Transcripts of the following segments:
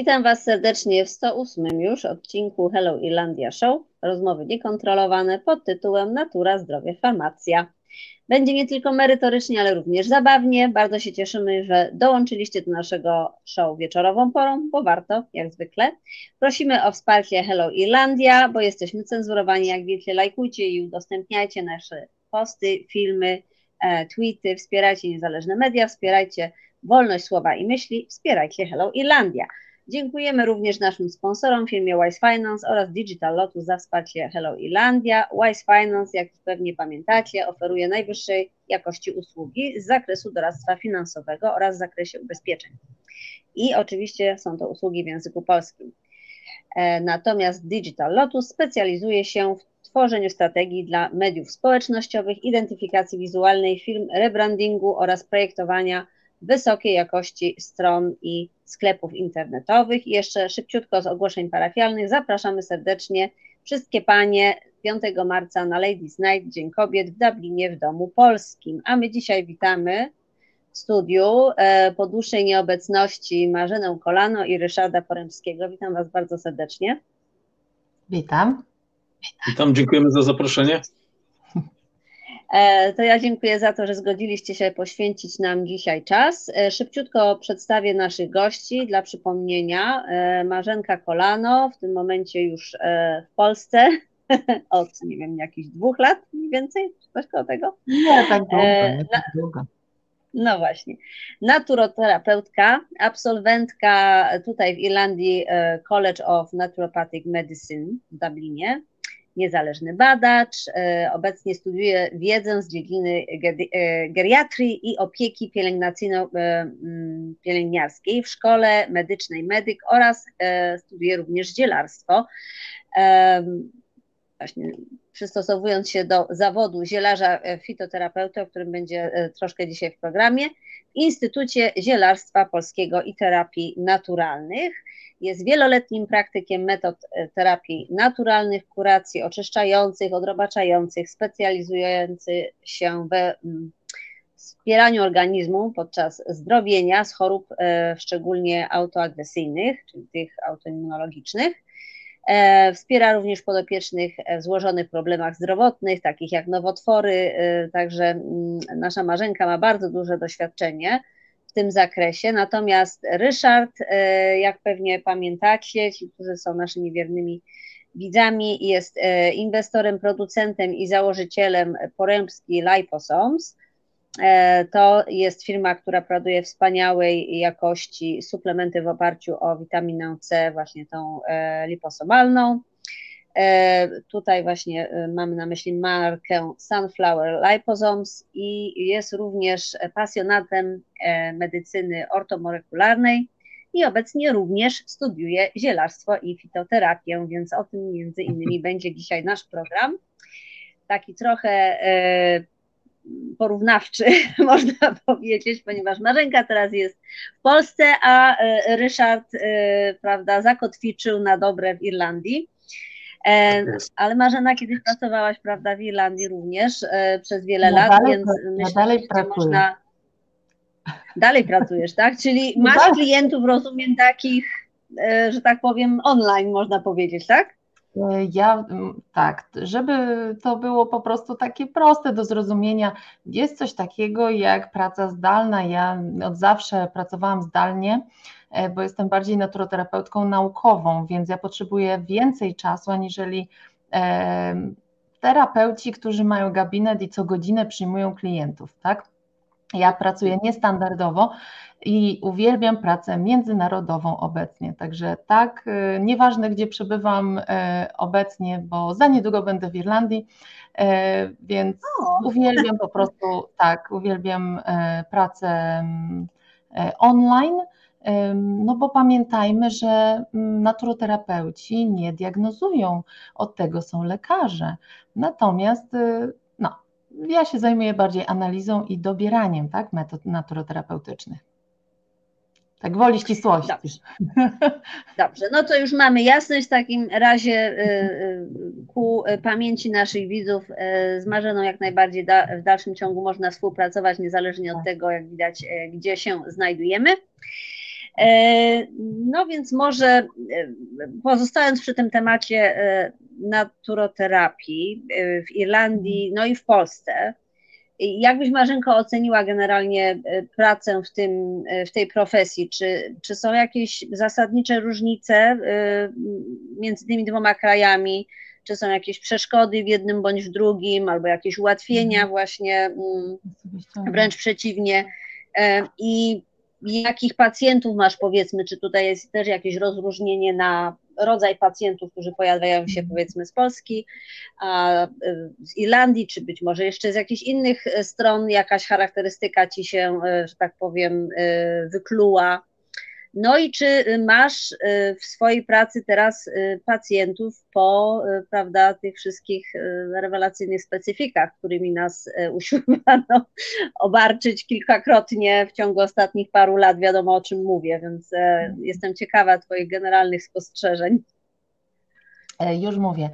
Witam Was serdecznie w 108 już odcinku Hello Irlandia Show, rozmowy niekontrolowane pod tytułem Natura, Zdrowie, Farmacja. Będzie nie tylko merytorycznie, ale również zabawnie. Bardzo się cieszymy, że dołączyliście do naszego show wieczorową porą, bo warto, jak zwykle. Prosimy o wsparcie Hello Irlandia, bo jesteśmy cenzurowani, jak wiecie. Lajkujcie i udostępniajcie nasze posty, filmy, e, tweety, wspierajcie niezależne media, wspierajcie wolność słowa i myśli, wspierajcie Hello Irlandia. Dziękujemy również naszym sponsorom, firmie Wise Finance oraz Digital Lotus za wsparcie Hello Irlandia. Wise Finance, jak pewnie pamiętacie, oferuje najwyższej jakości usługi z zakresu doradztwa finansowego oraz w zakresie ubezpieczeń. I oczywiście są to usługi w języku polskim. E, natomiast Digital Lotus specjalizuje się w tworzeniu strategii dla mediów społecznościowych, identyfikacji wizualnej firm, rebrandingu oraz projektowania wysokiej jakości stron i sklepów internetowych. I jeszcze szybciutko z ogłoszeń parafialnych zapraszamy serdecznie wszystkie panie 5 marca na Ladies Night, Dzień Kobiet w Dublinie w Domu Polskim. A my dzisiaj witamy w studiu e, po dłuższej nieobecności Marzenę Kolano i Ryszarda Poremskiego. Witam Was bardzo serdecznie. Witam. Witam, dziękujemy za zaproszenie. E, to ja dziękuję za to, że zgodziliście się poświęcić nam dzisiaj czas. E, szybciutko przedstawię naszych gości dla przypomnienia. E, Marzenka Kolano, w tym momencie już w Polsce od, nie wiem, jakichś dwóch lat mniej więcej, czy coś koło tego? Nie, tak długo, nie tak długo. No właśnie. Naturoterapeutka, absolwentka tutaj w Irlandii College of Naturopathic Medicine w Dublinie niezależny badacz, e, obecnie studiuje wiedzę z dziedziny e, geriatrii i opieki pielęgnacyjno-pielęgniarskiej e, w szkole medycznej medyk oraz studiuje również zielarstwo. Właśnie przystosowując się do zawodu zielarza fitoterapeuty, o którym będzie troszkę dzisiaj w programie, w Instytucie Zielarstwa Polskiego i Terapii Naturalnych. Jest wieloletnim praktykiem metod e, terapii naturalnych, kuracji oczyszczających, odrobaczających, specjalizujący się we mm, wspieraniu organizmu podczas zdrowienia z chorób e, szczególnie autoagresyjnych, czyli tych autoimmunologicznych. E, wspiera również podopiecznych w złożonych problemach zdrowotnych, takich jak nowotwory, także mm, nasza Marzenka ma bardzo duże doświadczenie w tym zakresie. Natomiast Ryszard, e, jak pewnie pamiętacie, ci, którzy są naszymi wiernymi widzami, jest e, inwestorem, producentem i założycielem Porębski Liposomes. E, to jest firma, która produkuje wspaniałej jakości suplementy w oparciu o witaminę C, właśnie tą liposomalną. E, tutaj właśnie e, mamy na myśli markę Sunflower Liposomes i jest również pasjonatem e, medycyny ortomolekularnej i obecnie również studiuje zielarstwo i fitoterapię, więc o tym między innymi będzie dzisiaj nasz program. Taki trochę porównawczy, można powiedzieć, ponieważ Marzenka teraz jest w Polsce, a Ryszard, prawda, zakotwiczył na dobre w Irlandii. E, tak ale Marzena kiedyś pracowałaś, prawda, w Irlandii również e, przez wiele lat, więc myślę, dalej że można... Dalej pracujesz, tak? Czyli no masz klientów, rozumiem, takich, e, że tak powiem, online, można powiedzieć, tak? Ja tak, żeby to było po prostu takie proste do zrozumienia, jest coś takiego jak praca zdalna. Ja od zawsze pracowałam zdalnie E, bo jestem bardziej naturoterapeutką naukową, więc ja potrzebuję więcej czasu aniżeli terapeuci, którzy mają gabinet i co godzinę przyjmują klientów, tak? Ja pracuję niestandardowo i uwielbiam pracę międzynarodową obecnie. Także tak, e, nieważne gdzie przebywam obecnie, bo za niedługo będę w Irlandii, więc uwielbiam po prostu, tak, uwielbiam pracę online no bo pamiętajmy, że mm, naturoterapeuci nie diagnozują, od tego są lekarze. Natomiast y, ja się zajmuję bardziej analizą i dobieraniem tak, metod naturoterapeutycznych. Tak woli ścisłości. Dobrze. Dobrze, no to już mamy jasność w takim razie y, y, ku pamięci naszych widzów z Marzeną jak najbardziej w dalszym ciągu można współpracować niezależnie od tak. tego, jak widać, gdzie się znajdujemy. No więc może pozostając przy tym temacie naturoterapii w Irlandii, no i w Polsce, Jakbyś Marzenko oceniła generalnie e, pracę w, tym, e, w tej profesji? Czy, czy są jakieś zasadnicze różnice e, między tymi dwoma krajami? Czy są jakieś przeszkody w jednym bądź w drugim, albo jakieś ułatwienia mhm. właśnie, mm, wręcz przeciwnie? I jakich pacjentów masz, powiedzmy, czy tutaj jest też jakieś rozróżnienie na rodzaj pacjentów, którzy pojawiają się powiedzmy z Polski, a, z Irlandii, czy być może jeszcze z jakichś innych stron. Jakaś charakterystyka ci się, że tak powiem, wykluła no i czy masz y, w swojej pracy teraz y, pacjentów po y, prawda, tych wszystkich rewelacyjnych specyfikach, którymi nas usiłowano obarczyć kilkakrotnie w ciągu ostatnich paru lat, wiadomo o czym mówię, więc jestem ciekawa Twoich generalnych spostrzeżeń. E, już mówię.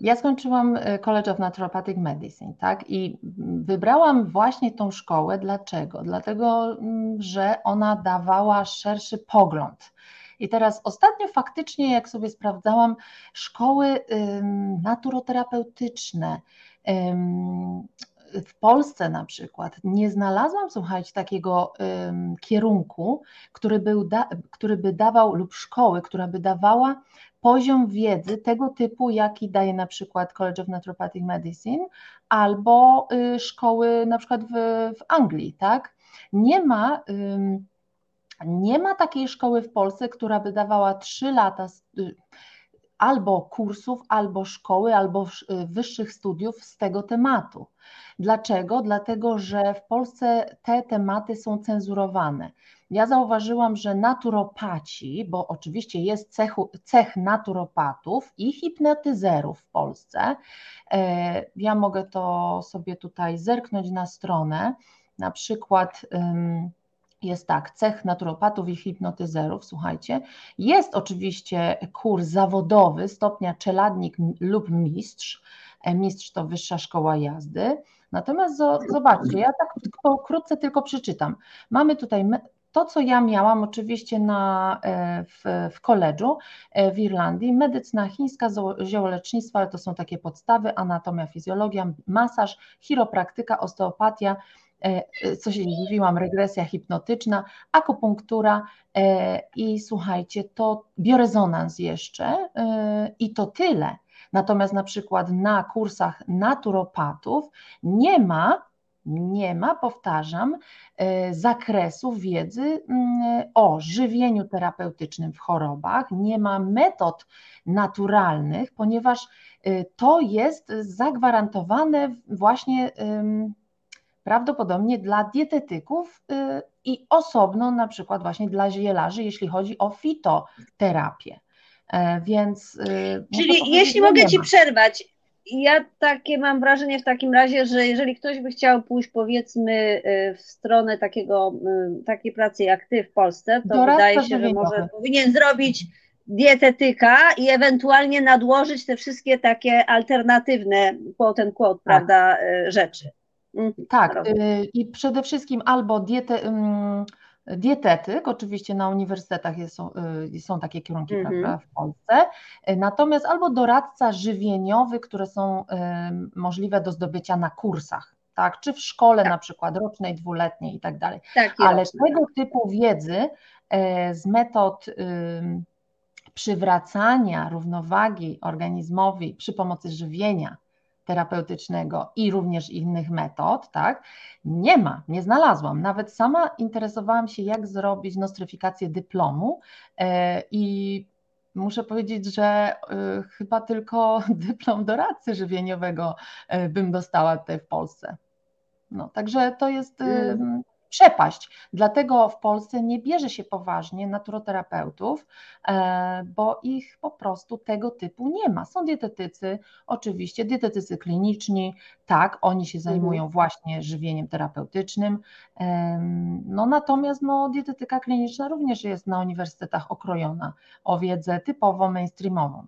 Ja skończyłam e, College of Naturopathic Medicine, tak? I wybrałam właśnie tą szkołę. Dlaczego? Dlatego, mm, że ona dawała szerszy pogląd. I teraz ostatnio faktycznie, jak sobie sprawdzałam, szkoły naturoterapeutyczne w Polsce na przykład nie znalazłam, słuchajcie, takiego kierunku, który, był da, który by dawał, lub szkoły, która by dawała poziom wiedzy tego typu, jaki daje na przykład College of Naturopathic Medicine albo y, szkoły na przykład w, w Anglii, tak? Nie ma, nie ma takiej szkoły w Polsce, która by dawała 3 lata albo kursów, albo szkoły, albo y, wyższych studiów z tego tematu. Dlaczego? Dlatego, że w Polsce te tematy są cenzurowane. Ja zauważyłam, że naturopaci, bo oczywiście jest cechu, cech naturopatów i hipnotyzerów w Polsce. E, ja mogę to sobie tutaj zerknąć na stronę. Na przykład jest tak, cech naturopatów i hipnotyzerów, słuchajcie, jest oczywiście kurs zawodowy stopnia czeladnik lub mistrz, e, mistrz to wyższa szkoła jazdy, natomiast zobaczcie, ja tak pokrótce tylko przeczytam. Mamy tutaj to, co ja miałam oczywiście na, e, w, w koledżu e, w Irlandii, medycyna chińska, ziołolecznictwo, ale to są takie podstawy, anatomia, fizjologia, masaż, chiropraktyka, osteopatia, e, co się mówiłam, regresja hipnotyczna, akupunktura i słuchajcie, to biorezonans jeszcze i to tyle. Natomiast na przykład na kursach naturopatów nie ma nie ma, powtarzam, e, zakresu wiedzy mm, o żywieniu terapeutycznym w chorobach, nie ma metod naturalnych, ponieważ e, to jest zagwarantowane właśnie prawdopodobnie dla dietetyków e, i osobno na przykład właśnie dla zielarzy, jeśli chodzi o fitoterapię. Więc. Czyli jeśli mogę Ci przerwać, ja takie mam wrażenie w takim razie, że jeżeli ktoś by chciał pójść powiedzmy y, w stronę takiego, y, takiej pracy jak ty w Polsce, to wydaje się, że może powinien zrobić dietetyka i ewentualnie nadłożyć te wszystkie takie alternatywne quote and quote, tak. prawda, y, rzeczy. Mhm, tak, i przede wszystkim albo dietetyk, oczywiście na uniwersytetach jest, są, y, są takie kierunki mm -hmm. w Polsce, natomiast albo doradca żywieniowy, które są y, możliwe do zdobycia na kursach, tak, czy w szkole tak. na przykład rocznej, dwuletniej i tak dalej. Tak, Ale roczne. tego typu wiedzy y, z metod przywracania równowagi organizmowi przy pomocy żywienia, terapeutycznego i również innych metod, tak? Nie ma, nie znalazłam. Nawet sama interesowałam się, jak zrobić nostryfikację dyplomu e, i muszę powiedzieć, że e, chyba tylko dyplom doradcy żywieniowego e, bym dostała tutaj w Polsce. No, także to jest mm przepaść. Dlatego w Polsce nie bierze się poważnie naturoterapeutów, e, bo ich po prostu tego typu nie ma. Są dietetycy, oczywiście, dietetycy kliniczni, tak, oni się zajmują mhm. właśnie żywieniem terapeutycznym. No natomiast no, dietetyka kliniczna również jest na uniwersytetach okrojona o wiedzę typowo mainstreamową.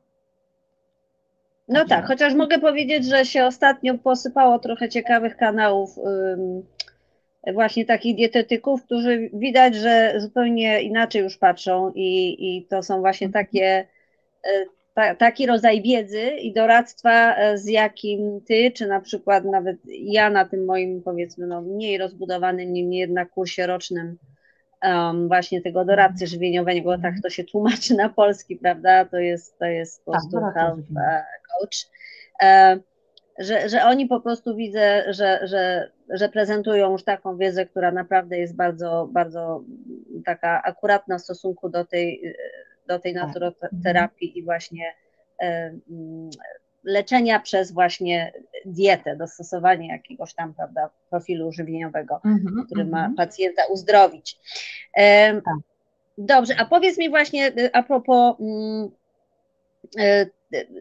No tak, chociaż mogę powiedzieć, że się ostatnio posypało trochę ciekawych kanałów właśnie takich dietetyków, którzy widać, że zupełnie inaczej już patrzą i, i to są właśnie takie, ta, taki rodzaj wiedzy i doradztwa, z jakim ty, czy na przykład nawet ja na tym moim powiedzmy no, mniej rozbudowanym, niemniej jednak kursie rocznym um, właśnie tego doradcy żywieniowego, tak to się tłumaczy na polski, prawda? To jest, to jest po tak, prostu tak, health e, coach. E, że, że oni po prostu widzę, że, że, że prezentują już taką wiedzę, która naprawdę jest bardzo, bardzo taka akuratna w stosunku do tej, do tej tak. naturoterapii i właśnie leczenia przez właśnie dietę, dostosowanie jakiegoś tam, prawda, profilu żywieniowego, mm-hmm, który ma mhm. pacjenta uzdrowić. E, dobrze, a powiedz mi właśnie a propos mm, e,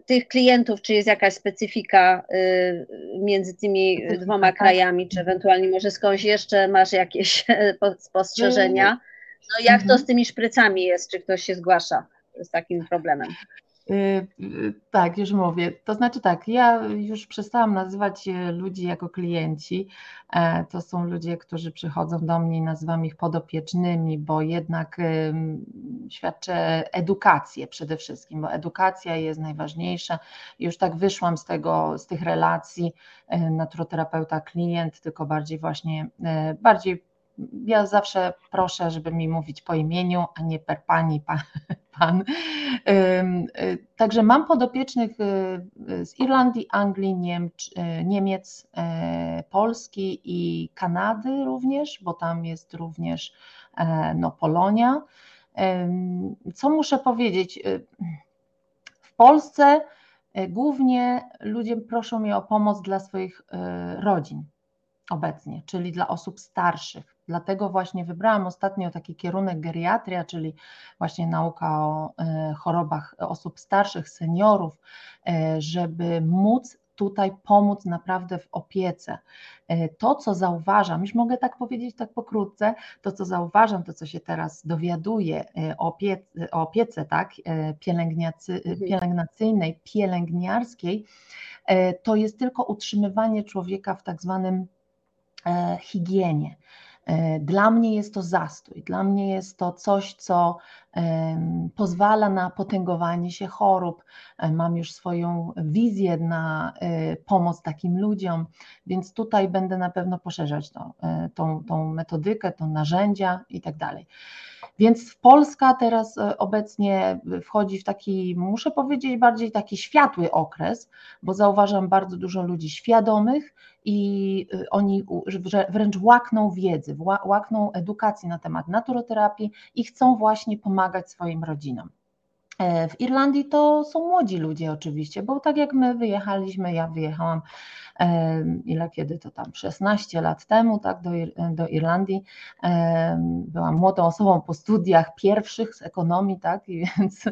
tych klientów, czy jest jakaś specyfika y, między tymi dwoma tak. krajami, czy ewentualnie może skądś jeszcze masz jakieś spostrzeżenia? No jak to mhm. z tymi szprycami jest, czy ktoś się zgłasza z takim problemem? Y, y, tak, już mówię. To znaczy tak, ja już przestałam nazywać ludzi jako klienci. E, to są ludzie, którzy przychodzą do mnie i nazywam ich podopiecznymi, bo jednak świadczę edukację przede wszystkim, bo edukacja jest najważniejsza. Już tak wyszłam z tego, z tych relacji e, naturoterapeuta klient, tylko bardziej właśnie e, bardziej ja zawsze proszę, żeby mi mówić po imieniu, a nie per pani, pan. pan. Y, także mam podopiecznych y, z Irlandii, Anglii, y, Niemiec, Polski i Kanady również, bo tam jest również e, no, Polonia. Co muszę powiedzieć? W Polsce głównie ludzie proszą mnie o pomoc dla swoich rodzin obecnie, czyli dla osób starszych. Dlatego właśnie wybrałam ostatnio taki kierunek geriatria, czyli właśnie nauka o e, chorobach osób starszych, seniorów, e, żeby móc tutaj pomóc naprawdę w opiece. E, to, co zauważam, już mogę tak powiedzieć tak pokrótce, to, co zauważam, to, co się teraz dowiaduję o opiece, o opiece tak, mhm. pielęgnacyjnej, pielęgniarskiej, to jest tylko utrzymywanie człowieka w tak zwanym higienie. E, dla mnie jest to zastój, dla mnie jest to coś, co pozwala na potęgowanie się chorób. E, mam już swoją wizję na e, pomoc takim ludziom, więc tutaj będę na pewno poszerzać to, tą, tą metodykę, tą narzędzia i tak dalej. Więc Polska teraz obecnie wchodzi w taki, muszę powiedzieć, bardziej taki światły okres, bo zauważam bardzo dużo ludzi świadomych, i y, oni wręcz łakną wiedzy, łakną edukacji na temat naturoterapii i chcą właśnie pomagać swoim rodzinom. E, w Irlandii to są młodzi ludzie oczywiście, bo tak jak my wyjechaliśmy, ja wyjechałam ile kiedy to tam 16 lat temu, tak, do, do Irlandii. Byłam młodą osobą po studiach pierwszych z ekonomii, tak, i więc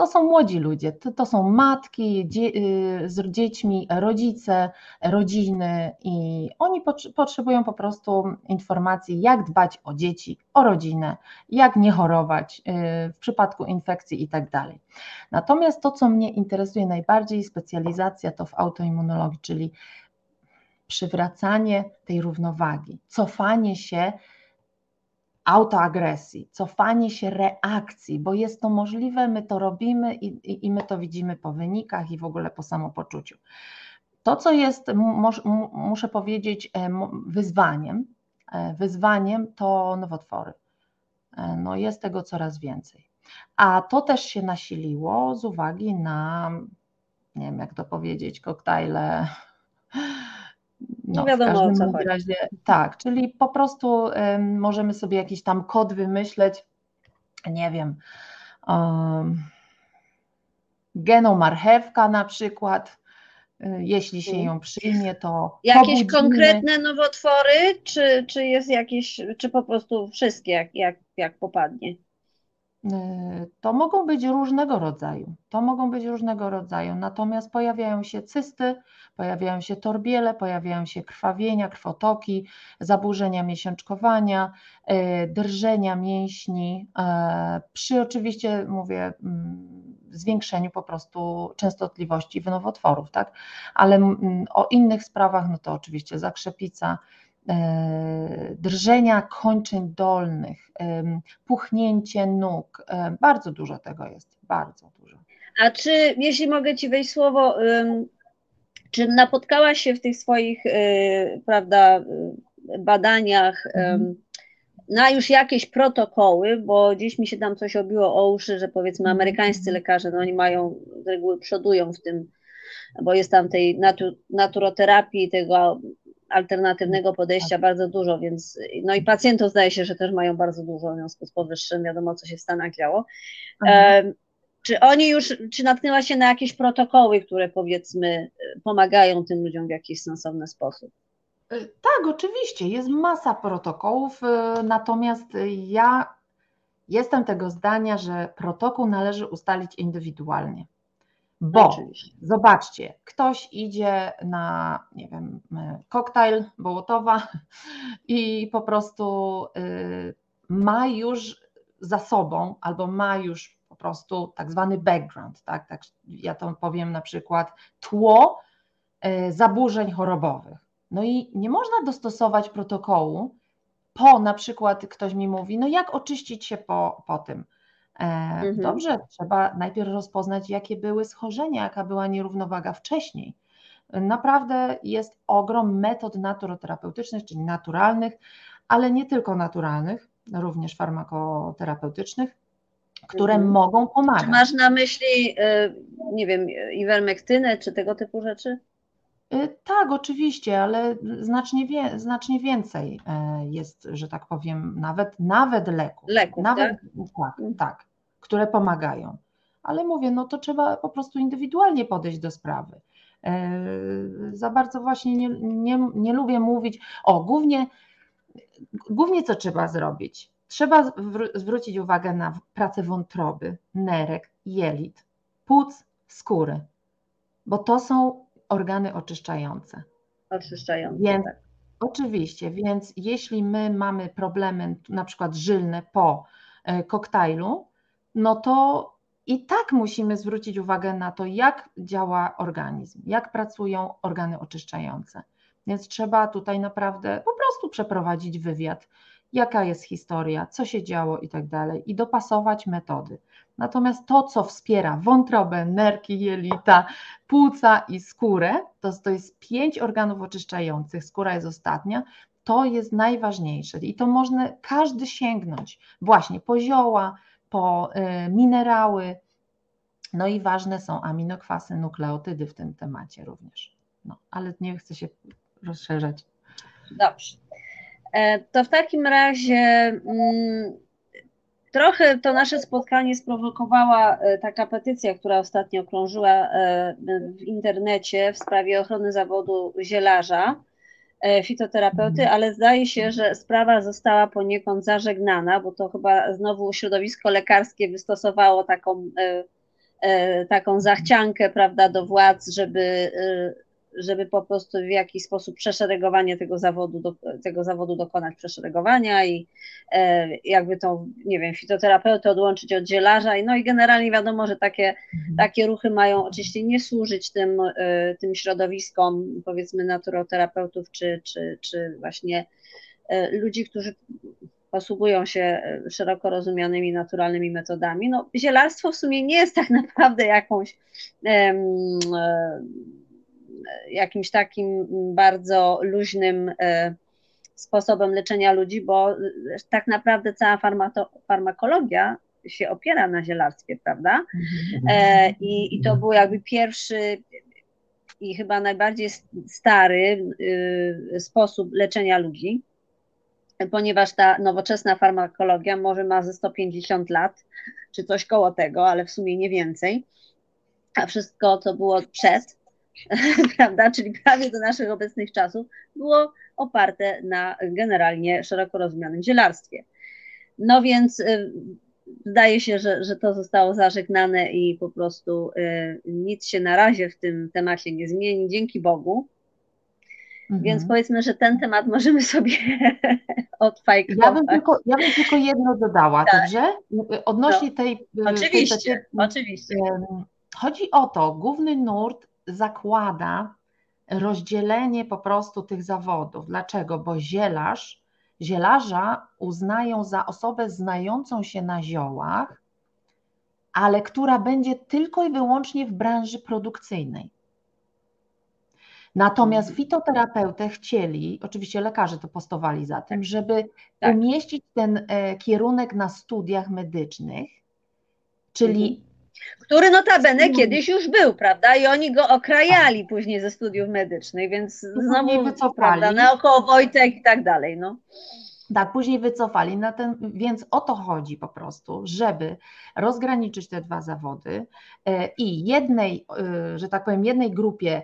to są młodzi ludzie, to, to są matki dzie, y, z dziećmi, rodzice, rodziny i oni potrzebują po prostu informacji, jak dbać o dzieci, o rodzinę, jak nie chorować y, w przypadku infekcji i tak dalej. Natomiast to, co mnie interesuje najbardziej, specjalizacja to w autoimmunologii, czyli przywracanie tej równowagi, cofanie się autoagresji, cofanie się reakcji, bo jest to możliwe, my to robimy i, i, i my to widzimy po wynikach i w ogóle po samopoczuciu. To, co jest, muszę powiedzieć, e, wyzwaniem, e, wyzwaniem to nowotwory. E, no jest tego coraz więcej. A to też się nasiliło z uwagi na, nie wiem jak to powiedzieć, koktajle no, wiadomo o co chodzi. Razie, tak, czyli po prostu um, możemy sobie jakiś tam kod wymyśleć, nie wiem, um, genomarchewka na przykład, y, jeśli się ją przyjmie, to. Jakieś pobudzimy. konkretne nowotwory, czy, czy jest jakieś, czy po prostu wszystkie, jak, jak, jak popadnie? Y, to mogą być różnego rodzaju. To mogą być różnego rodzaju. Natomiast pojawiają się cysty, pojawiają się torbiele, pojawiają się krwawienia, krwotoki, zaburzenia miesiączkowania, y, drżenia mięśni, y, przy oczywiście, mówię, mm, zwiększeniu po prostu częstotliwości nowotworów, tak? Ale mm, o innych sprawach, no to oczywiście zakrzepica, drżenia kończyn dolnych, puchnięcie nóg. Bardzo dużo tego jest, bardzo dużo. A czy, jeśli mogę Ci wejść słowo, czy napotkałaś się w tych swoich, prawda, badaniach mhm. na już jakieś protokoły, bo gdzieś mi się tam coś obiło o uszy, że powiedzmy mhm. amerykańscy lekarze, no oni mają, z reguły przodują w tym, bo jest tam tej natu, naturoterapii, tego alternatywnego podejścia bardzo dużo, więc no i pacjentów zdaje się, że też mają bardzo dużo w związku z powyższym, wiadomo co się w Stanach działo. Mhm. Czy oni już, czy natknęła się na jakieś protokoły, które powiedzmy pomagają tym ludziom w jakiś sensowny sposób? E, tak, oczywiście, jest masa protokołów, e, natomiast ja jestem tego zdania, że protokół należy ustalić indywidualnie. Bo oczywiście. zobaczcie, ktoś idzie na, nie wiem, e, koktajl Bołotowa i po prostu ma już za sobą albo ma już po prostu tak zwany background, tak, tak ja to powiem na przykład tło zaburzeń chorobowych no i nie można dostosować protokołu po na przykład ktoś mi mówi, no jak oczyścić się po, po tym. E, mhm. Dobrze, trzeba najpierw rozpoznać, jakie były schorzenia, jaka była nierównowaga wcześniej. Naprawdę jest ogrom metod naturoterapeutycznych, czyli naturalnych, ale nie tylko naturalnych, również farmakoterapeutycznych, które mhm. mogą pomagać. Czy masz na myśli, y, nie wiem, iwermektynę czy tego typu rzeczy? Y, tak, oczywiście, ale znacznie, wie, znacznie więcej e, jest, że tak powiem, nawet, nawet leków. Leków, nawet, tak? Tak, mm. tak, które pomagają. Ale mówię, no to trzeba po prostu indywidualnie podejść do sprawy. E, za bardzo właśnie nie, nie, nie lubię mówić, o, głównie, głównie co trzeba zrobić? Trzeba zwrócić uwagę na pracę wątroby, nerek, jelit, płuc, skóry, bo to są organy oczyszczające. Oczyszczające. Więc, tak. Oczywiście, więc jeśli my mamy problemy na przykład żylne po e, koktajlu, no to i tak musimy zwrócić uwagę na to, jak działa organizm, jak pracują organy oczyszczające. Więc trzeba tutaj naprawdę po prostu przeprowadzić wywiad, jaka jest historia, co się działo i tak dalej, i dopasować metody. Natomiast to, co wspiera wątrobę, nerki, jelita, płuca i skórę, to, to jest pięć organów oczyszczających, skóra jest ostatnia, to jest najważniejsze i to można każdy sięgnąć właśnie po zioła, po y, minerały, no i ważne są aminokwasy, nukleotydy w tym temacie również. No, ale nie chcę się rozszerzać. Dobrze. E, to w takim razie mm, Trochę to nasze spotkanie sprowokowała e, taka petycja, która ostatnio krążyła e, w internecie w sprawie ochrony zawodu zielarza, fitoterapeuty, ale zdaje się, że sprawa została poniekąd zażegnana, bo to chyba znowu środowisko lekarskie wystosowało taką, taką zachciankę prawda, do władz, żeby żeby po prostu w jakiś sposób przeszeregowanie tego zawodu, do, tego zawodu dokonać przeszeregowania i e, jakby tą, nie wiem, fitoterapeuty odłączyć od zielarza. I, no i generalnie wiadomo, że takie, mhm. takie ruchy mają oczywiście nie służyć tym, e, tym środowiskom, powiedzmy naturoterapeutów, czy, czy, czy właśnie e, ludzi, którzy posługują się e, szeroko rozumianymi naturalnymi metodami. No, zielarstwo w sumie nie jest tak naprawdę jakąś e, jakimś takim bardzo luźnym e, sposobem leczenia ludzi, bo tak naprawdę cała farmakologia się opiera na zielarstwie, prawda? E, I, I to był jakby pierwszy i chyba najbardziej stary y, sposób leczenia ludzi, ponieważ ta nowoczesna farmakologia może ma ze 150 lat, czy coś koło tego, ale w sumie nie więcej. A wszystko, co było przed, prawda, czyli prawie do naszych obecnych czasów, było oparte na generalnie szeroko rozumianym zielarstwie. No więc y, zdaje się, że, że to zostało zażegnane i po prostu y, nic się na razie w tym temacie nie zmieni, dzięki Bogu. Mhm. Więc powiedzmy, że ten temat możemy sobie odfajkować. Ja bym tylko, ja bym tylko jedno dodała, tak. dobrze? Odnośnie no. tej... Oczywiście, tej, oczywiście. Chodzi o to, główny nurt zakłada rozdzielenie po prostu tych zawodów. Dlaczego? Bo zielarz, zielarza uznają za osobę znającą się na ziołach, ale która będzie tylko i wyłącznie w branży produkcyjnej. Natomiast mhm. fitoterapeutę chcieli, oczywiście lekarze to postowali za tym, żeby tak. umieścić ten e, kierunek na studiach medycznych, czyli mhm. Który notabene mhm. kiedyś już był, prawda? I oni go okrajali później ze studiów medycznych, więc znowu, wycofali. prawda, naokoło Wojtek i tak dalej, no. Tak, później wycofali, na ten, więc o to chodzi po prostu, żeby rozgraniczyć te dwa zawody e, i jednej, e, że tak powiem, jednej grupie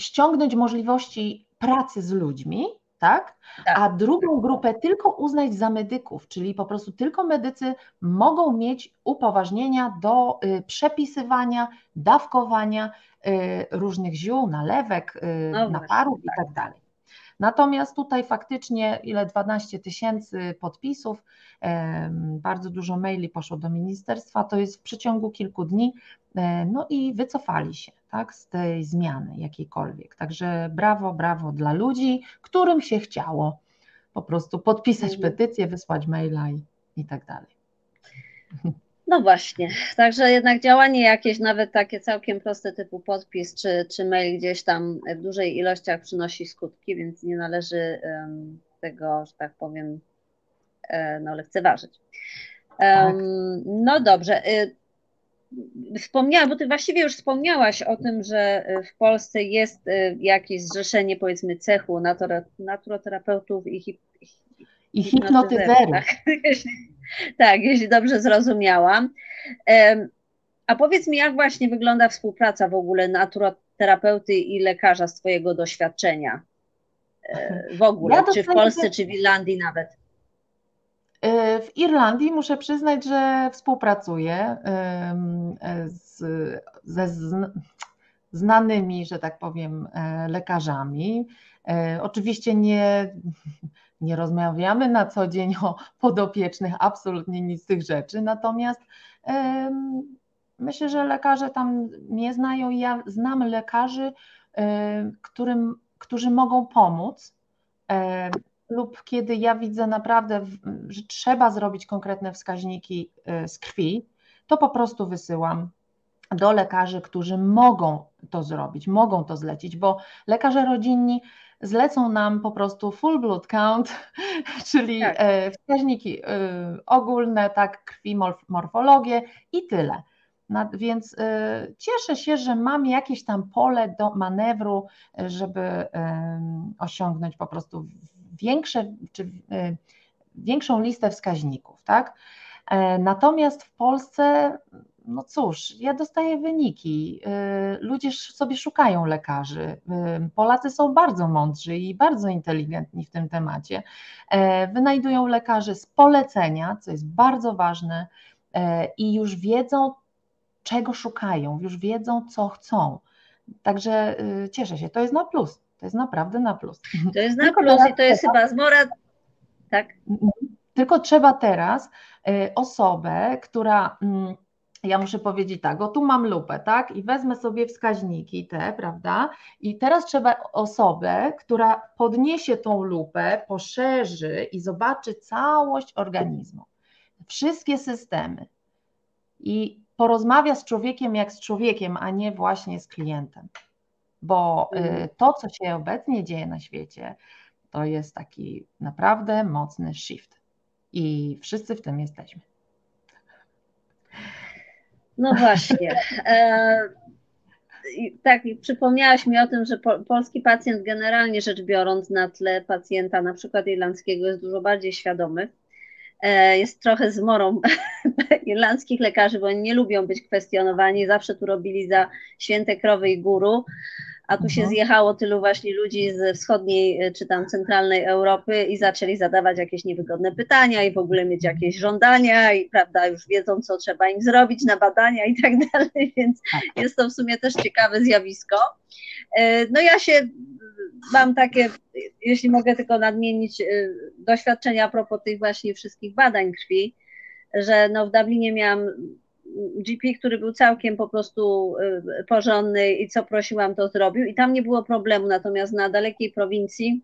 ściągnąć możliwości pracy z ludźmi, tak? tak? A drugą grupę tylko uznać za medyków, czyli po prostu tylko medycy mogą mieć upoważnienia do y, przepisywania, dawkowania y, różnych ziół, nalewek, y, no naparów i tak, tak dalej. Natomiast tutaj faktycznie ile 12 tysięcy podpisów, bardzo dużo maili poszło do ministerstwa, to jest w przeciągu kilku dni, e, no i wycofali się tak, z tej zmiany jakiejkolwiek. Także brawo, brawo dla ludzi, którym się chciało po prostu podpisać mhm. petycję, wysłać maila i, i tak dalej. No właśnie, także jednak działanie jakieś, nawet takie całkiem proste typu podpis czy, czy mail gdzieś tam w dużej ilościach przynosi skutki, więc nie należy um, tego, że tak powiem, um, no, lekceważyć. Um, tak. No dobrze. Wspomniałam, bo ty właściwie już wspomniałaś o tym, że w Polsce jest y, jakieś zrzeszenie, powiedzmy, cechu naturoterapeutów i, hip, i hipnotyzerów. Tak? tak, jeśli dobrze zrozumiałam. A powiedz mi, jak właśnie wygląda współpraca w ogóle naturoterapeuty i lekarza z Twojego doświadczenia? E, w ogóle, ja czy w Polsce, czy w Irlandii nawet? E, w Irlandii muszę przyznać, że współpracuję z, ze znanymi, że tak powiem, e, lekarzami. Oczywiście nie, nie rozmawiamy na co dzień o podopiecznych, absolutnie nic z tych rzeczy, natomiast myślę, że lekarze tam mnie znają ja znam lekarzy, którym, którzy mogą pomóc lub kiedy ja widzę naprawdę, że trzeba zrobić konkretne wskaźniki e, z krwi, to po prostu wysyłam do lekarzy, którzy mogą to zrobić, mogą to zlecić, bo lekarze rodzinni zlecą nam po prostu full blood count, czyli tak. E, wskaźniki e, ogólne, tak, krwi, morfologię i tyle. Więc e, cieszę się, że mam jakieś tam pole do manewru, żeby osiągnąć po prostu większe, czy większą listę wskaźników, tak? Natomiast w Polsce no cóż, ja dostaję wyniki. Y, ludzie sobie szukają lekarzy. Polacy są bardzo mądrzy i bardzo inteligentni w tym temacie. E, wynajdują lekarzy z polecenia, co jest bardzo ważne, e, i już wiedzą, czego szukają, już wiedzą, co chcą. Także cieszę się, to jest na plus. To jest naprawdę na plus. To jest na plus i to jest chyba zmora. Tak. Tylko trzeba teraz osobę, która mm, ja muszę powiedzieć tak, o tu mam lupę, tak, i wezmę sobie wskaźniki te, prawda, i teraz trzeba osobę, która podniesie tą lupę, poszerzy i zobaczy całość organizmu, wszystkie systemy i porozmawia z człowiekiem jak z człowiekiem, a nie właśnie z klientem, bo y, mhm. to, co się obecnie dzieje na świecie, to jest taki naprawdę mocny shift i wszyscy w tym jesteśmy. No właśnie. E, tak, przypomniałaś mi o tym, że po, polski pacjent generalnie rzecz biorąc na tle pacjenta na przykład irlandzkiego jest dużo bardziej świadomy. E, jest trochę zmorą irlandzkich lekarzy, bo oni nie lubią być kwestionowani, zawsze tu robili za święte krowy i guru a tu się mhm. zjechało tylu właśnie ludzi z wschodniej e, czy tam centralnej Europy i zaczęli zadawać jakieś niewygodne pytania i w ogóle mieć jakieś żądania i prawda, już wiedzą, co trzeba im zrobić na badania i tak dalej, więc tak. jest to w sumie też ciekawe zjawisko. E, no ja się mam takie, jeśli mogę tylko nadmienić, e, doświadczenia a propos tych właśnie wszystkich badań krwi, że no w Dublinie miałam GP, który był całkiem po prostu porządny i co prosiłam, to zrobił i tam nie było problemu, natomiast na dalekiej prowincji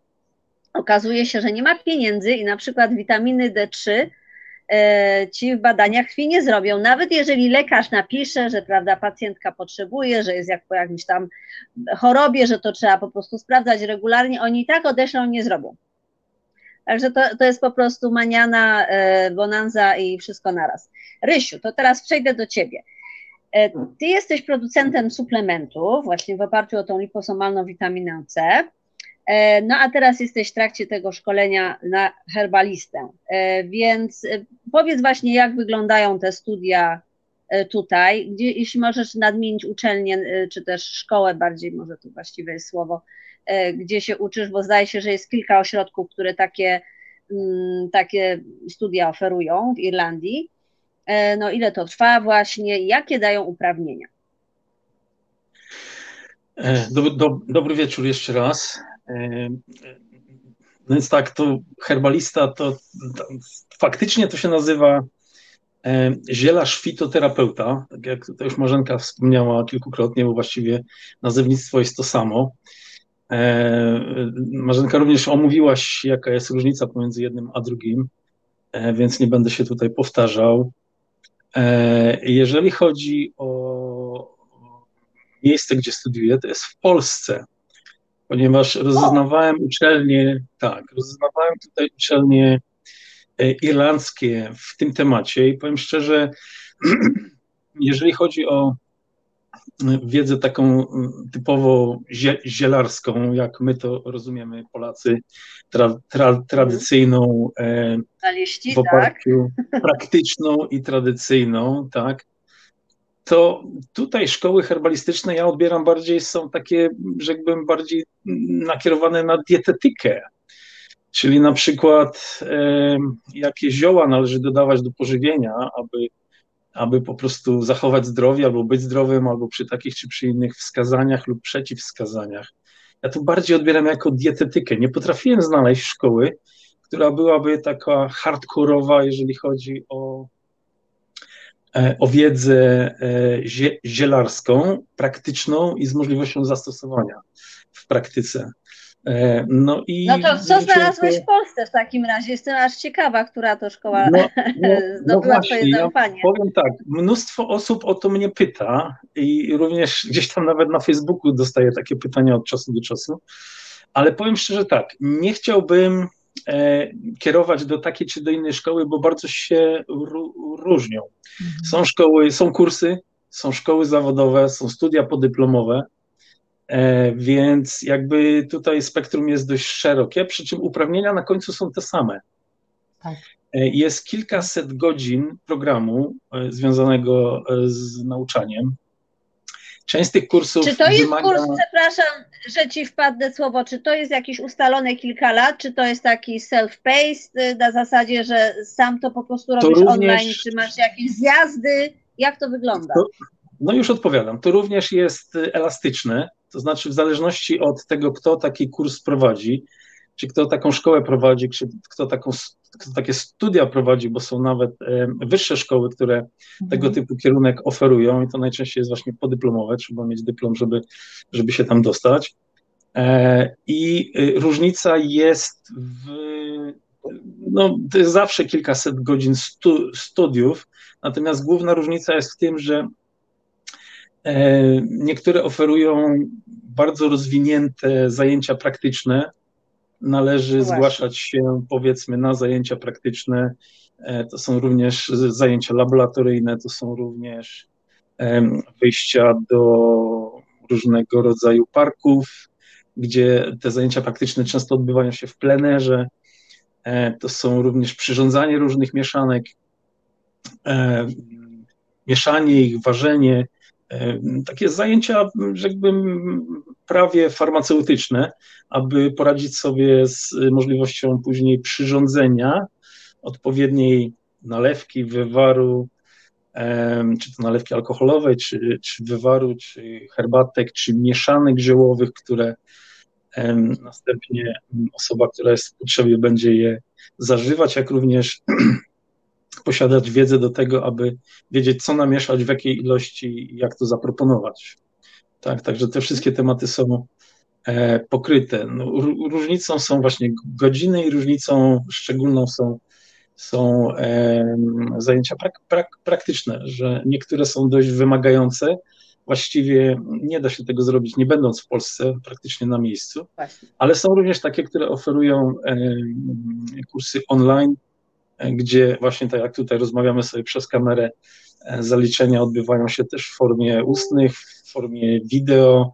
okazuje się, że nie ma pieniędzy i na przykład witaminy D3 E, ci w badaniach krwi nie zrobią. Nawet jeżeli lekarz napisze, że prawda, pacjentka potrzebuje, że jest jak po jakimś tam chorobie, że to trzeba po prostu sprawdzać regularnie, oni i tak odeślą, nie zrobią. Także to, to jest po prostu maniana, e, bonanza i wszystko naraz. Rysiu, to teraz przejdę do ciebie. E, ty jesteś producentem suplementów, właśnie w oparciu o tą liposomalną witaminę C. E, no a teraz jesteś w trakcie tego szkolenia na herbalistę, więc powiedz właśnie, jak wyglądają te studia tutaj, gdzie, jeśli możesz nadmienić uczelnię, czy też szkołę bardziej, może to właściwe jest słowo, gdzie się uczysz, bo zdaje się, że jest kilka ośrodków, które takie, mm, takie studia oferują w Irlandii. No ile to trwa właśnie, jakie dają uprawnienia? Do, do, dobry wieczór jeszcze raz. No więc tak, to herbalista to, to faktycznie to się nazywa zielarz fitoterapeuta, tak jak to już Marzenka wspomniała kilkukrotnie, bo właściwie nazewnictwo jest to samo. Marzenka również omówiłaś, jaka jest różnica pomiędzy jednym a drugim, e, więc nie będę się tutaj powtarzał. E, jeżeli chodzi o miejsce, gdzie studiuję, to jest w Polsce ponieważ rozeznawałem uczelnie, tak, rozeznawałem tutaj uczelnie e, irlandzkie w tym temacie i powiem szczerze, jeżeli chodzi o e, wiedzę taką typowo zielarską, jak my to rozumiemy Polacy, tra, tra, tradycyjną, e, w oparciu tak? praktyczną i tradycyjną, tak, to tutaj szkoły herbalistyczne ja odbieram bardziej, są takie, rzekłbym, bardziej nakierowane na dietetykę. Czyli na przykład e, jakie zioła należy dodawać do pożywienia, aby, aby po prostu zachować zdrowie, albo być zdrowym, albo przy takich czy przy innych wskazaniach lub przeciwwskazaniach. Ja to bardziej odbieram jako dietetykę. Nie potrafiłem znaleźć szkoły, która byłaby taka hardkorowa, jeżeli chodzi o E, o wiedzę e, zielarską, praktyczną i z możliwością zastosowania w praktyce. E, no, i no to co znalazłeś w Polsce w takim razie? Jestem aż ciekawa, która to szkoła no, no, zdobyła no twoje zaufanie. Ja powiem tak, mnóstwo osób o to mnie pyta i również gdzieś tam nawet na Facebooku dostaję takie pytania od czasu do czasu, ale powiem szczerze tak, nie chciałbym E, kierować do takiej czy do innej szkoły, bo bardzo się różnią. Mhm. Są szkoły, są kursy, są szkoły zawodowe, są studia podyplomowe, więc jakby tutaj spektrum jest dość szerokie, przy czym uprawnienia na końcu są te same. Tak. E, jest kilkaset godzin programu związanego z nauczaniem. Część z tych kursów. Czy to jest wymaga... kurs, przepraszam, że ci wpadnę słowo, czy to jest jakieś ustalone kilka lat, czy to jest taki self-paced y, na zasadzie, że sam to po prostu robisz również... online, czy masz jakieś zjazdy? Jak to wygląda? To, no już odpowiadam. To również jest y, elastyczne, to znaczy w zależności od tego, kto taki kurs prowadzi, czy kto taką szkołę prowadzi, czy kto, taką, kto takie studia prowadzi, bo są nawet wyższe szkoły, które mhm. tego typu kierunek oferują i to najczęściej jest właśnie podyplomowe, trzeba mieć dyplom, żeby, żeby się tam dostać. E, I y, różnica jest w, no, to jest zawsze kilkaset godzin stu, studiów, natomiast główna różnica jest w tym, że niektóre oferują bardzo rozwinięte zajęcia praktyczne, należy no zgłaszać się powiedzmy na zajęcia praktyczne. E, to są również zajęcia laboratoryjne, to są również wyjścia do różnego rodzaju parków, gdzie te zajęcia praktyczne często odbywają się w plenerze. E, to są również przyrządzanie różnych mieszanek, e, mieszanie ich, ważenie. Takie zajęcia, rzekłbym, prawie farmaceutyczne, aby poradzić sobie z możliwością później przyrządzenia odpowiedniej nalewki, wywaru, czy to nalewki alkoholowej, czy, czy wywaru, czy herbatek, czy mieszanek ziołowych, które następnie osoba, która jest w potrzebie, będzie je zażywać, jak również posiadać wiedzę do tego, aby wiedzieć, co namieszać, w jakiej ilości i jak to zaproponować. Tak, także te wszystkie tematy są e, pokryte. No, różnicą są właśnie godziny i różnicą szczególną są, są e, zajęcia prak, prak, praktyczne, że niektóre są dość wymagające, właściwie nie da się tego zrobić, nie będąc w Polsce praktycznie na miejscu, Właśnie. ale są również takie, które oferują e, kursy online, gdzie właśnie tak jak tutaj rozmawiamy sobie przez kamerę, e, zaliczenia odbywają się też w formie ustnych, w formie wideo.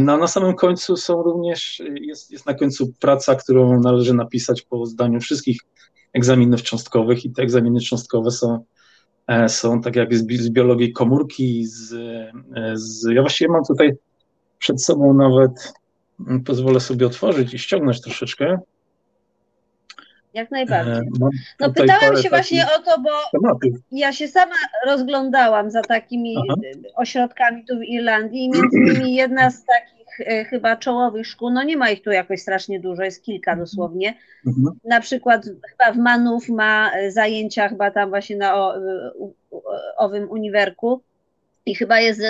No a na samym końcu są również, jest, jest na końcu praca, którą należy napisać po zdaniu wszystkich egzaminów cząstkowych i te egzaminy cząstkowe są E, są tak jak z, z biologii komórki, z, e, z, ja właściwie mam tutaj przed sobą nawet, pozwolę sobie otworzyć i ściągnąć troszeczkę. Jak najbardziej. E, no pytałam się właśnie o to, bo tematów. ja się sama rozglądałam za takimi Aha. ośrodkami tu w Irlandii i między innymi jedna z takich E, chyba czołowych szkół, no nie ma ich tu jakoś strasznie dużo, jest kilka mhm. dosłownie. Mhm. Na przykład chyba w Manów ma e, zajęcia chyba tam właśnie na o, e, owym uniwerku i chyba jest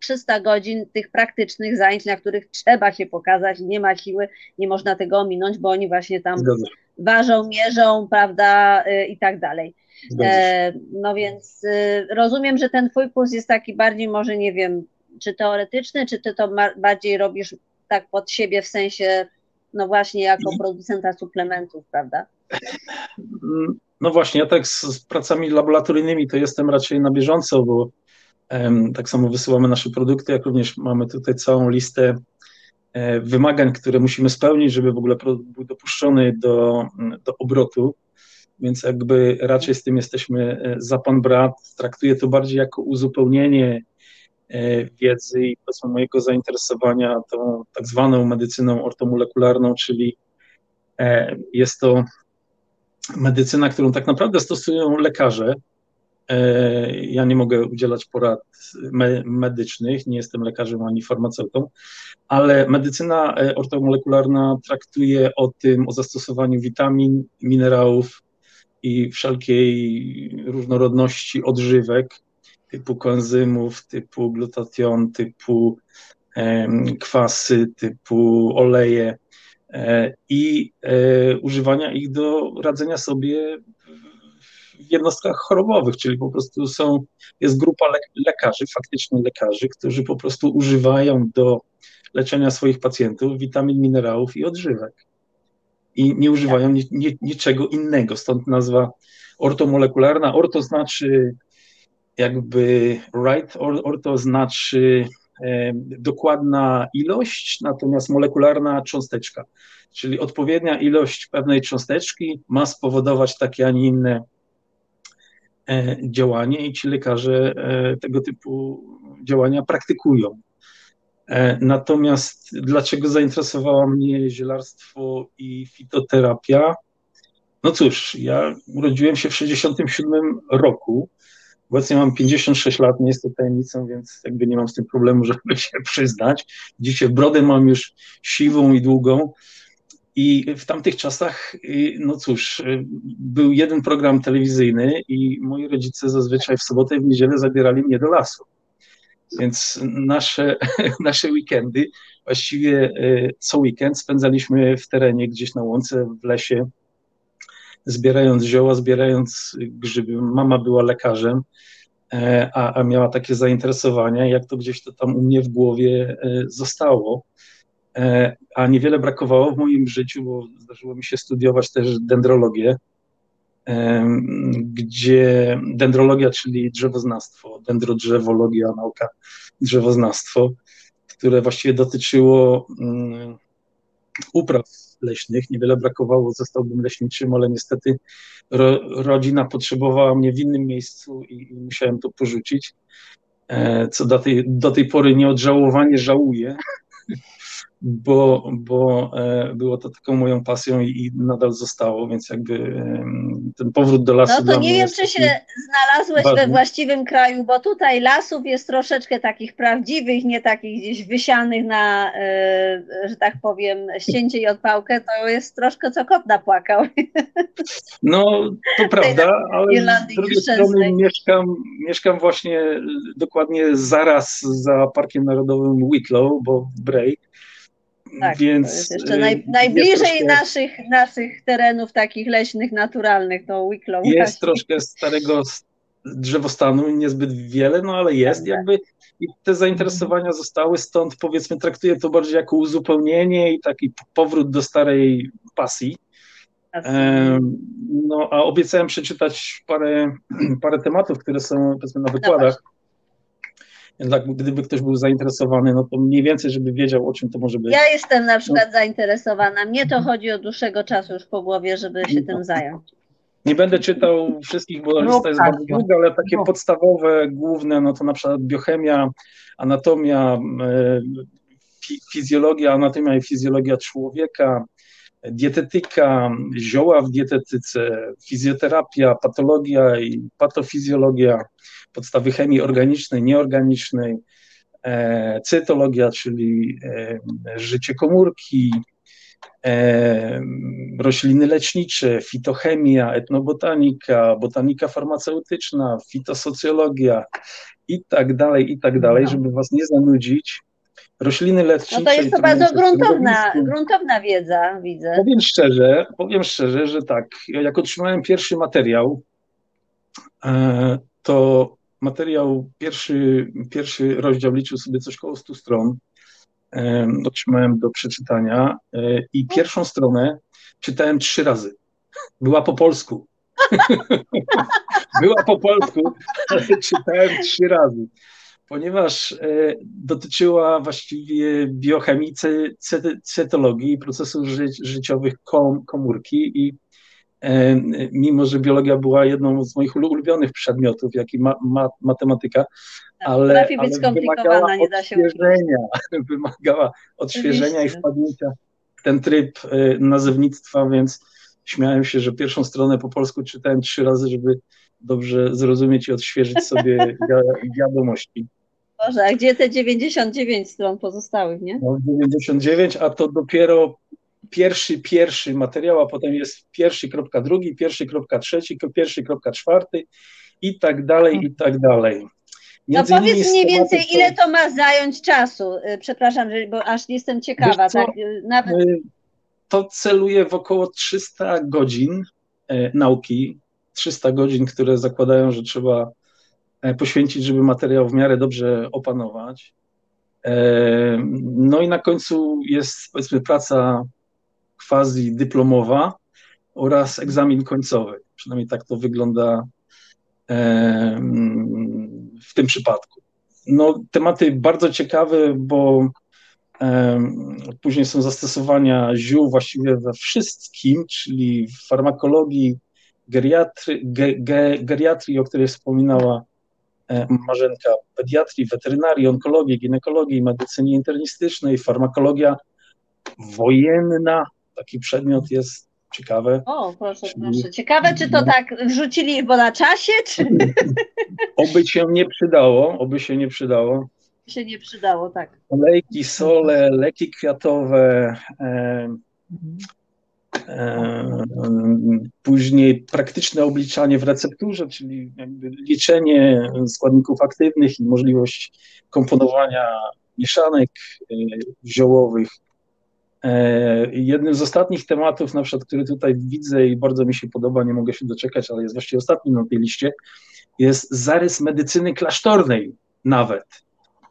300 godzin tych praktycznych zajęć, na których trzeba się pokazać, nie ma siły, nie można tego ominąć, bo oni właśnie tam Zgadza. Ważą, mierzą, prawda, i tak dalej. E, no więc rozumiem, że ten twój kurs jest taki bardziej może, nie wiem, czy teoretyczny, czy ty to bardziej robisz tak pod siebie w sensie, no właśnie jako producenta suplementów, prawda? No właśnie, ja tak z pracami laboratoryjnymi to jestem raczej na bieżąco, bo um, tak samo wysyłamy nasze produkty, jak również mamy tutaj całą listę wymagań, które musimy spełnić, żeby w ogóle produkt był dopuszczony do, do obrotu. Więc jakby raczej z tym jesteśmy e, za pan brat. Traktuję to bardziej jako uzupełnienie E, wiedzy i powiedzmy mojego zainteresowania tą tak zwaną medycyną ortomolekularną, czyli e, jest to medycyna, którą tak naprawdę stosują lekarze. E, ja nie mogę udzielać porad medycznych, nie jestem lekarzem ani farmaceutą, ale medycyna ortomolekularna traktuje o tym, o zastosowaniu witamin, minerałów i wszelkiej różnorodności odżywek typu koenzymów, typu glutation, typu kwasy, typu oleje e, i e, używania ich do radzenia sobie w jednostkach chorobowych, czyli po prostu są, jest grupa lekarzy, faktycznie lekarzy, którzy po prostu używają do leczenia swoich pacjentów witamin, minerałów i odżywek. I nie używają ni, ni, niczego innego, stąd nazwa ortomolekularna. Orto znaczy jakby right orto znaczy e, dokładna ilość, natomiast molekularna cząsteczka. Czyli odpowiednia ilość pewnej cząsteczki ma spowodować takie, a nie inne działanie i ci lekarze e, tego typu działania praktykują. Natomiast dlaczego zainteresowała mnie zielarstwo i fitoterapia? No cóż, ja urodziłem się w 1967 roku Obecnie mam 56 lat, nie jest to tajemnicą, więc jakby nie mam z tym problemu, żeby się przyznać. Dzisiaj brodę mam już siwą i długą. I w tamtych czasach, y, no cóż, y, był jeden program telewizyjny i moi rodzice zazwyczaj w sobotę i w niedzielę zabierali mnie do lasu. Więc nasze, nasze weekendy, właściwie y, co weekend spędzaliśmy w terenie, gdzieś na łące, w lesie, zbierając zioła, zbierając grzyby. Mama była lekarzem, e, a, a miała takie zainteresowania, jak to gdzieś to tam u mnie w głowie e, zostało. E, a niewiele brakowało w moim życiu, bo zdarzyło mi się studiować też dendrologię, gdzie dendrologia, czyli drzewoznawstwo, dendrodrzewologia, nauka drzewoznawstwo, które właściwie dotyczyło mm, upraw leśnych. Niewiele brakowało, zostałbym leśniczym, ale niestety ro, rodzina potrzebowała mnie w innym miejscu i, i musiałem to porzucić. E, co do tej, do tej pory nieodżałowanie żałuję, bo, bo e, było to taką moją pasją i, nadal zostało, więc jakby ten powrót do lasu. No to nie wiem, czy się znalazłeś ważny. we właściwym kraju, bo tutaj lasów jest troszeczkę takich prawdziwych, nie takich gdzieś wysianych na, e, że tak powiem, ścięcie i odpałkę, to jest troszkę co kot napłakał. No, to prawda, ale z drugiej strony mieszkam, mieszkam właśnie dokładnie zaraz za Parkiem Narodowym Wicklow, bo w Bray, tak, Więc, to jest jeszcze naj, y, najbliżej troszkę, naszych, naszych terenów takich leśnych, naturalnych do Wicklow. Jest troszkę starego drzewostanu, niezbyt wiele, no ale jest tak, jakby i te zainteresowania zostały, stąd powiedzmy traktuję to bardziej jako uzupełnienie i taki powrót do starej pasji. No, a obiecałem przeczytać parę, parę tematów, które są powiedzmy na wykładach. No tak, gdyby ktoś był zainteresowany, no to mniej więcej, żeby wiedział, o czym to może być. Ja jestem na przykład no. zainteresowana. Mnie to chodzi od dłuższego czasu już po głowie, żeby się no. tym zająć. Nie będę czytał wszystkich, bo no, lista jest tak, bardzo długa, ale takie no. podstawowe, główne, no to na przykład biochemia, anatomia, e, fizjologia, anatomia i fizjologia człowieka, dietetyka, zioła w dietetyce, fizjoterapia, patologia i patofizjologia, podstawy chemii organicznej, nieorganicznej, e, cytologia, czyli e, życie komórki, e, rośliny lecznicze, fitochemia, etnobotanika, botanika farmaceutyczna, fitosocjologia i tak dalej, i tak dalej, no. żeby was nie zanudzić. Rośliny lecznicze. No to jest to bardzo gruntowna, gruntowna wiedza, widzę. Powiem szczerze, powiem szczerze, że tak, jak otrzymałem pierwszy materiał, to materiał, pierwszy, pierwszy rozdział liczył sobie coś około 100 stron. Otrzymałem do przeczytania e, i pierwszą stronę czytałem trzy razy. Była po polsku. Była po polsku, ale czytałem trzy razy, ponieważ e, dotyczyła właściwie biochemii, cytologii, procesów ży życiowych kom komórki i mimo że biologia była jedną z moich ulubionych przedmiotów, jak i ma, ma, matematyka, tak, ale, ale wymagała nie da się odświeżenia, wymagała odświeżenia i wpadnięcia w ten tryb e, nazewnictwa, więc śmiałem się, że pierwszą stronę po polsku czytałem trzy razy, żeby dobrze zrozumieć i odświeżyć sobie wiadomości. Boże, a gdzie te 99 stron pozostałych, nie? No, 99, a to dopiero pierwszy, pierwszy materiał, a potem jest pierwszy kropka drugi, pierwszy kropka trzeci, pierwszy kropka czwarty i tak dalej, i tak dalej. No Między no powiedz mniej więcej, to... ile to ma zająć czasu? Y, przepraszam, bo aż jestem ciekawa. Tak? Y, nawet... Y, to celuje w około 300 godzin nauki, 300 godzin, które zakładają, że trzeba e, poświęcić, żeby materiał w miarę dobrze opanować. E, no i na końcu jest powiedzmy praca quasi dyplomowa oraz egzamin końcowy. Przynajmniej tak to wygląda w tym przypadku. No, tematy bardzo ciekawe, bo później są zastosowania ziół właściwie we wszystkim, czyli w farmakologii, geriatry, ge, ge, geriatrii, o której wspominała e, Marzenka, pediatrii, weterynarii, onkologii, ginekologii, medycynie internistycznej, farmakologia wojenna, taki przedmiot jest ciekawy. O, proszę, proszę. Ciekawe, czy to no. tak wrzucili bo na czasie, czy... Oby się nie przydało, oby się nie przydało. Się nie przydało, tak. Olejki, sole, leki kwiatowe, e, e, później praktyczne obliczanie w recepturze, czyli liczenie składników aktywnych i możliwość komponowania mieszanek e, ziołowych, jednym z ostatnich tematów, na przykład, który tutaj widzę i bardzo mi się podoba, nie mogę się doczekać, ale jest właściwie ostatni na tej liście, jest zarys medycyny klasztornej nawet.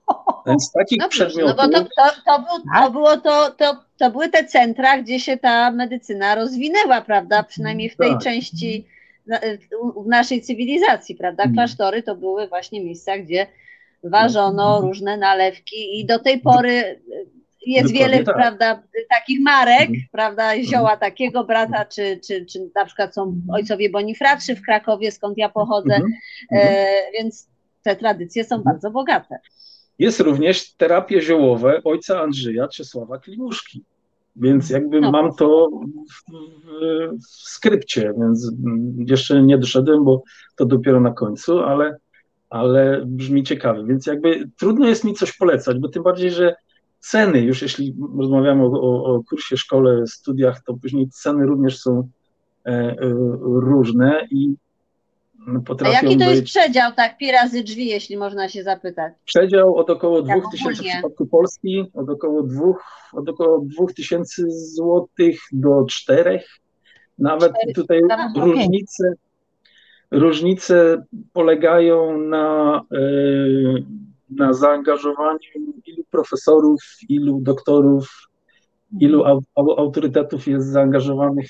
Więc takich Dobrze, przedmiotów... No bo to, to, to, był, to, było to, to, to były te centra, gdzie się ta medycyna rozwinęła, prawda? Przynajmniej w tej tak. części w naszej cywilizacji, prawda? Mhm. Klasztory to były właśnie miejsca, gdzie ważono mhm. różne nalewki i do tej pory jest Dokładnie wiele, tak. prawda, takich marek, mhm. prawda, zioła mhm. takiego brata, czy, czy, czy na przykład są ojcowie Bonifratrzy w Krakowie, skąd ja pochodzę, mhm. e, więc te tradycje są mhm. bardzo bogate. jest również terapie ziołowe ojca Andrzeja Czesława Klimuszki. Więc jakby no. mam to w, w, w, skrypcie, więc jeszcze nie doszedłem, bo to dopiero na końcu, ale, ale brzmi ciekawie. Więc jakby trudno jest mi coś polecać, bo tym bardziej, że ceny, już jeśli rozmawiamy o, o, o kursie, szkole, studiach, to później ceny również są e, e, różne i potrafią A jaki to jest być... przedział, tak, pi razy drzwi, jeśli można się zapytać? Przedział od około 2000 w przypadku Polski, od około 2, od około 2000 złotych do 4. Nawet 4. tutaj różnice, różnice polegają na, e, na zaangażowaniu ilu profesorów, ilu doktorów, ilu autorytetów jest zaangażowanych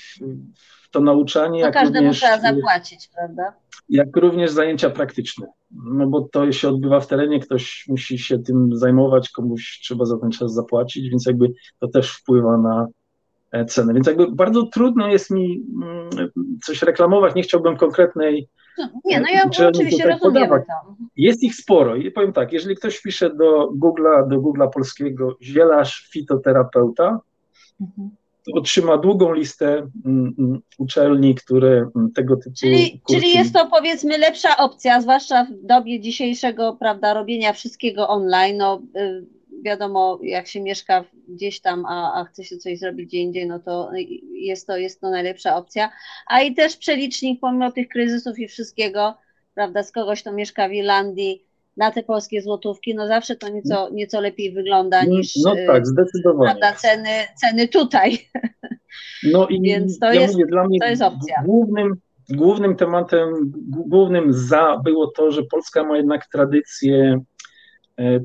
w to nauczanie. To każdemu również, trzeba zapłacić, prawda? Jak również zajęcia praktyczne, no bo to się odbywa w terenie, ktoś musi się tym zajmować, komuś trzeba za ten czas zapłacić, więc jakby to też wpływa na e, cenę. Więc jakby bardzo trudno jest mi mm, coś reklamować, nie chciałbym konkretnej no, nie, no ja oczywiście rozumiem to. Jest ich sporo i powiem tak, jeżeli ktoś pisze do Google'a, do Google'a polskiego zielarz fitoterapeuta, mhm otrzyma długą listę mm, mm, uczelni, które tego typu. Czyli, kursy... czyli jest to powiedzmy lepsza opcja, zwłaszcza w dobie dzisiejszego, prawda, robienia wszystkiego online. No, y, wiadomo, jak się mieszka gdzieś tam, a, a chce się coś zrobić gdzie indziej, no to jest to, jest to najlepsza opcja. A i też przelicznik, pomimo tych kryzysów i wszystkiego, prawda, z kogoś, kto mieszka w Irlandii, na te polskie złotówki, no zawsze to nieco, nieco lepiej wygląda no, niż no tak, zdecydowanie. Prawda, ceny, ceny tutaj. No i Więc to, ja jest, mówię, dla mnie to jest opcja. Głównym, głównym tematem, głównym za było to, że Polska ma jednak tradycje, e,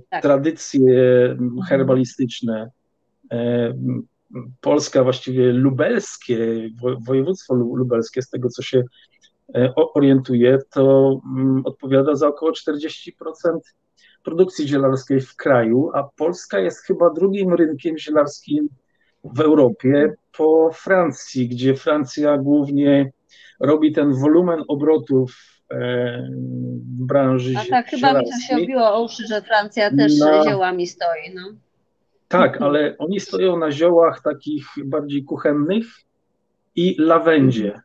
tak. tradycje herbalistyczne. E, Polska właściwie lubelskie, województwo lubelskie, z tego co się E, orientuje, to mm, odpowiada za około 40% produkcji zielarskiej w kraju, a Polska jest chyba drugim rynkiem zielarskim w Europie po Francji, gdzie Francja głównie robi ten wolumen obrotów e, w branży A tak, chyba mi to się obiło o uszy, że Francja też na... ziołami stoi. No. Tak, ale oni stoją na ziołach takich bardziej kuchennych i lawendzie.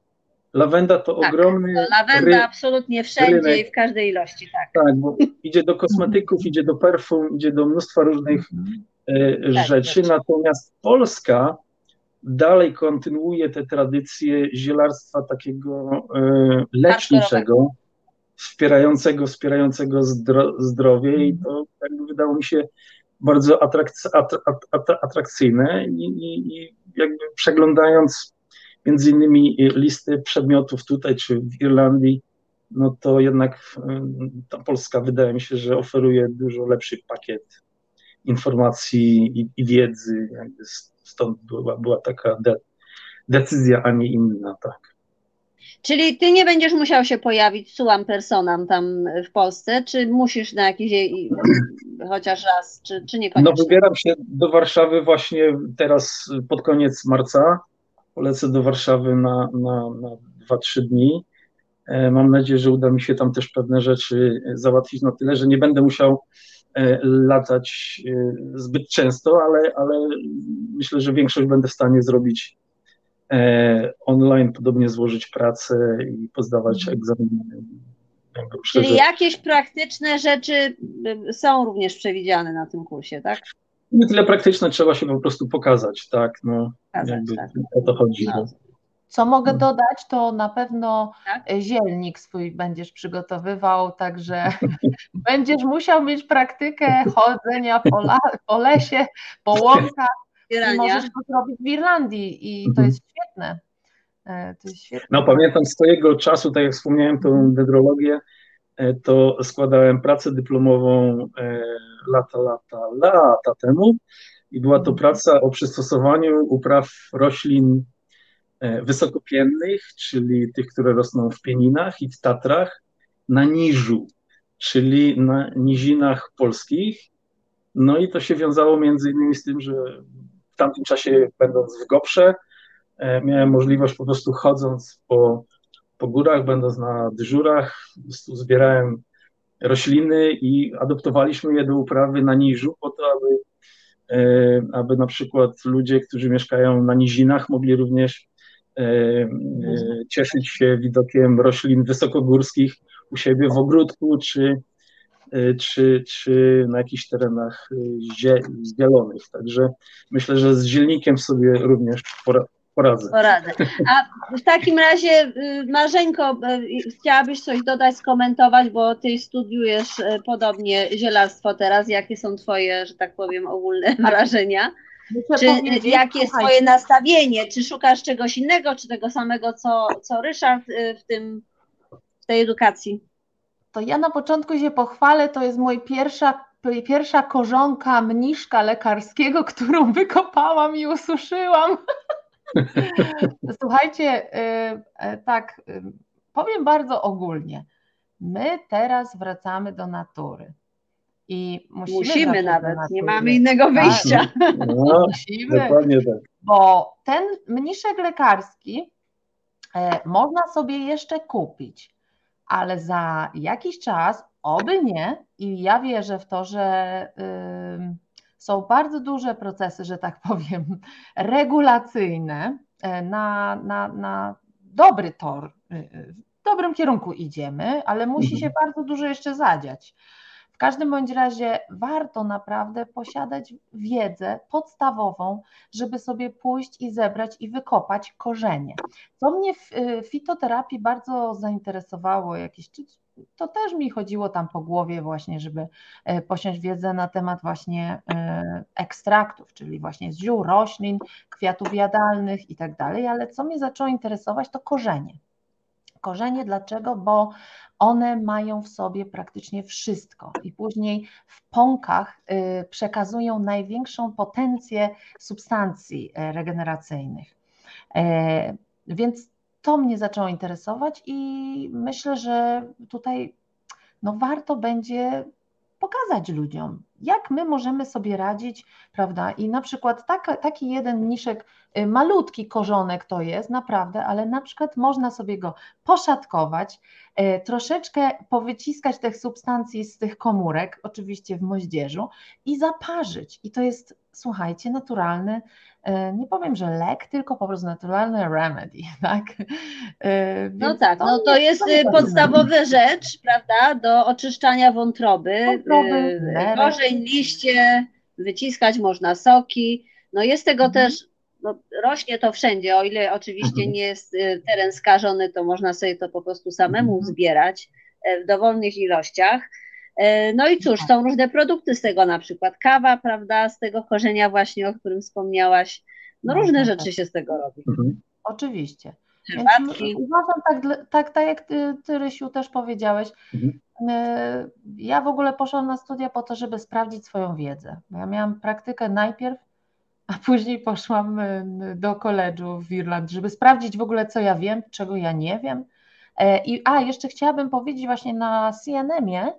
Lawenda to tak, ogromny. To lawenda ry... absolutnie wszędzie rynek. i w każdej ilości, tak. Tak, bo idzie do kosmetyków, idzie do perfum, idzie do mnóstwa różnych e, tak, rzeczy. Natomiast Polska dalej kontynuuje te tradycje zielarstwa takiego e, leczniczego, wspierającego, wspierającego zdro, zdrowie i to jakby wydało mi się bardzo atrakc, atrakcyjne i, i, i jakby przeglądając między innymi listy przedmiotów tutaj czy w Irlandii, no to jednak ta Polska wydaje mi się, że oferuje dużo lepszy pakiet informacji i, i wiedzy, stąd była, była taka de, decyzja, a nie inna, tak. Czyli ty nie będziesz musiał się pojawić suam personam tam w Polsce, czy musisz na jakiś chociaż raz, czy, czy niekoniecznie? No wybieram się do Warszawy właśnie teraz pod koniec marca polecę do Warszawy na, na, na 2-3 dni. E, mam nadzieję, że uda mi się tam też pewne rzeczy załatwić na tyle, że nie będę musiał latać e, zbyt często, ale, ale myślę, że większość będę w stanie zrobić online, podobnie złożyć pracę i pozdawać mhm. egzaminy. Czyli jakieś praktyczne rzeczy są również przewidziane na tym kursie, tak? nie tyle praktyczne, trzeba się po prostu pokazać, tak, no, pokazać, tak. o to chodzi. No. Co mogę no. dodać, to na pewno tak? zielnik swój będziesz przygotowywał, także będziesz musiał mieć praktykę chodzenia po, la, po lesie, po łąkach i możesz to zrobić w Irlandii i to mhm. jest świetne. E, to jest świetne. No pamiętam swojego czasu, tak jak wspomniałem, tą dendrologię, e, to składałem pracę dyplomową e, lata, lata, lata temu i była to praca o przystosowaniu upraw roślin e, wysokopiennych, czyli tych, które rosną w pieninach i w Tatrach, na niżu, czyli na nizinach polskich. No i to się wiązało między innymi z tym, że w tamtym czasie, będąc w Goprze, e, miałem możliwość po prostu chodząc po, po górach, będąc na dyżurach, zbierałem rośliny i adoptowaliśmy je do uprawy na niżu po to, aby, e, aby na przykład ludzie, którzy mieszkają na nizinach mogli również cieszyć się widokiem roślin wysokogórskich u siebie w ogródku czy, czy, czy na jakichś terenach zielonych. Także myślę, że z zielnikiem sobie również poradzę. Poradzę. A w takim razie, y, Marzenko, y, chciałabyś coś dodać, skomentować, bo ty studiujesz y, podobnie zielarstwo teraz. Jakie są twoje, że tak powiem, ogólne wrażenia? Czy jakie jest twoje nastawienie? Czy szukasz czegoś innego, czy tego samego, co, co Ryszard w, tym, w tej edukacji? To ja na początku się pochwalę, to jest moja pierwsza pierwsza korzonka mniszka lekarskiego, którą wykopałam i ususzyłam. Słuchajcie, y, y, tak, y, powiem bardzo ogólnie. My teraz wracamy do natury. I musimy, musimy nawet, nie mamy innego tak. wyjścia. No, musimy, dokładnie tak. Bo ten mniszek lekarski e, można sobie jeszcze kupić, ale za jakiś czas, oby nie, i ja wierzę w to, że są bardzo duże procesy, że tak powiem, regulacyjne e, na, na, na dobry tor. E, w dobrym kierunku idziemy, ale musi się mhm. bardzo dużo jeszcze zadziać. W każdym bądź razie warto naprawdę posiadać wiedzę podstawową, żeby sobie pójść i zebrać i wykopać korzenie. Co mnie w e, fitoterapii bardzo zainteresowało, jakieś to też mi chodziło tam po głowie właśnie, żeby e, posiąść wiedzę na temat właśnie e, ekstraktów, czyli właśnie z ziół, roślin, kwiatów jadalnych i tak dalej, ale co mnie zaczęło interesować to korzenie. Korzenie dlaczego? Bo one mają w sobie praktycznie wszystko i później w pąkach e, przekazują największą potencję substancji regeneracyjnych. Więc to mnie zaczęło interesować i myślę, że tutaj no warto będzie pokazać ludziom, jak my możemy sobie radzić, prawda? I na przykład taka, taki jeden mniszek, y, malutki korzonek to jest, naprawdę, ale na przykład można sobie go poszatkować, y, troszeczkę powyciskać tych substancji z tych komórek, oczywiście w moździerzu i zaparzyć. I to jest, słuchajcie, naturalny E, nie powiem, że lek, tylko po prostu naturalny remedy, tak? No tak, no to jest, jest podstawowa rzecz, prawda, do oczyszczania wątroby, wątroby korzeń, liście, wyciskać można soki, no jest tego mhm. też, no, rośnie to wszędzie, o ile oczywiście mhm. nie jest teren skażony, to można sobie to po prostu samemu mhm. zbierać w dowolnych ilościach, E, no i cóż, są różne produkty z tego, na przykład kawa, prawda, z tego korzenia właśnie, o którym wspomniałaś. No różne rzeczy się z tego robi. Mhm. Oczywiście. Herbatki. Uważam tak, tak, tak jak ty, ty, Rysiu, też powiedziałeś. Mhm. E, ja w ogóle poszłam na studia po to, żeby sprawdzić swoją wiedzę. Ja miałam praktykę najpierw, a później poszłam e, do koledżu w Irlandii, żeby sprawdzić w ogóle, co ja wiem, czego ja nie wiem. I, a, jeszcze chciałabym powiedzieć właśnie na CNN-ie,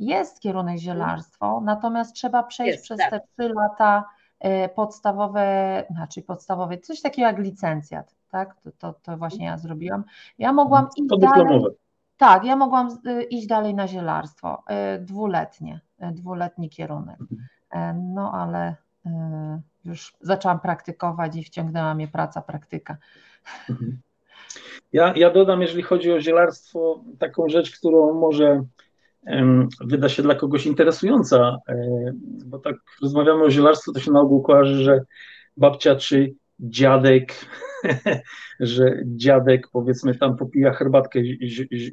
jest kierunek zielarstwo, natomiast trzeba przejść jest, przez tak. te trzy lata e, podstawowe, znaczy podstawowe, coś takiego jak licencjat, tak? To, to, to właśnie ja zrobiłam. Ja mogłam iść dalej. Tak, ja mogłam e, iść dalej na zielarstwo, e, dwuletnie, dwuletni kierunek. Mhm. No ale już zaczęłam praktykować i wciągnęła mnie praca, praktyka. Mhm. Ja, ja dodam, jeżeli chodzi o zielarstwo, taką rzecz, którą może wyda się dla kogoś interesująca, e, bo tak rozmawiamy o zielarstwie, to się na ogół kojarzy, że babcia czy dziadek, że dziadek powiedzmy tam popija herbatkę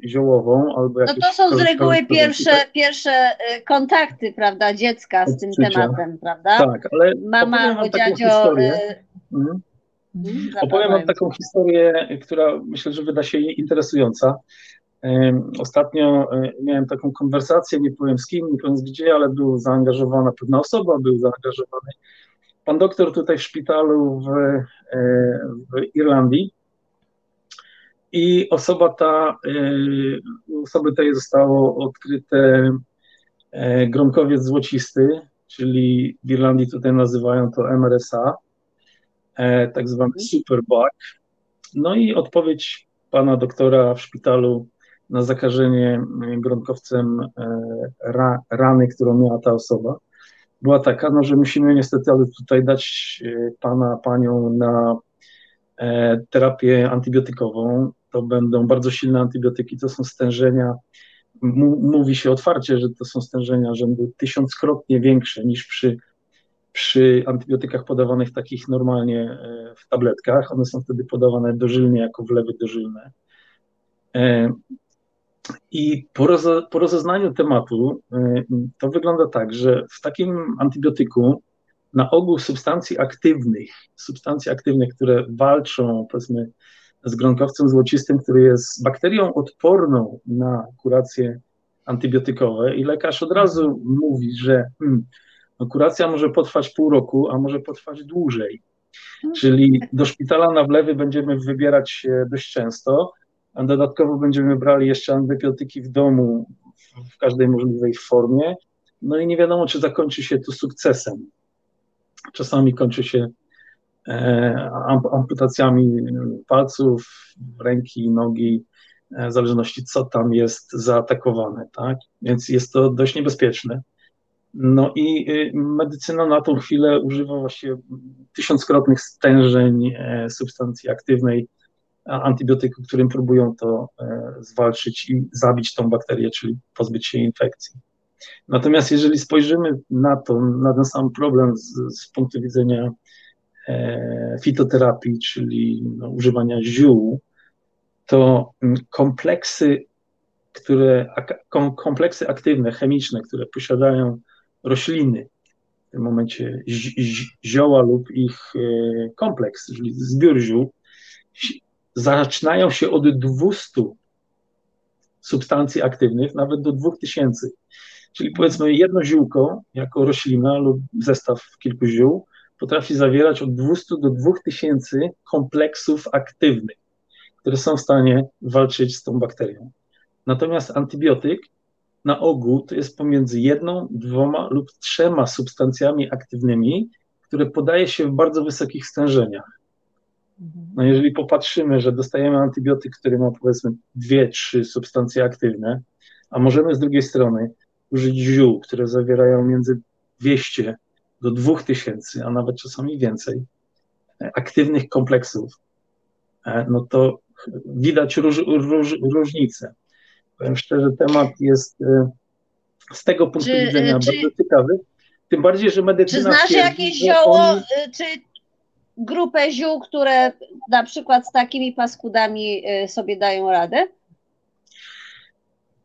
ziołową albo No to są z reguły pierwsze, pierwsze e, kontakty, prawda, dziecka z tym tematem, prawda? Tak, ale mama o dziadzio... E, mhm. mhm. Opowiem Wam taką historię, która myślę, że wyda się interesująca. Ostatnio e, miałem taką konwersację, nie powiem z kim, nie powiem gdzie, ale był zaangażowana pewna osoba, był zaangażowany pan doktor tutaj w szpitalu w, e, w Irlandii. I osoba ta, e, osoby tej zostało odkryte gromkowiec złocisty, czyli w Irlandii tutaj nazywają to MRSA, tak zwany superbug. No i odpowiedź pana doktora w szpitalu na zakażenie gronkowcem ra, rany, którą miała ta osoba, była taka, no, że musimy niestety ale tutaj dać pana, panią na terapię antybiotykową. To będą bardzo silne antybiotyki, to są stężenia mówi się otwarcie, że to są stężenia rzędu tysiąckrotnie większe niż przy, przy antybiotykach podawanych takich normalnie e, w tabletkach. One są wtedy podawane dożylnie jako wlewy dożylne. I po, roze, po rozeznaniu tematu e, to wygląda tak, że w takim antybiotyku na ogół substancji aktywnych, substancji aktywnych, które walczą, powiedzmy, z gronkowcem złocistym, który jest bakterią odporną na kuracje antybiotykowe i lekarz od razu mówi, że hmm, no kuracja może potrwać pół roku, a może potrwać dłużej. Czyli do szpitala na wlewy będziemy wybierać się dość często, a dodatkowo będziemy brali jeszcze antybiotyki w domu w każdej możliwej formie. No i nie wiadomo, czy zakończy się to sukcesem. Czasami kończy się E, amputacjami palców, ręki, nogi, e, w zależności co tam jest zaatakowane, tak? Więc jest to dość niebezpieczne. No i y, medycyna na tą chwilę używa właśnie tysiąckrotnych stężeń e, substancji aktywnej, antybiotyku, którym próbują to zwalczyć i zabić tą bakterię, czyli pozbyć się infekcji. Natomiast jeżeli spojrzymy na to, na ten sam problem z, z punktu widzenia E, fitoterapii, czyli no, używania ziół, to mm, kompleksy, które, kompleksy aktywne, chemiczne, które posiadają rośliny, w tym momencie zioła lub ich e, kompleks, czyli zbiór ziół, zaczynają się od 200 substancji aktywnych, nawet do 2000. Czyli powiedzmy jedno ziółko jako roślina lub zestaw kilku ziół potrafi zawierać od 200 do 2000 kompleksów aktywnych, które są w stanie walczyć z tą bakterią. Natomiast antybiotyk na ogół to jest pomiędzy jedną, dwoma lub trzema substancjami aktywnymi, które podaje się w bardzo wysokich stężeniach. No jeżeli popatrzymy, że dostajemy antybiotyk, który ma powiedzmy dwie, trzy substancje aktywne, a możemy z drugiej strony użyć ziół, które zawierają między 200 do 2000, a nawet czasami więcej e, aktywnych kompleksów, e, no to widać róż, róż, różnice. Powiem szczerze, temat jest e, z tego punktu czy, widzenia czy, bardzo ciekawy. Tym bardziej, że medycyna. Czy znasz jakieś zioło, oni... czy grupę ziół, które na przykład z takimi paskudami sobie dają radę?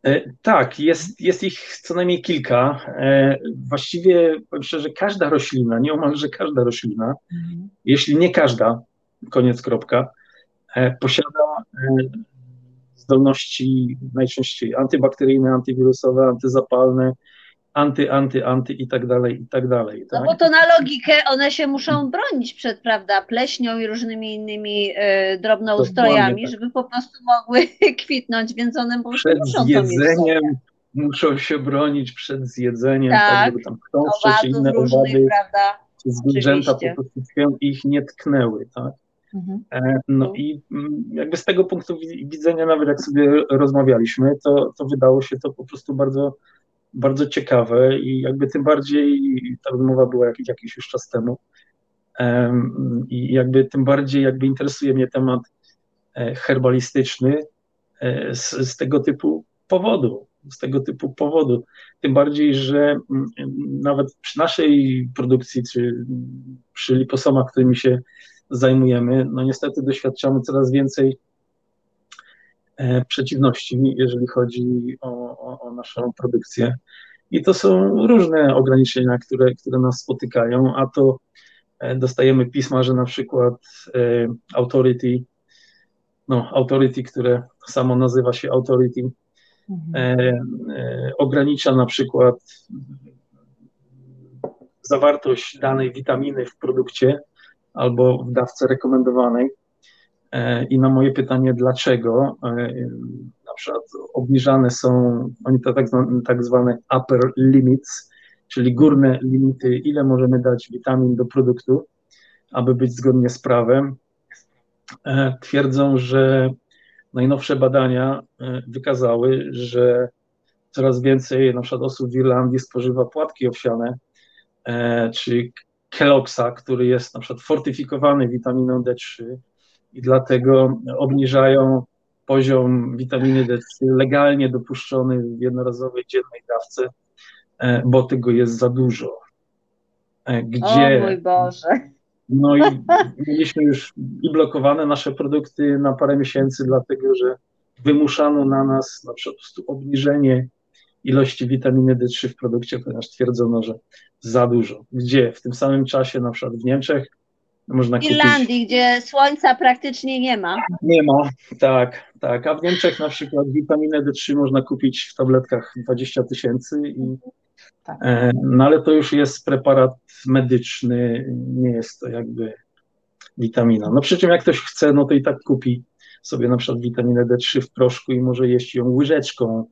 E, tak, jest, jest ich co najmniej kilka. E, właściwie powiem szczerze, każda roślina, nieomalże każda roślina, mhm. jeśli nie każda, koniec kropka, e, posiada zdolności najczęściej antybakteryjne, antywirusowe, antyzapalne, anty, anty, anty i tak dalej, i tak dalej. No tak? No bo to na logikę one się muszą bronić przed, prawda, pleśnią i różnymi innymi y, drobnoustrojami, tak. żeby po prostu mogły kwitnąć, więc one po prostu muszą jedzeniem muszą się bronić przed zjedzeniem, tak, tak żeby tam chrząszcze czy inne owady, prawda, zwierzęta po prostu ich nie tknęły, tak? Mhm. E, no i mm, jakby z tego punktu widzenia, nawet jak sobie rozmawialiśmy, to, to wydało się to po prostu bardzo bardzo ciekawe i jakby tym bardziej, ta rozmowa była jakiś, jakiś już czas temu, i jakby tym bardziej jakby interesuje mnie temat e, herbalistyczny e, z, z tego typu powodu, z tego typu powodu. Tym bardziej, że mm, nawet przy naszej produkcji, czy przy liposomach, którymi się zajmujemy, no niestety doświadczamy coraz więcej przeciwności, jeżeli chodzi o, o, o, naszą produkcję. I to są różne ograniczenia, które, które nas spotykają, a to e, dostajemy pisma, że na przykład e, authority, no authority, które samo nazywa się authority, mhm. ogranicza na przykład zawartość danej witaminy w produkcie albo w dawce rekomendowanej E, I na moje pytanie, dlaczego e, na przykład obniżane są oni to tak, zwane, tak zwane upper limits, czyli górne limity, ile możemy dać witamin do produktu, aby być zgodnie z prawem, e, twierdzą, że najnowsze badania e, wykazały, że coraz więcej na przykład osób w Irlandii spożywa płatki owsiane, e, czy Kelloggsa, który jest na przykład fortyfikowany witaminą D3 i dlatego obniżają poziom witaminy D3 legalnie dopuszczony w jednorazowej dziennej dawce, e, bo tego jest za dużo. Gdzie, o mój Boże. No i mieliśmy już i blokowane nasze produkty na parę miesięcy, dlatego że wymuszano na nas na przykład obniżenie ilości witaminy D3 w produkcie, ponieważ twierdzono, że za dużo. Gdzie? W tym samym czasie na przykład w Niemczech można kupić... W Irlandii, gdzie słońca praktycznie nie ma. Nie ma, tak, tak. A w Niemczech na przykład witaminę D3 można kupić w tabletkach 20 tysięcy i tak. E, no ale to już jest preparat medyczny, nie jest to jakby witamina. No przy czym jak ktoś chce, no to i tak kupi sobie na przykład witaminę D3 w proszku i może jeść ją łyżeczką,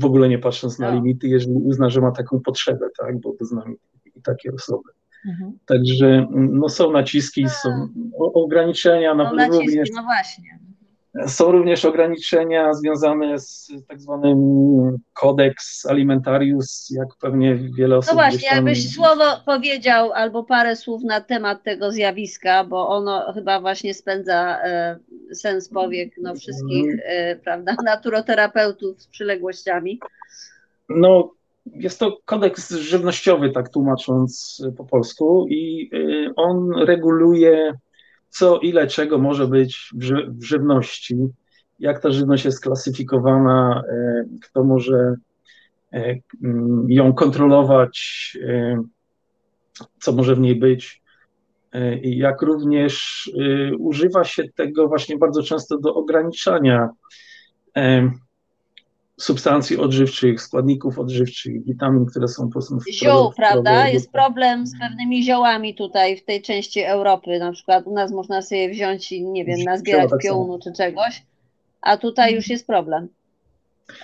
w ogóle nie patrząc na no. limity, jeżeli uzna, że ma taką potrzebę, tak, bo znam i takie osoby. Mhm. Także no, są naciski, są ograniczenia na no, naciski, również. No właśnie. Są również ograniczenia związane z tak zwanym kodeks alimentarius, jak pewnie wiele osób. No właśnie, tam... jakbyś słowo powiedział albo parę słów na temat tego zjawiska, bo ono chyba właśnie spędza e, sens powiek no, wszystkich, e, prawda, naturoterapeutów z przyległościami. No, jest to kodeks żywnościowy, tak tłumacząc po polsku, i e, on reguluje co, ile, czego może być w, ży w żywności, jak ta żywność jest klasyfikowana, e, kto może mm, ją kontrolować, co może w niej być. Jak również używa się tego właśnie bardzo często do ograniczania substancji odżywczych, składników odżywczych, witamin, które są po prostu w Ziół, prawda? Jest problem z pewnymi ziołami tutaj w tej części Europy. Na przykład u nas można sobie wziąć i nie wiem, nazbierać tak piołunu czy czegoś, a tutaj już jest problem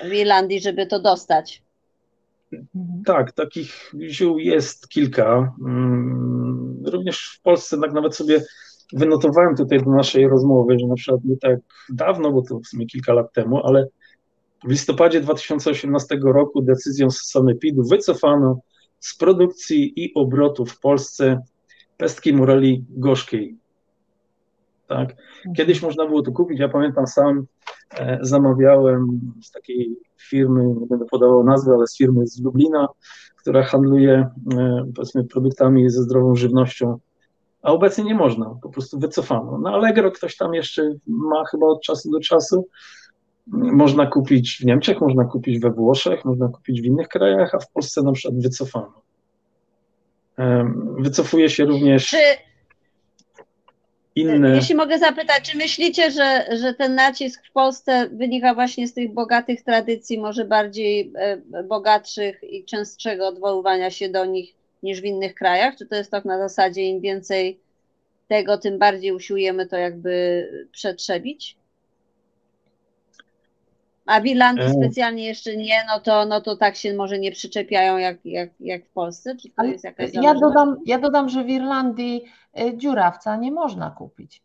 w Irlandii, żeby to dostać. Tak, takich ziół jest kilka. Mm, również w Polsce, tak nawet sobie wynotowałem tutaj do naszej rozmowy, że na przykład nie tak dawno, bo to w sumie kilka lat temu, ale w listopadzie 2018 roku decyzją Sanepidu wycofano z produkcji i obrotu w Polsce pestki moreli gorzkiej. Tak. Mhm. Kiedyś można było to kupić, ja pamiętam sam e, zamawiałem z takiej firmy, nie będę podawał nazwy, ale z firmy z Lublina, która handluje e, powiedzmy produktami ze zdrową żywnością, a obecnie nie można, po prostu wycofano. Na Allegro ktoś tam jeszcze ma chyba od czasu do czasu, można kupić w Niemczech, można kupić we Włoszech, można kupić w innych krajach, a w Polsce na przykład wycofano. Wycofuje się również czy, inne. Jeśli mogę zapytać, czy myślicie, że, że ten nacisk w Polsce wynika właśnie z tych bogatych tradycji, może bardziej e, bogatszych i częstszego odwoływania się do nich niż w innych krajach? Czy to jest tak na zasadzie im więcej tego, tym bardziej usiłujemy to jakby przetrzebić? A w Irlandii e. specjalnie jeszcze nie, no to, no to tak się może nie przyczepiają jak, jak, jak w Polsce? Czy to jest jakaś ja dodam, ja dodam, że w Irlandii e, dziurawca nie można kupić.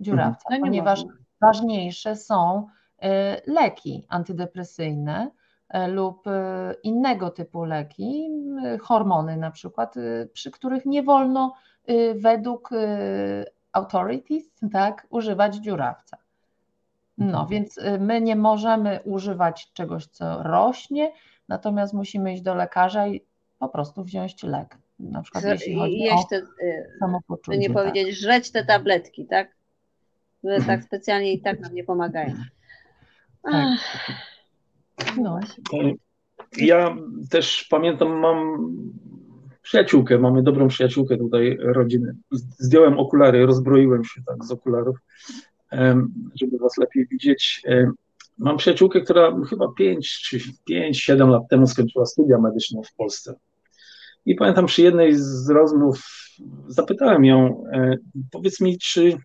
Dziurawca, no ponieważ można. ważniejsze są e, leki antydepresyjne lub innego typu leki, hormony na przykład, przy których nie wolno według authorities tak, używać dziurawca. No, więc y, my nie możemy używać czegoś, co rośnie, natomiast musimy iść do lekarza i po prostu wziąć lek. Na przykład jeśli chodzi jeść o te, y, samopoczucie. Nie tak. powiedzieć, żreć te tabletki, tak? Które tak mhm. specjalnie i tak nam nie pomagają. Tak. No. Ja też pamiętam, mam przyjaciółkę, mamy dobrą przyjaciółkę tutaj rodziny. Zdjąłem okulary, rozbroiłem się tak z okularów żeby Was lepiej widzieć. Mam przyjaciółkę, która chyba 5 czy 5-7 lat temu skończyła studia medyczne w Polsce. I pamiętam przy jednej z rozmów zapytałem ją, e, powiedz mi, czy,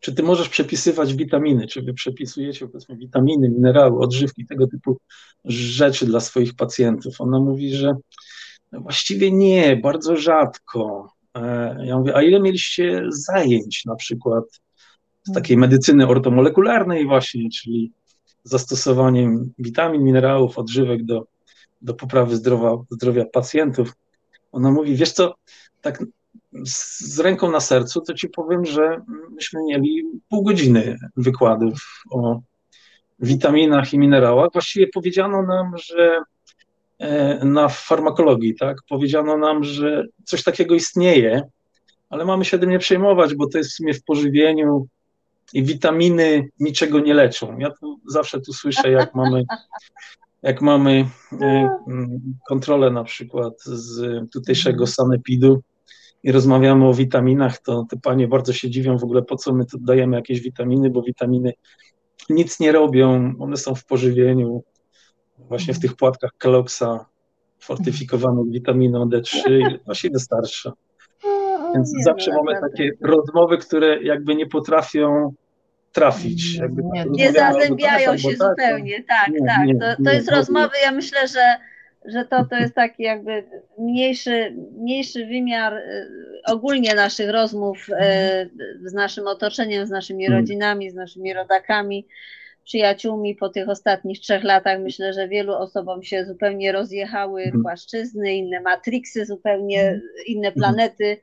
czy ty możesz przepisywać witaminy, czy wy przepisujecie powiedzmy witaminy, minerały, odżywki, tego typu rzeczy dla swoich pacjentów. Ona mówi, że właściwie nie, bardzo rzadko. E, ja mówię, a ile mieliście zajęć na przykład z takiej medycyny ortomolekularnej właśnie, czyli zastosowaniem witamin, minerałów, odżywek do, do poprawy zdrowia, zdrowia pacjentów. Ona mówi, wiesz co, tak z ręką na sercu, to ci powiem, że myśmy mieli pół godziny wykładów o witaminach i minerałach. Właściwie powiedziano nam, że e, na farmakologii, tak, powiedziano nam, że coś takiego istnieje, ale mamy się tym nie przejmować, bo to jest w sumie w pożywieniu i witaminy niczego nie leczą. Ja tu zawsze tu słyszę, jak mamy, jak mamy e, kontrolę na przykład z tutejszego sanepidu i rozmawiamy o witaminach, to te panie bardzo się dziwią w ogóle, po co my tu dajemy jakieś witaminy, bo witaminy nic nie robią, one są w pożywieniu, właśnie w tych płatkach Kelloggsa fortyfikowanych witaminą D3 i właśnie wystarczy. Więc nie, zawsze no, mamy takie rozmowy, które jakby nie potrafią trafić. Jakby nie, nie zazębiają się tak, zupełnie, tak, nie, tak. Nie, to, to jest rozmowy, ja myślę, że, że to, to jest taki jakby mniejszy, mniejszy wymiar y, ogólnie naszych rozmów y, z naszym otoczeniem, z naszymi mm. rodzinami, z naszymi rodakami, przyjaciółmi po tych ostatnich trzech latach. Myślę, że wielu osobom się zupełnie rozjechały mhm. płaszczyzny, inne matriksy, zupełnie mhm. inne planety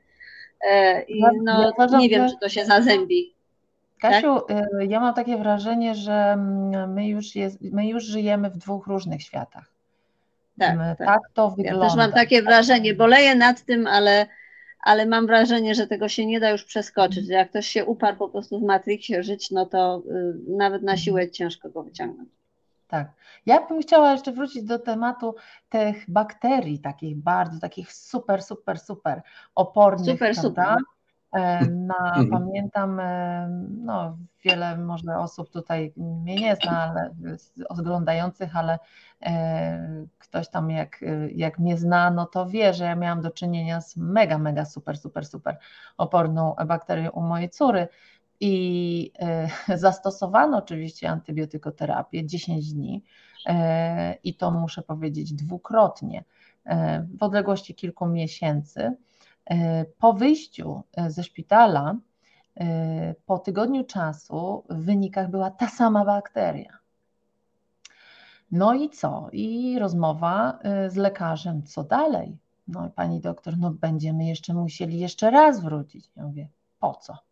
I no, nie wiem, czy to się zazębi. Kasiu, tak? E, ja mam takie wrażenie, że my już, jest, my już żyjemy w dwóch różnych światach. Tak, tak. tak to wygląda. Ja też mam takie wrażenie, boleję nad tym, ale, ale mam wrażenie, że tego się nie da już przeskoczyć. Jak ktoś się uparł po prostu w Matrixie żyć, no to y, nawet na siłę ciężko go wyciągnąć. Tak. Ja bym chciała jeszcze wrócić do tematu tych bakterii, takich bardzo, takich super, super, super opornych. Super, super. Na, mhm. pamiętam, no wiele może osób tutaj mnie nie zna, ale oglądających, ale ktoś tam jak, jak mnie zna, no to wie, że ja miałam do czynienia z mega, mega super, super, super oporną bakterią u mojej córy i e, zastosowano oczywiście antybiotykoterapię 10 dni e, i to muszę powiedzieć dwukrotnie e, w odległości kilku miesięcy. Po wyjściu ze szpitala, po tygodniu czasu w wynikach była ta sama bakteria. No i co? I rozmowa z lekarzem, co dalej? No i pani doktor, no będziemy jeszcze musieli jeszcze raz wrócić. Ja mówię, po co?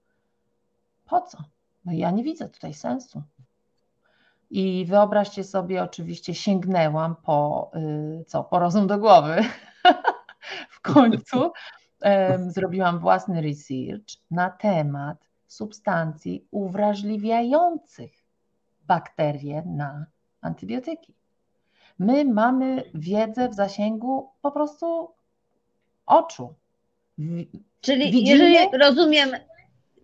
Po co? No ja nie widzę tutaj sensu. I wyobraźcie sobie, oczywiście sięgnęłam po y, co? Po rozum do głowy. w końcu zrobiłam własny research na temat substancji uwrażliwiających bakterie na antybiotyki. My mamy wiedzę w zasięgu po prostu oczu. Czyli Widzimy... jeżeli rozumiem,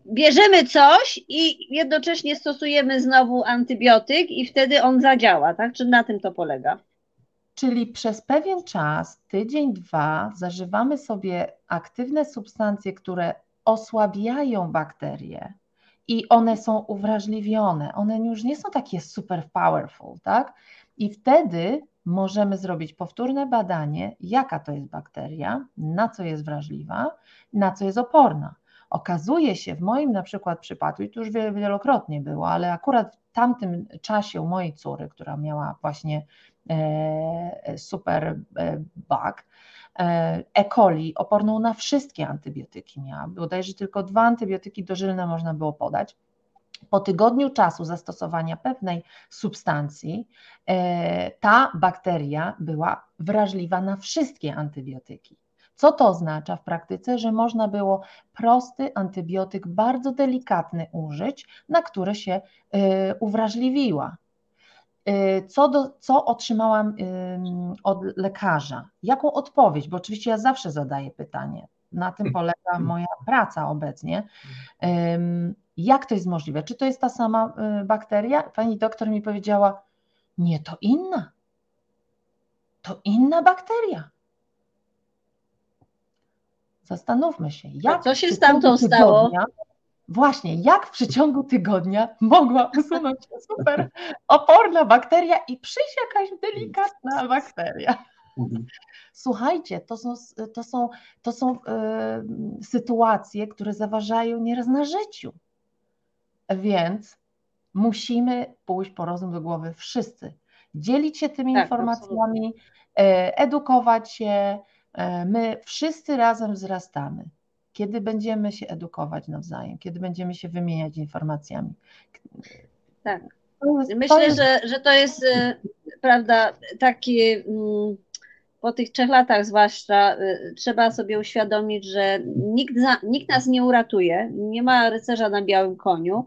bierzemy coś i jednocześnie stosujemy znowu antybiotyk i wtedy on zadziała, tak? Czy na tym to polega? Czyli przez pewien czas, tydzień, dwa, zażywamy sobie aktywne substancje, które osłabiają bakterie i one są uwrażliwione. One już nie są takie super powerful, tak? I wtedy możemy zrobić powtórne badanie, jaka to jest bakteria, na co jest wrażliwa, na co jest oporna. Okazuje się w moim na przykład przypadku, i to już wielokrotnie było, ale akurat w tamtym czasie u mojej córy, która miała właśnie e, super e, bug, e, E. coli oporną na wszystkie antybiotyki miała, bodajże tylko dwa antybiotyki dożylne można było podać. Po tygodniu czasu zastosowania pewnej substancji, ta bakteria była wrażliwa na wszystkie antybiotyki. Co to oznacza w praktyce? Że można było prosty antybiotyk, bardzo delikatny użyć, na które się y, uwrażliwiła. Y, co, do, co otrzymałam od lekarza? Jaką odpowiedź? Bo oczywiście ja zawsze zadaję pytanie. Na tym polega moja praca obecnie. Jak to jest możliwe? Czy to jest ta sama y, bakteria? Pani doktor mi powiedziała: Nie, to inna. To inna bakteria. Zastanówmy się, jak. co się z tamtą stało? Właśnie, jak w przeciągu tygodnia mogła usunąć się super oporna bakteria i przyjść jakaś delikatna bakteria. Mhm. Słuchajcie, to są, to są, to są y, sytuacje, które zaważają nieraz na życiu. Więc musimy pójść po rozum do głowy wszyscy. Dzielić się tymi tak, informacjami, absolutnie. edukować się. My wszyscy razem wzrastamy kiedy będziemy się edukować nawzajem, kiedy będziemy się wymieniać informacjami. Tak. Myślę. Że, że to jest e, prawda, taki mm, po tych trzech latach zwłaszcza e, trzeba sobie uświadomić, że nikt, nikt nas nie uratuje, nie ma rycerza na białym koniu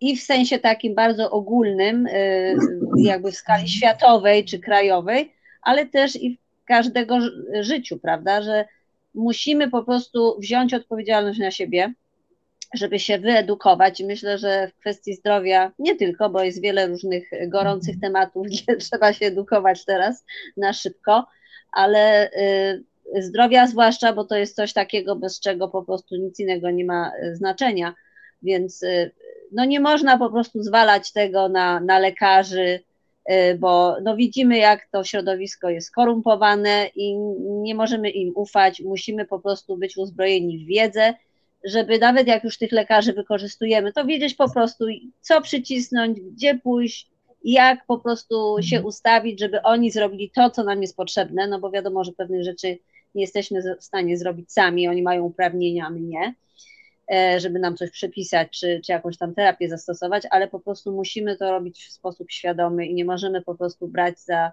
i w sensie takim bardzo ogólnym, e, jakby w skali światowej czy krajowej, ale też i w każdego życiu, prawda, że musimy po prostu wziąć odpowiedzialność na siebie, żeby się wyedukować. Myślę, że w kwestii zdrowia nie tylko, bo jest wiele różnych gorących mhm. tematów, gdzie trzeba się edukować teraz na szybko, ale y, zdrowia zwłaszcza, bo to jest coś takiego, bez czego po prostu nic innego nie ma y, znaczenia. Więc y, no nie można po prostu zwalać tego na, na lekarzy, bo no widzimy, jak to środowisko jest skorumpowane i nie możemy im ufać. Musimy po prostu być uzbrojeni w wiedzę, żeby nawet jak już tych lekarzy wykorzystujemy, to wiedzieć po prostu, co przycisnąć, gdzie pójść, jak po prostu się mhm. ustawić, żeby oni zrobili to, co nam jest potrzebne, no bo wiadomo, że pewnych rzeczy nie jesteśmy w stanie zrobić sami, oni mają uprawnienia, a my nie. E, żeby nam coś przepisać, czy, czy jakąś tam terapię zastosować, ale po prostu musimy to robić w sposób świadomy i nie możemy po prostu brać za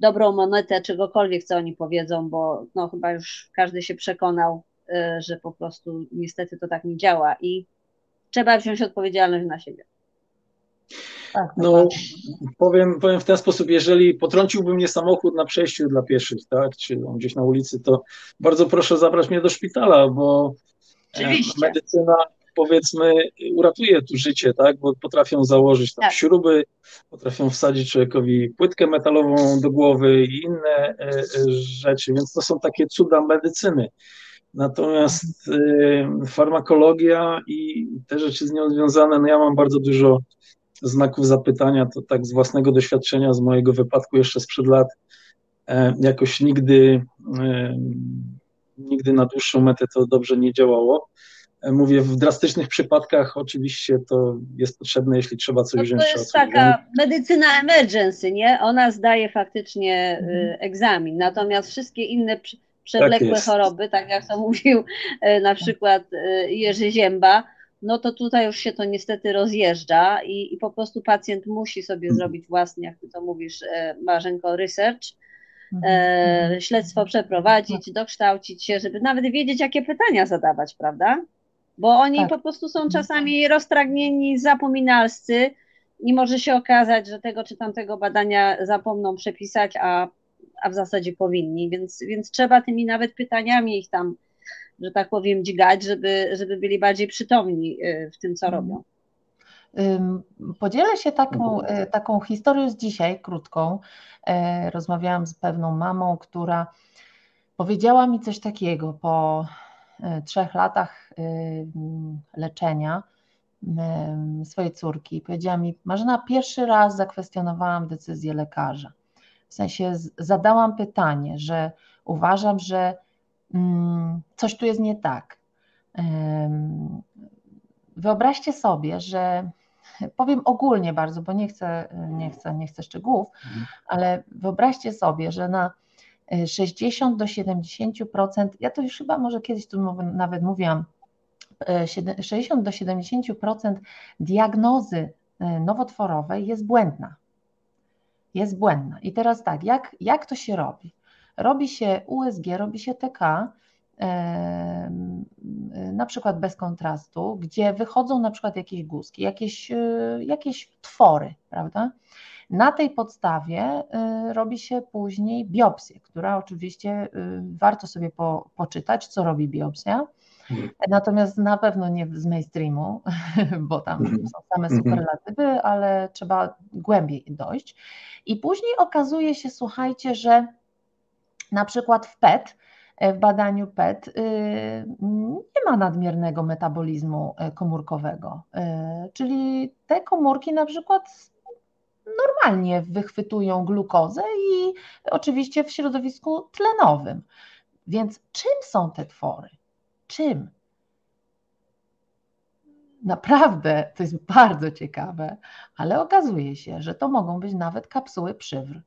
dobrą monetę czegokolwiek, co oni powiedzą, bo no chyba już każdy się przekonał, e, że po prostu niestety to tak nie działa i trzeba wziąć odpowiedzialność na siebie. Tak, no, powiem, powiem w ten sposób, jeżeli potrąciłby mnie samochód na przejściu dla pieszych, tak, czy gdzieś na ulicy, to bardzo proszę zabrać mnie do szpitala, bo Oczywiście. medycyna powiedzmy uratuje tu życie, tak, bo potrafią założyć tam tak. śruby, potrafią wsadzić człowiekowi płytkę metalową do głowy i inne e, e, rzeczy, więc to są takie cuda medycyny. Natomiast e, farmakologia i te rzeczy z nią związane, no ja mam bardzo dużo znaków zapytania, to tak z własnego doświadczenia, z mojego wypadku jeszcze sprzed lat, jakoś nigdy nigdy na dłuższą metę to dobrze nie działało. E, mówię, w drastycznych przypadkach oczywiście to jest potrzebne, jeśli trzeba coś no wziąć. To jest taka medycyna emergency, nie? Ona zdaje faktycznie mhm. egzamin, natomiast wszystkie inne przewlekłe tak choroby, tak jak to mówił e, na przykład Jerzy Zięba, no to tutaj już się to niestety rozjeżdża i, i po prostu pacjent musi sobie mhm. zrobić własny, jak ty to mówisz, Marzenko, research, e, śledztwo przeprowadzić, dokształcić się, żeby nawet wiedzieć, jakie pytania zadawać, prawda? Bo oni tak. po prostu są czasami roztragnieni, zapominalscy i może się okazać, że tego czy tamtego badania zapomną przepisać, a, a w zasadzie powinni, więc, więc trzeba tymi nawet pytaniami ich tam, że tak powiem, dźgać, żeby, żeby byli bardziej przytomni e, w tym, co mhm. robią. Podzielę się taką, e, taką historią z dzisiaj, krótką. E, rozmawiałam z pewną mamą, która powiedziała mi coś takiego po e, trzech latach leczenia swojej córki. Powiedziała mi, Marzena, pierwszy raz zakwestionowałam decyzję lekarza. W sensie zadałam pytanie, że uważam, że coś tu jest nie tak. Wyobraźcie sobie, że powiem ogólnie bardzo, bo nie chcę, nie chcę, nie chcę szczegółów, mhm. ale wyobraźcie sobie, że na 60 do 70%, ja to już chyba może kiedyś tu nawet mówiłam, 60 do 70% diagnozy e, nowotworowej jest błędna. Jest błędna. I teraz tak, jak, jak to się robi? Robi się USG, robi się TK, na przykład bez kontrastu, gdzie wychodzą na przykład jakieś guzki, jakieś, e, jakieś twory, prawda? Na tej podstawie e, robi się później biopsję, która oczywiście e, warto sobie po, poczytać, co robi biopsja. Mhm. Natomiast na pewno nie z mainstreamu, bo tam mhm. są same mhm. superlatywy, ale trzeba głębiej dojść. I później okazuje się, słuchajcie, że na przykład w PET w badaniu PET y, nie ma nadmiernego metabolizmu e, komórkowego, e, czyli te komórki na przykład normalnie wychwytują glukozę i oczywiście w środowisku tlenowym. Więc czym są te twory? Czym? Naprawdę, to jest bardzo ciekawe, ale okazuje się, że to mogą być nawet kapsuły przywr.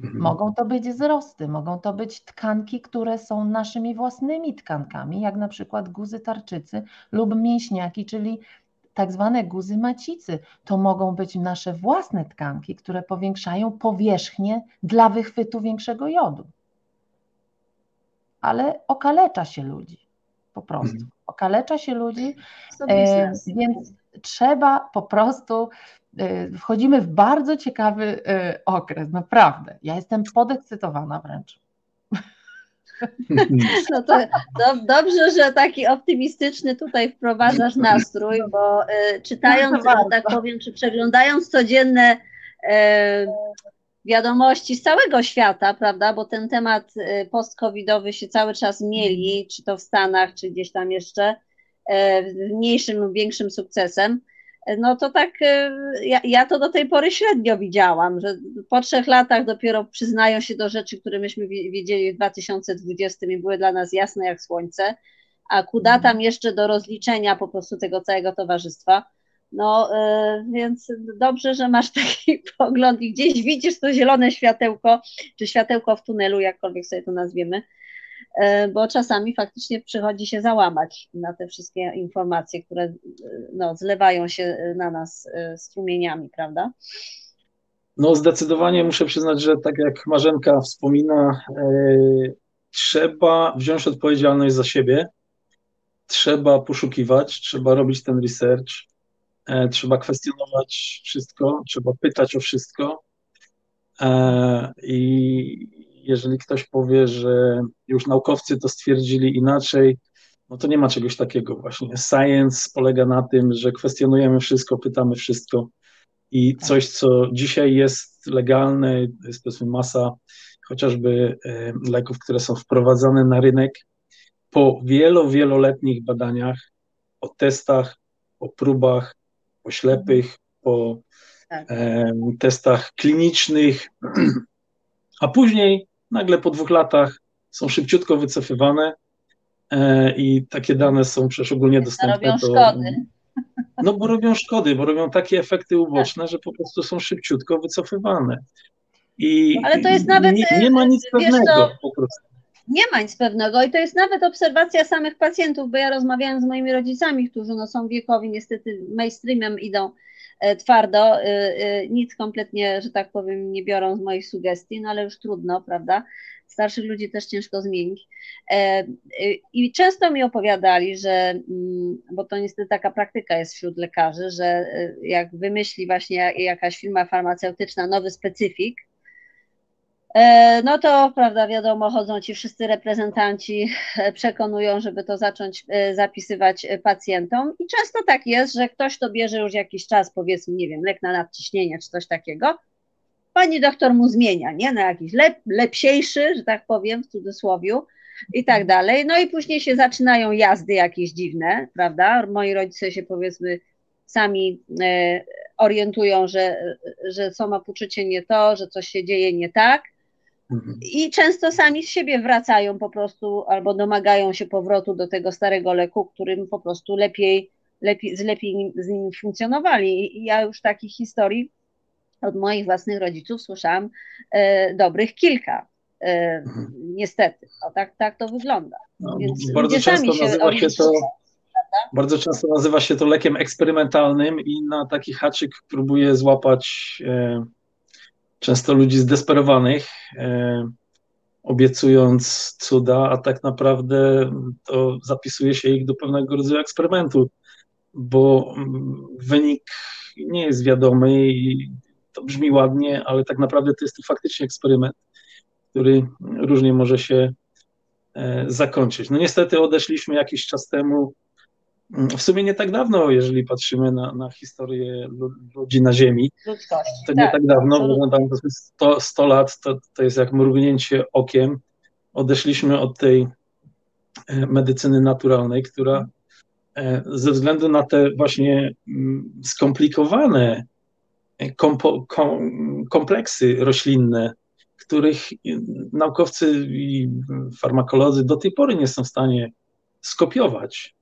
Mhm. Mogą to być wzrosty, mogą to być tkanki, które są naszymi własnymi tkankami, jak na przykład guzy tarczycy lub mięśniaki, czyli tak zwane guzy macicy. To mogą być nasze własne tkanki, które powiększają powierzchnię dla wychwytu większego jodu. Ale okalecza się ludzi, po prostu. Mhm. Okalecza się ludzi, e, więc trzeba po prostu Y, wchodzimy w bardzo ciekawy y, okres, naprawdę. Ja jestem podekscytowana wręcz. No to do, dobrze, że taki optymistyczny tutaj wprowadzasz nastrój, bo y, czytając, że tak powiem, czy przeglądając codzienne wiadomości z całego świata, prawda, bo ten temat post-covidowy się cały czas mieli, czy to w Stanach, czy gdzieś tam jeszcze, mniejszym lub większym sukcesem, no to tak e, ja, ja, to do tej pory średnio widziałam, że po trzech latach dopiero przyznają się do rzeczy, które myśmy wiedzieli w 2020 i były dla nas jasne jak słońce, a ku datam mhm. jeszcze do rozliczenia po prostu tego całego towarzystwa. No więc dobrze, że masz taki pogląd i gdzieś widzisz to zielone światełko, czy światełko w tunelu, jakkolwiek sobie to nazwiemy, E, bo czasami faktycznie przychodzi się załamać na te wszystkie informacje, które e, no, zlewają się na nas e, strumieniami, prawda? No zdecydowanie muszę przyznać, że tak jak Marzenka wspomina, trzeba wziąć odpowiedzialność za siebie, trzeba poszukiwać, trzeba robić ten research, trzeba kwestionować wszystko, trzeba pytać o wszystko i jeżeli ktoś powie, że już naukowcy to stwierdzili inaczej, no to nie ma czegoś takiego właśnie. Science polega na tym, że kwestionujemy wszystko, pytamy wszystko i tak. coś, co dzisiaj jest legalne, jest powiedzmy masa chociażby e, leków, które są wprowadzane na rynek po wielo, wieloletnich badaniach, po testach, po próbach, po ślepych, po tak. e, testach klinicznych, a później nagle po dwóch latach są szybciutko wycofywane e, i takie dane są przecież ogólnie dostępne. Robią do, szkody. No bo robią szkody, bo robią takie efekty uboczne, tak. że po prostu są szybciutko wycofywane. I Ale to jest nawet. Nie, nie ma nic pewnego to, po prostu. Nie ma nic pewnego i to jest nawet obserwacja samych pacjentów, bo ja rozmawiałam z moimi rodzicami, którzy no, są wiekowi, niestety mainstreamem idą E, twardo, e, e, nic kompletnie, że tak powiem, nie biorą z moich sugestii, no ale już trudno, prawda? Starszych ludzi też ciężko zmienić. I często mi opowiadali, że, mm, bo to niestety taka praktyka jest wśród lekarzy, że jak wymyśli właśnie jakaś firma farmaceutyczna nowy specyfik, E, no to, prawda, wiadomo, chodzą ci wszyscy reprezentanci, e, przekonują, żeby to zacząć e, zapisywać pacjentom. I często tak jest, że ktoś to bierze już jakiś czas, powiedzmy, nie wiem, lek na nadciśnienie czy coś takiego. Pani doktor mu zmienia, nie? Na jakiś lep, lepsiejszy, że tak powiem, w cudzysłowie i tak dalej. No i później się zaczynają jazdy jakieś dziwne, prawda? Moi rodzice się powiedzmy sami orientują, że, że poczucie nie to, że coś się dzieje nie tak. I często sami z siebie wracają po prostu albo domagają się powrotu do tego starego leku, którym po prostu lepiej, lepiej, z lepiej z nim funkcjonowali. I ja już takich historii od moich własnych rodziców słyszałam e, dobrych kilka. E, mhm. Niestety, o, tak, tak to wygląda. No, Więc bardzo często się nazywa się to. Bardzo często nazywa się to lekiem eksperymentalnym i na taki haczyk próbuje złapać e, często ludzi zdesperowanych, e, obiecując cuda, a tak naprawdę to zapisuje się ich do pewnego rodzaju eksperymentu, bo mm, wynik nie jest wiadomy i to brzmi ładnie, ale tak naprawdę to jest to faktycznie eksperyment, który różnie może się e, zakończyć. No niestety odeszliśmy jakiś czas temu w sumie nie tak dawno, jeżeli patrzymy na, na historię ludzi na Ziemi, Ludzkości, to nie tak, tak dawno, bo tam 100, 100 lat to, to jest jak mrugnięcie okiem. Odeszliśmy od tej e, medycyny naturalnej, która e, ze względu na te właśnie mm, skomplikowane e, kompo, kom, kompleksy roślinne, których naukowcy i farmakolodzy do tej pory nie są w stanie skopiować,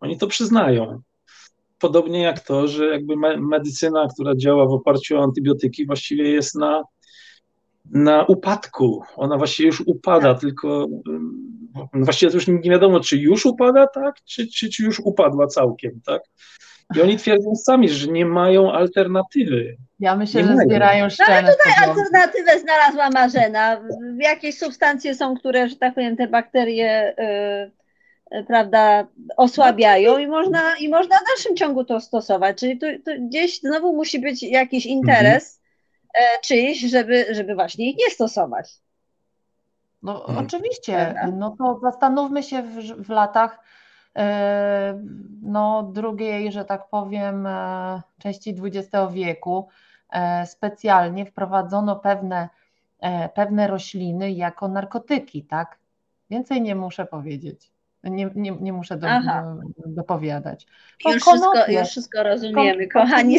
Oni to przyznają. Podobnie jak to, że jakby medycyna, która działa w oparciu o antybiotyki, właściwie jest na, na upadku. Ona właściwie już upada, tak. tylko właściwie to już nie wiadomo, czy już upada, tak, czy, czy, czy już upadła całkiem, tak. I oni twierdzą sami, że nie mają alternatywy. Ja myślę, nie że mają. zbierają szczenę. No ale tutaj alternatywę znalazła Marzena. Jakieś substancje są, które, że tak powiem, te bakterie yy, prawda, osłabiają i można, i można w dalszym ciągu to stosować. Czyli tu, tu gdzieś znowu musi być jakiś interes mhm. czyjś, żeby, żeby właśnie ich nie stosować. No mhm. oczywiście, no to zastanówmy się w, w latach E, no, drugiej, że tak powiem, e, części XX wieku e, specjalnie wprowadzono pewne, pewne rośliny jako narkotyki, tak? Więcej nie muszę powiedzieć. Nie, nie, nie muszę do, do, dopowiadać. już, wszystko, już wszystko rozumiemy, kochani.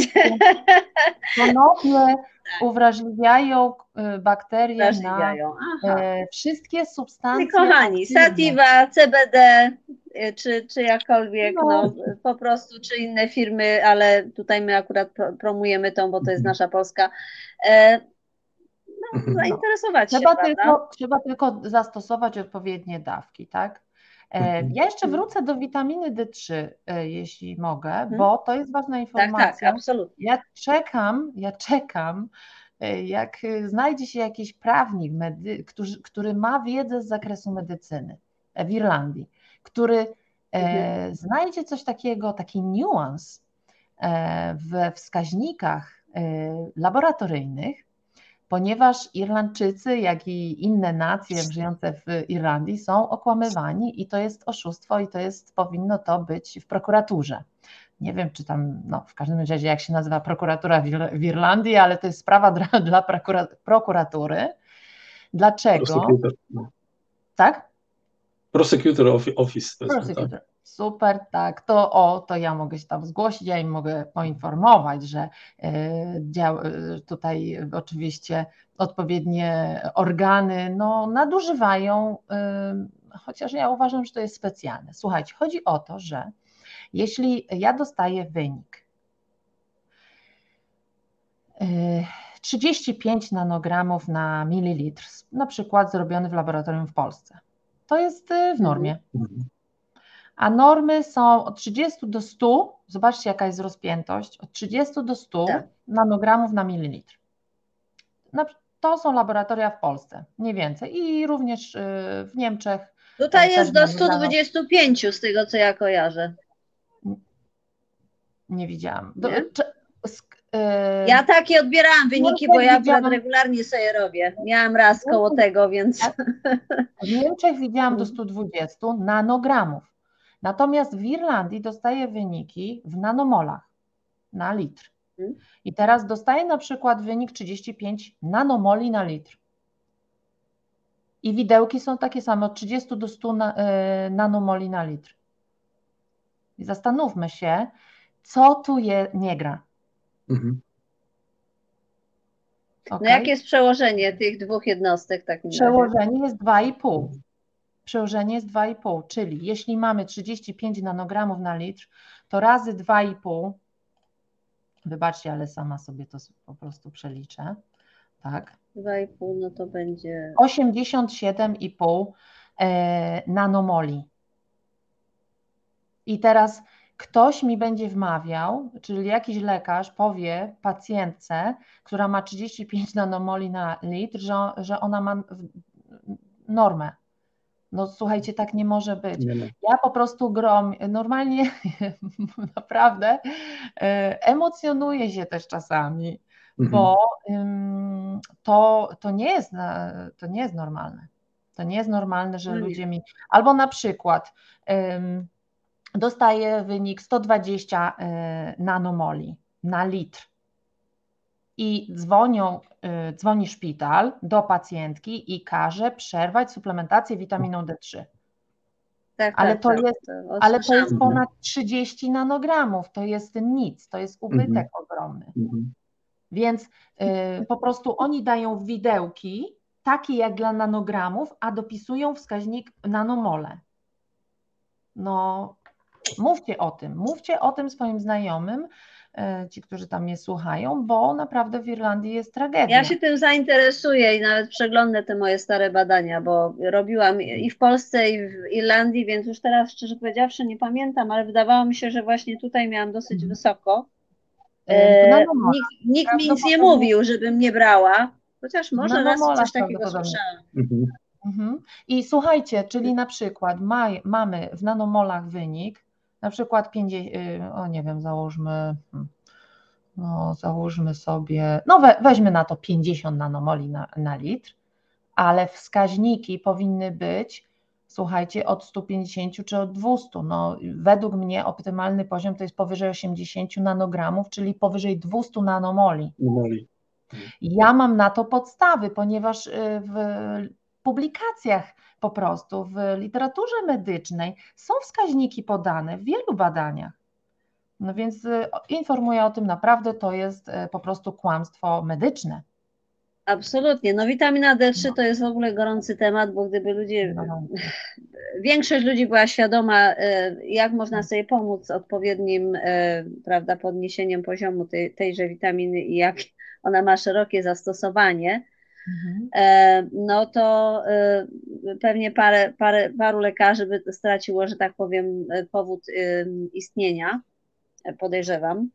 Konopie uwrażliwiają bakterie uwrażliwiają. na wszystkie substancje. kochani, sativa, CBD, Y, czy, czy jakkolwiek, no. no. po prostu, czy inne firmy, ale tutaj my akurat promujemy tą, bo to jest mhm. nasza Polska. E, no, mhm. zainteresować trzeba się, tylko, Trzeba tylko zastosować odpowiednie dawki, tak? E, mhm. Ja jeszcze wrócę do witaminy D3, e, jeśli mogę, bo to jest ważna informacja. Tak, tak, absolutnie. Ja czekam, ja czekam, jak znajdzie się jakiś prawnik, medy, który, który ma wiedzę z zakresu medycyny w Irlandii który e, mhm. znajdzie coś takiego, taki niuans e, we wskaźnikach e, laboratoryjnych, ponieważ Irlandczycy, jak i inne nacje żyjące w Irlandii są okłamywani i to jest oszustwo i to jest, powinno to być w prokuraturze. Nie wiem, czy tam, no w każdym razie jak się nazywa prokuratura w Irlandii, ale to jest sprawa dla, dla prokuratury. Dlaczego? Tak? Prosecutor Office. Prosecutor. Tak. Super, tak, to o, to ja mogę się tam zgłosić, ja im mogę poinformować, że y, tutaj oczywiście odpowiednie organy no, nadużywają, y, chociaż ja uważam, że to jest specjalne. Słuchajcie, chodzi o to, że jeśli ja dostaję wynik 35 nanogramów na mililitr, na przykład zrobiony w laboratorium w Polsce, to jest w mhm. A normy są od 30 do 100, zobaczcie jaka jest rozpiętość, od 30 do 100 tak. nanogramów na mililitr. To są laboratoria w Polsce, nie więcej. I również y, w Niemczech. Tutaj jest do 125 z tego, co ja kojarzę. Nie widziałam. Do, nie? Ja takie odbierałam wyniki, bo ja widziałam... regularnie sobie robię. Miałam raz koło tego, więc. W Niemczech widziałam do 120 nanogramów. Natomiast w Irlandii dostaję wyniki w nanomolach na litr. Hmm. I teraz dostaję na przykład wynik 35 nanomoli na litr. I widełki są takie same, od 30 do 100 na, y, nanomoli na litr. I zastanówmy się, co tu je, nie gra. Mhm. Okay. No jakie jest przełożenie tych dwóch jednostek? Tak przełożenie jest 2,5. Przełożenie jest 2,5, czyli jeśli mamy 35 nanogramów na litr, to razy 2,5, wybaczcie, ale sama sobie to po prostu przeliczę, tak? 2,5 no to będzie... 87,5 e, nanomoli. I teraz ktoś mi będzie wmawiał, czyli jakiś lekarz powie pacjentce, która ma 35 nanomoli na litr, że, że ona ma normę. No słuchajcie, tak nie może być. Nie ja po prostu grom, normalnie naprawdę e, emocjonuję się też czasami, mhm. bo to, to, nie jest, to nie jest normalne. To nie jest normalne, że no ludzie mi. Albo na przykład dostaje wynik 120 e, nanomoli na litr. I dzwonią, dzwoni szpital do pacjentki i każe przerwać suplementację witaminą D3. Tak, ale, tak, to tak, jest, to ale to jest ponad 30 nanogramów, to jest nic, to jest ubytek mhm. ogromny. Mhm. Więc y, po prostu oni dają widełki, takie jak dla nanogramów, a dopisują wskaźnik nanomole. No, mówcie o tym, mówcie o tym swoim znajomym, ci, którzy tam mnie słuchają, bo naprawdę w Irlandii jest tragedia. Ja się tym zainteresuję i nawet przeglądnę te moje stare badania, bo robiłam i w Polsce, i w Irlandii, więc już teraz szczerze powiedziawszy nie pamiętam, ale wydawało mi się, że właśnie tutaj miałam dosyć mhm. wysoko. E, e nikt, nikt mi nic nie mówił, żebym nie brała, chociaż może raz coś takiego słyszałam. Mhm. Mhm. I słuchajcie, czyli na przykład maj, mamy w nanomolach wynik, na przykład 50, y, o nie wiem, załóżmy, hmm, no załóżmy sobie, no we, weźmy na to 50 nanomoli na, na litr, ale wskaźniki powinny być, słuchajcie, od 150 czy od 200. No, według mnie optymalny poziom to jest powyżej 80 nanogramów, czyli powyżej 200 nanomoli. Ja mam na to podstawy, ponieważ y, w publikacjach po prostu w literaturze medycznej są wskaźniki podane w wielu badaniach. No więc y, informuję o tym naprawdę, to jest y, po prostu kłamstwo medyczne. Absolutnie. No witamina D3 no. to jest w ogóle gorący temat, bo gdyby ludzie, no. większość ludzi była świadoma, y, jak można sobie pomóc odpowiednim, prawda, podniesieniem poziomu tej, tejże witaminy i jak ona ma szerokie zastosowanie, Mhm. E, no to e, pewnie parę, parę, paru lekarzy by straciło, że tak powiem, powód istnienia, podejrzewam.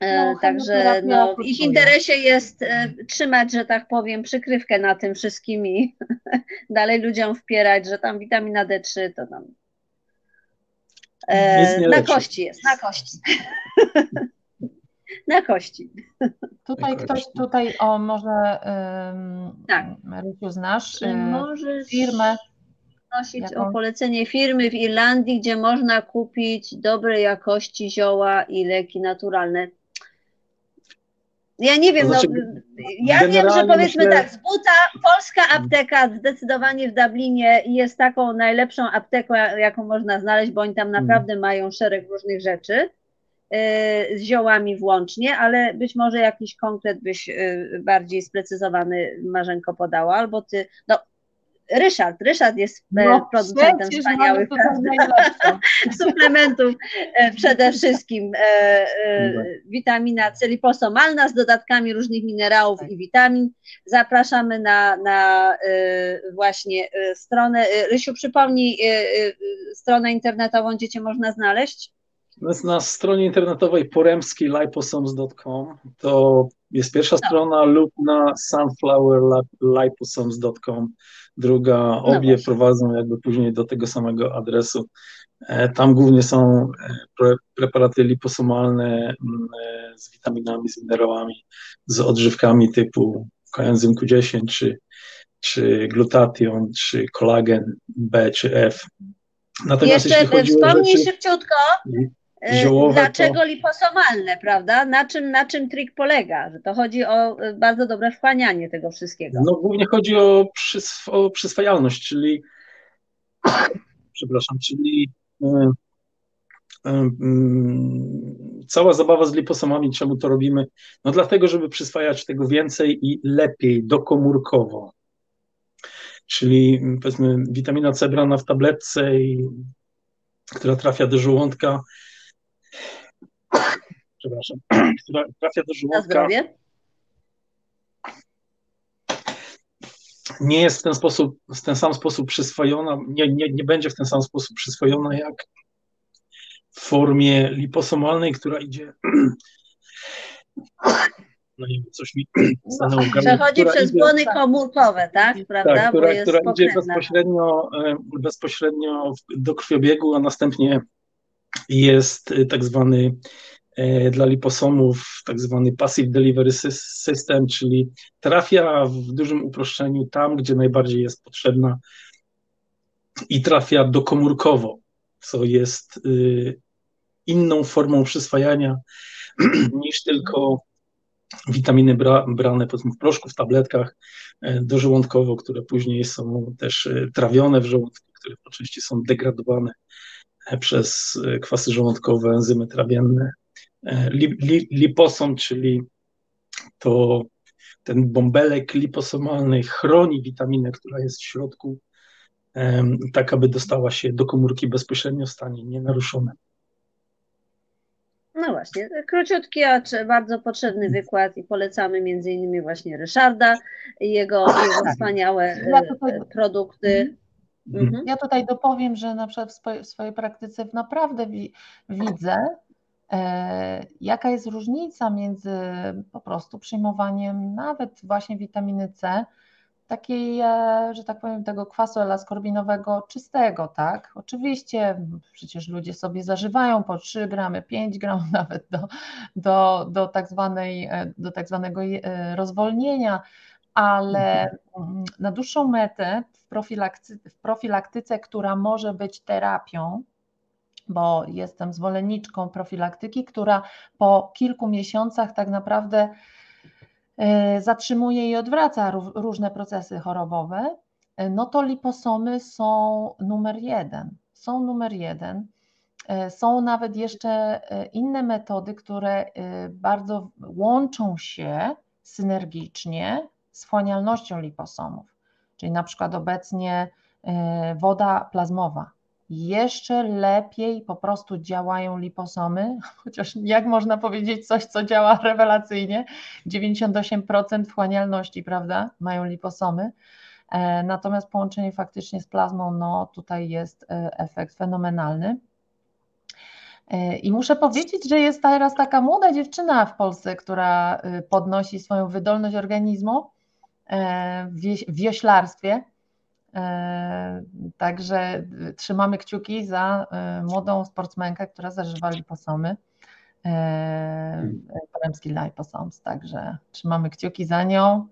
E, no, Także no, w ich interesie jest trzymać, że tak powiem, przykrywkę na tym wszystkim i dalej ludziom wpierać, że tam witamina D3 to tam e, na kości jest, na kości. na kości. Tutaj ktoś, tutaj, o może um, tak. Marysiu znasz Czy y, możesz firmę? Prosić jaką? o polecenie firmy w Irlandii, gdzie można kupić dobrej jakości zioła i leki naturalne. Ja nie wiem, no, znaczy, no, ja wiem, że powiedzmy myślę... tak, z buta polska apteka zdecydowanie w Dublinie jest taką najlepszą apteką, jaką można znaleźć, bo oni tam hmm. naprawdę hmm. mają szereg różnych rzeczy. Y, z ziołami włącznie, ale być może jakiś konkret byś y, bardziej sprecyzowany Marzenko podała, albo ty, no Ryszard, Ryszard jest e, no, producentem wspaniałych suplementów przede wszystkim e, witamina C liposomalna z dodatkami różnych minerałów tak. i witamin. Zapraszamy na, na właśnie stronę. Rysiu, przypomnij stronę internetową, gdzie cię można znaleźć. Na stronie internetowej poremskiej liposomes.com to jest pierwsza no. strona lub na sunflowerliposomes.com druga. No Obie no prowadzą jakby później do tego samego adresu. E, tam głównie są e, preparaty liposomalne mm, e, z witaminami, z minerałami, z odżywkami typu koenzym Q10 czy, czy glutation, czy kolagen B czy F. Natomiast Jeszcze wspomnij rzeczy... szybciutko, E, Ziołowe Dlaczego to... liposomalne, prawda? Na czym, na czym trik polega? Że to chodzi o e, bardzo dobre wchłanianie tego wszystkiego. No głównie chodzi o, przysw o przyswajalność, czyli przepraszam, czyli e, cała zabawa z liposomami, czemu to robimy? No dlatego, żeby przyswajać tego więcej i lepiej, dokomórkowo. Czyli powiedzmy witamina C brana w tabletce, i, która trafia do żołądka, przepraszam, która trafia do żołądka. Nie jest w ten sposób, w ten sam sposób przyswojona, nie, nie, nie będzie w ten sam sposób przyswojona jak w formie liposomalnej, która idzie no nie wiem, coś mi stanęło w Przechodzi przez błony komórkowe, tak? Prawda? Tak, która, która idzie bezpośrednio, bezpośrednio do krwiobiegu, a następnie jest e, tak zwany E, dla liposomów tak zwany passive delivery system, czyli trafia w dużym uproszczeniu tam, gdzie najbardziej jest potrzebna i trafia dokomórkowo, co jest y, inną formą przyswajania niż tylko witaminy bra, brane w proszku, w tabletkach e, dożołądkowo, które później są też e, trawione w żołądku, które po części są degradowane przez kwasy żołądkowe, enzymy trawienne E, liposom, czyli to ten bąbelek liposomalny chroni witaminę, która jest w środku tak aby dostała się do komórki bezpośrednio w stanie nienaruszonym. No właśnie, króciutki, a bardzo potrzebny wykład i polecamy między innymi właśnie Ryszarda i jego, jego tak. wspaniałe e, produkty. Mhm. Ja tutaj dopowiem, że na przykład w swojej, w swojej praktyce naprawdę wi, widzę, e, jaka jest różnica między po prostu przyjmowaniem nawet właśnie witaminy C, takiej, e, że tak powiem, tego kwasu elaskorbinowego czystego, tak? Oczywiście przecież ludzie sobie zażywają po 3 gramy, 5 gramów nawet do, do, do, tak, zwanej, e, do tak zwanego e, rozwolnienia, ale mhm. na dłuższą metę w, profilaktyce, w profilaktyce, która może być terapią, bo jestem zwolenniczką profilaktyki, która po kilku miesiącach tak naprawdę E, zatrzymuje i odwraca różne procesy chorobowe, e, no to liposomy są numer jeden. Są numer jeden. E, są nawet jeszcze inne metody, które bardzo łączą się synergicznie z wchłanialnością liposomów, czyli na przykład obecnie woda plazmowa. Jeszcze lepiej po prostu działają liposomy, chociaż jak można powiedzieć coś, co działa rewelacyjnie, 98% wchłanialności, prawda, mają liposomy, e, natomiast połączenie faktycznie z plazmą, no tutaj jest e, efekt fenomenalny. E, I muszę powiedzieć, że jest teraz taka młoda dziewczyna w Polsce, która podnosi swoją wydolność organizmu w wioślarstwie E, także trzymamy kciuki za e, młodą sportsmenkę, która zażywa liposomy. Polemski liposomes, także trzymamy kciuki za nią.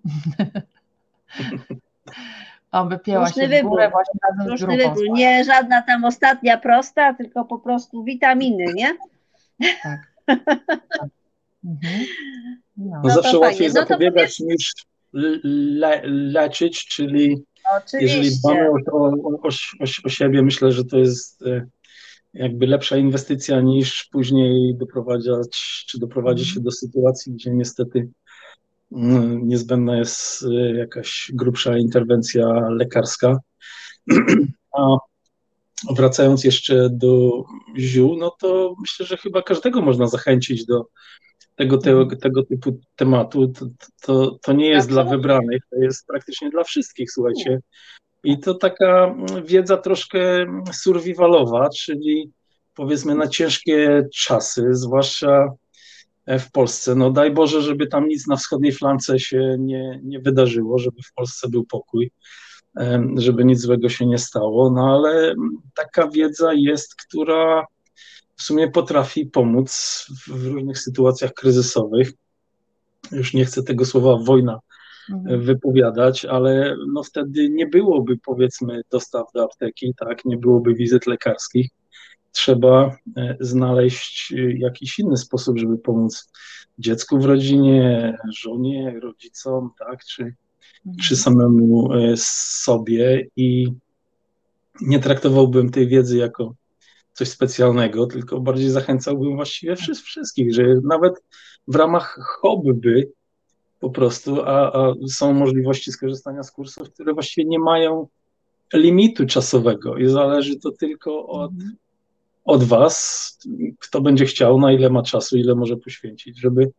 Oby pięła się w górę właśnie razem z grupą. Wybór. Nie żadna tam ostatnia prosta, tylko po prostu witaminy, nie? Tak. tak. Mhm. No. no. zawsze łatwiej no zapobiegać niż le leczyć, czyli Oczywiście. Jeżeli dbamy o, o, o, o, siebie, myślę, że to jest e, jakby lepsza inwestycja niż później doprowadzać, czy doprowadzić się do sytuacji, gdzie niestety mm, niezbędna jest e, jakaś grubsza interwencja lekarska. A wracając jeszcze do ziół, no to myślę, że chyba każdego można zachęcić do tego, tego, tego typu tematu, to, to, to nie jest dla wybranych, to jest praktycznie dla wszystkich, słuchajcie. I to taka wiedza troszkę survivalowa, czyli powiedzmy na ciężkie czasy, zwłaszcza w Polsce. No daj Boże, żeby tam nic na wschodniej flance się nie, nie wydarzyło, żeby w Polsce był pokój, żeby nic złego się nie stało, no ale taka wiedza jest, która w sumie potrafi pomóc w różnych sytuacjach kryzysowych. Już nie chcę tego słowa wojna mhm. wypowiadać, ale no wtedy nie byłoby powiedzmy dostaw do apteki, tak, nie byłoby wizyt lekarskich. Trzeba e, znaleźć e, jakiś inny sposób, żeby pomóc dziecku w rodzinie, żonie, rodzicom, tak, czy, mhm. czy samemu e, sobie i nie traktowałbym tej wiedzy jako coś specjalnego, tylko bardziej zachęcałbym właściwie wszystkich, że nawet w ramach hobby po prostu, a, a są możliwości skorzystania z kursów, które właściwie nie mają limitu czasowego i zależy to tylko od, od Was, kto będzie chciał, na ile ma czasu, ile może poświęcić, żeby,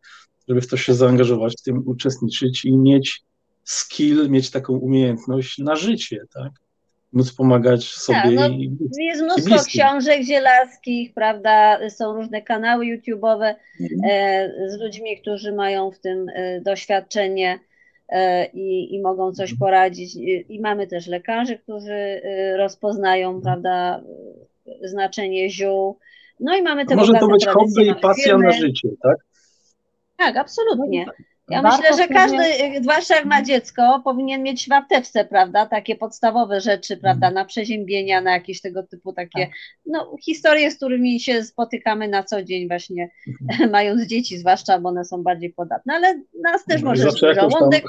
żeby w to się zaangażować, w tym uczestniczyć i mieć skill, mieć taką umiejętność na życie, tak? Móc pomagać sobie. Tak, no, i, jest mnóstwo i książek zielarskich, prawda? Są różne kanały YouTube'owe mhm. e, z ludźmi, którzy mają w tym e, doświadczenie e, i, i mogą coś mhm. poradzić. I, I, mamy też lekarzy, którzy e, rozpoznają, mhm. prawda, znaczenie ziół. No i mamy te Może to być hobby i pasja firmy. na życie, tak? Tak, absolutnie. No ja Warto myślę, że każdy, zwłaszcza jak ma dziecko, powinien mieć w apteczce, prawda, takie podstawowe rzeczy, prawda, mhm. na przeziębienia, na jakieś tego typu takie, tak. no, historie, z którymi się spotykamy na co dzień właśnie, mhm. mając dzieci zwłaszcza, bo one są bardziej podatne, ale nas też no, może żołądek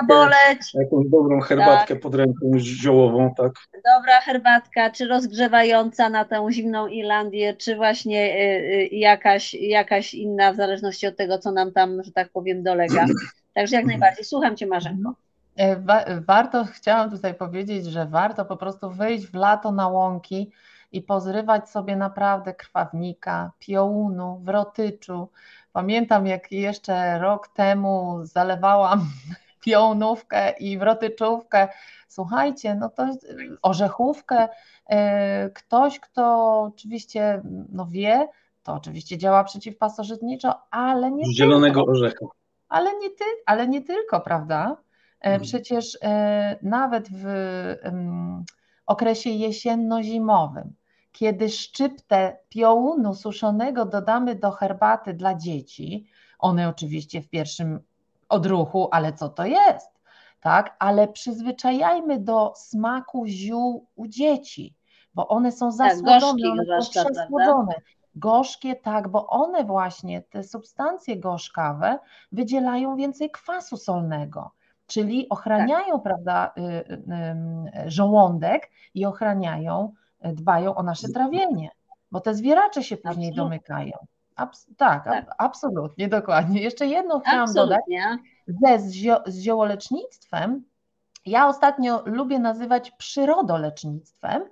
zaboleć. Jakąś dobrą herbatkę tak. pod ręką ziołową, tak. Dobra herbatka, czy rozgrzewająca na tę zimną Irlandię, czy właśnie y, y, jakaś, jakaś inna, w zależności od tego, co nam tam, że tak powiem, dolega. Także jak najbardziej. Słucham Cię, Marzenko. E, warto, chciałam tutaj powiedzieć, że warto po prostu wyjść w lato na łąki i pozrywać sobie naprawdę krwawnika, piołunu, wrotyczu. Pamiętam, jak jeszcze rok temu zalewałam piołunówkę i wrotyczówkę. Słuchajcie, no to orzechówkę. E, ktoś, kto oczywiście no wie, to oczywiście działa przeciwpasożytniczo, ale nie Zielonego tylko. Ale nie, ty, ale nie tylko, prawda? E, mhm. Przecież e, nawet w okresie jesienno-zimowym, kiedy szczyptę piołunu suszonego dodamy do herbaty dla dzieci, one oczywiście w pierwszym odruchu, ale co to jest? Tak, ale przyzwyczajajmy do smaku ziół u dzieci, bo one są tak, zasłodzone, tak, one są przesłodzone. Gorzkie, tak, bo one właśnie, te substancje gorzkawe, wydzielają więcej kwasu solnego czyli ochraniają, tak. prawda, y, y, y, żołądek i ochraniają, dbają o nasze trawienie, bo te zwieracze się później absolutnie. domykają. Abs tak, tak. absolutnie, dokładnie. Jeszcze jedno chciałam absolutnie. dodać, ze z ziołolecznictwem, ja ostatnio lubię nazywać przyrodolecznictwem,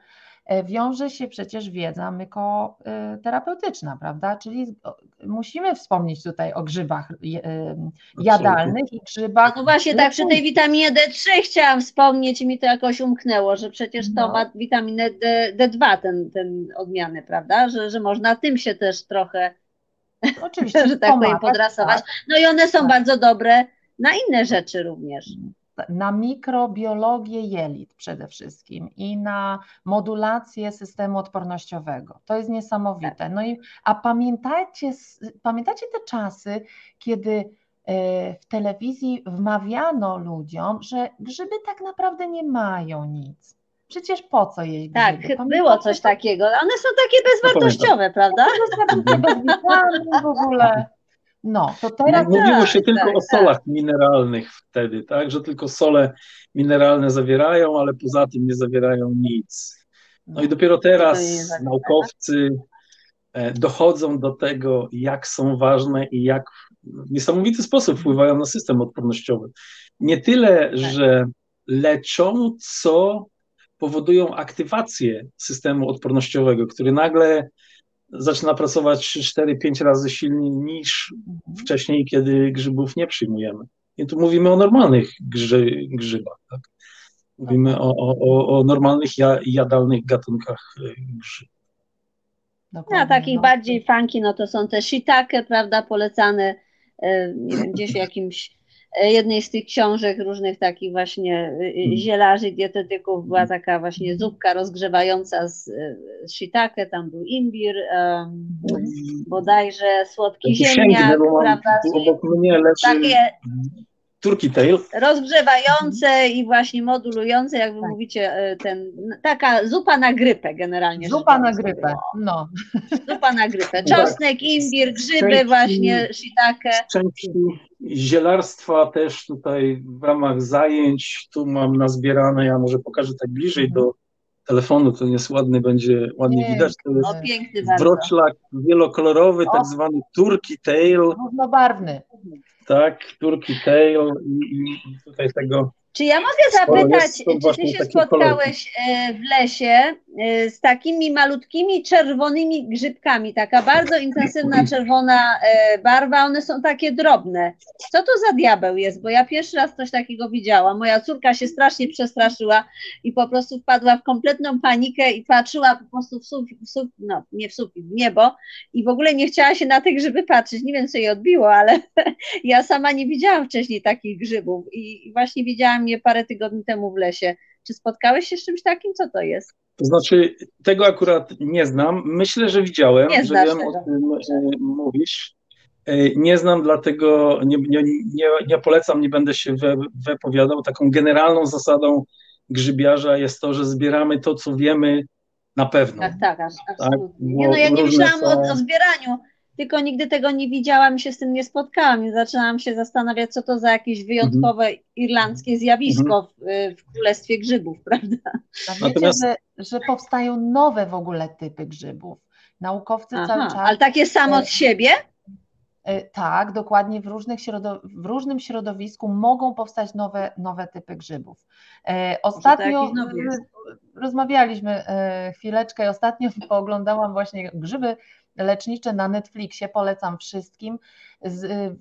wiąże się przecież wiedza mykoterapeutyczna, prawda? Czyli musimy wspomnieć tutaj o grzybach e, jadalnych i grzybach. No właśnie, tak, przy tej witaminie D3 chciałam wspomnieć i mi to jakoś umknęło, że przecież to no. ma witaminę D, D2, ten, ten odmiany, prawda? Że, że można tym się też trochę, Oczywiście, że tak powiem, podrasować. Tak. No i one są tak. bardzo dobre na inne rzeczy również na mikrobiologię jelit przede wszystkim i na modulację systemu odpornościowego. To jest niesamowite. No i, a pamiętajcie, pamiętacie te czasy, kiedy e, w telewizji wmawiano ludziom, że grzyby tak naprawdę nie mają nic. Przecież po co jeść grzyby? Tak, było coś takiego. One są takie bezwartościowe, prawda? Bez w ogóle. No, to teraz. Mówiło tak, się tylko tak, o solach tak. mineralnych wtedy, tak? Że tylko sole mineralne zawierają, ale poza tym nie zawierają nic. No i no, dopiero teraz naukowcy e, dochodzą do tego, jak są ważne i jak w niesamowity sposób wpływają na system odpornościowy. Nie tyle, tak. że leczą, co powodują aktywację systemu odpornościowego, który nagle zaczyna pracować 4-5 razy silniej niż wcześniej, kiedy grzybów nie przyjmujemy. I tu mówimy o normalnych grzy, grzybach. Tak? Mówimy o, o, o normalnych jadalnych gatunkach e, grzybów. No, takich no. bardziej funky, no to są te shiitake, prawda, polecane nie wiem, gdzieś w jakimś jednej z tych książek różnych takich właśnie e, e, mhm. zielarzy, dietetyków była mhm. taka właśnie zupka rozgrzewająca z, z shiitake, tam był imbir, um, bodajże słodki ziemniak, prawda? Obok mnie leży takie, Turkey Tail. Rozgrzewające i właśnie modulujące, jak wy tak. mówicie, e, ten, taka zupa na grypę generalnie. Zupa na grypę, no. Zupa na grypę. Czosnek, imbir, grzyby właśnie, shiitake. Części zielarstwa też tutaj w ramach zajęć, tu mam nazbierane, ja może pokażę tak bliżej do telefonu, to jest ładny, będzie ładnie widać. To jest o, piękny wroczlak wielokolorowy, tak zwany turkey tail. Różnobarwny tak, Turkey Tail i, i tutaj tego czy ja mogę zapytać, czy ty się spotkałeś e, w lesie e, z takimi malutkimi czerwonymi grzybkami, taka bardzo intensywna czerwona e, barwa, one są takie drobne. Co to za diabeł jest? Bo ja pierwszy raz coś takiego widziałam. Moja córka się strasznie przestraszyła i po prostu wpadła w kompletną panikę i patrzyła po prostu w sufit, w no nie w sufit, w niebo i w ogóle nie chciała się na te grzyby patrzeć. Nie wiem, co jej odbiło, ale ja sama nie widziałam wcześniej takich grzybów i właśnie widziałam mnie parę tygodni temu w lesie. Czy spotkałeś się z czymś takim? Co to jest? To znaczy, tego akurat nie znam. Myślę, że widziałem, nie że wiem o tym e, mówisz. E, nie znam, dlatego nie, nie, nie, nie polecam, nie będę się we, wypowiadał. Taką generalną zasadą grzybiarza jest to, że zbieramy to, co wiemy na pewno. Tak, tak, absolutnie. Tak? Nie, no ja nie myślałam są... o, o zbieraniu tylko nigdy tego nie widziałam i się z tym nie spotkałam. I zaczynałam się zastanawiać, co to za jakieś wyjątkowe mm -hmm. irlandzkie zjawisko w, w, Królestwie Grzybów, prawda? A wiecie, Natomiast... że, że powstają nowe w ogóle typy grzybów. Naukowcy Aha, cały czas. Ale takie samo od siebie? Tak, dokładnie w, różnych w różnym środowisku mogą powstać nowe, nowe typy grzybów. Ostatnio rozmawialiśmy chwileczkę, ostatnio pooglądałam właśnie grzyby lecznicze na Netflixie, polecam wszystkim.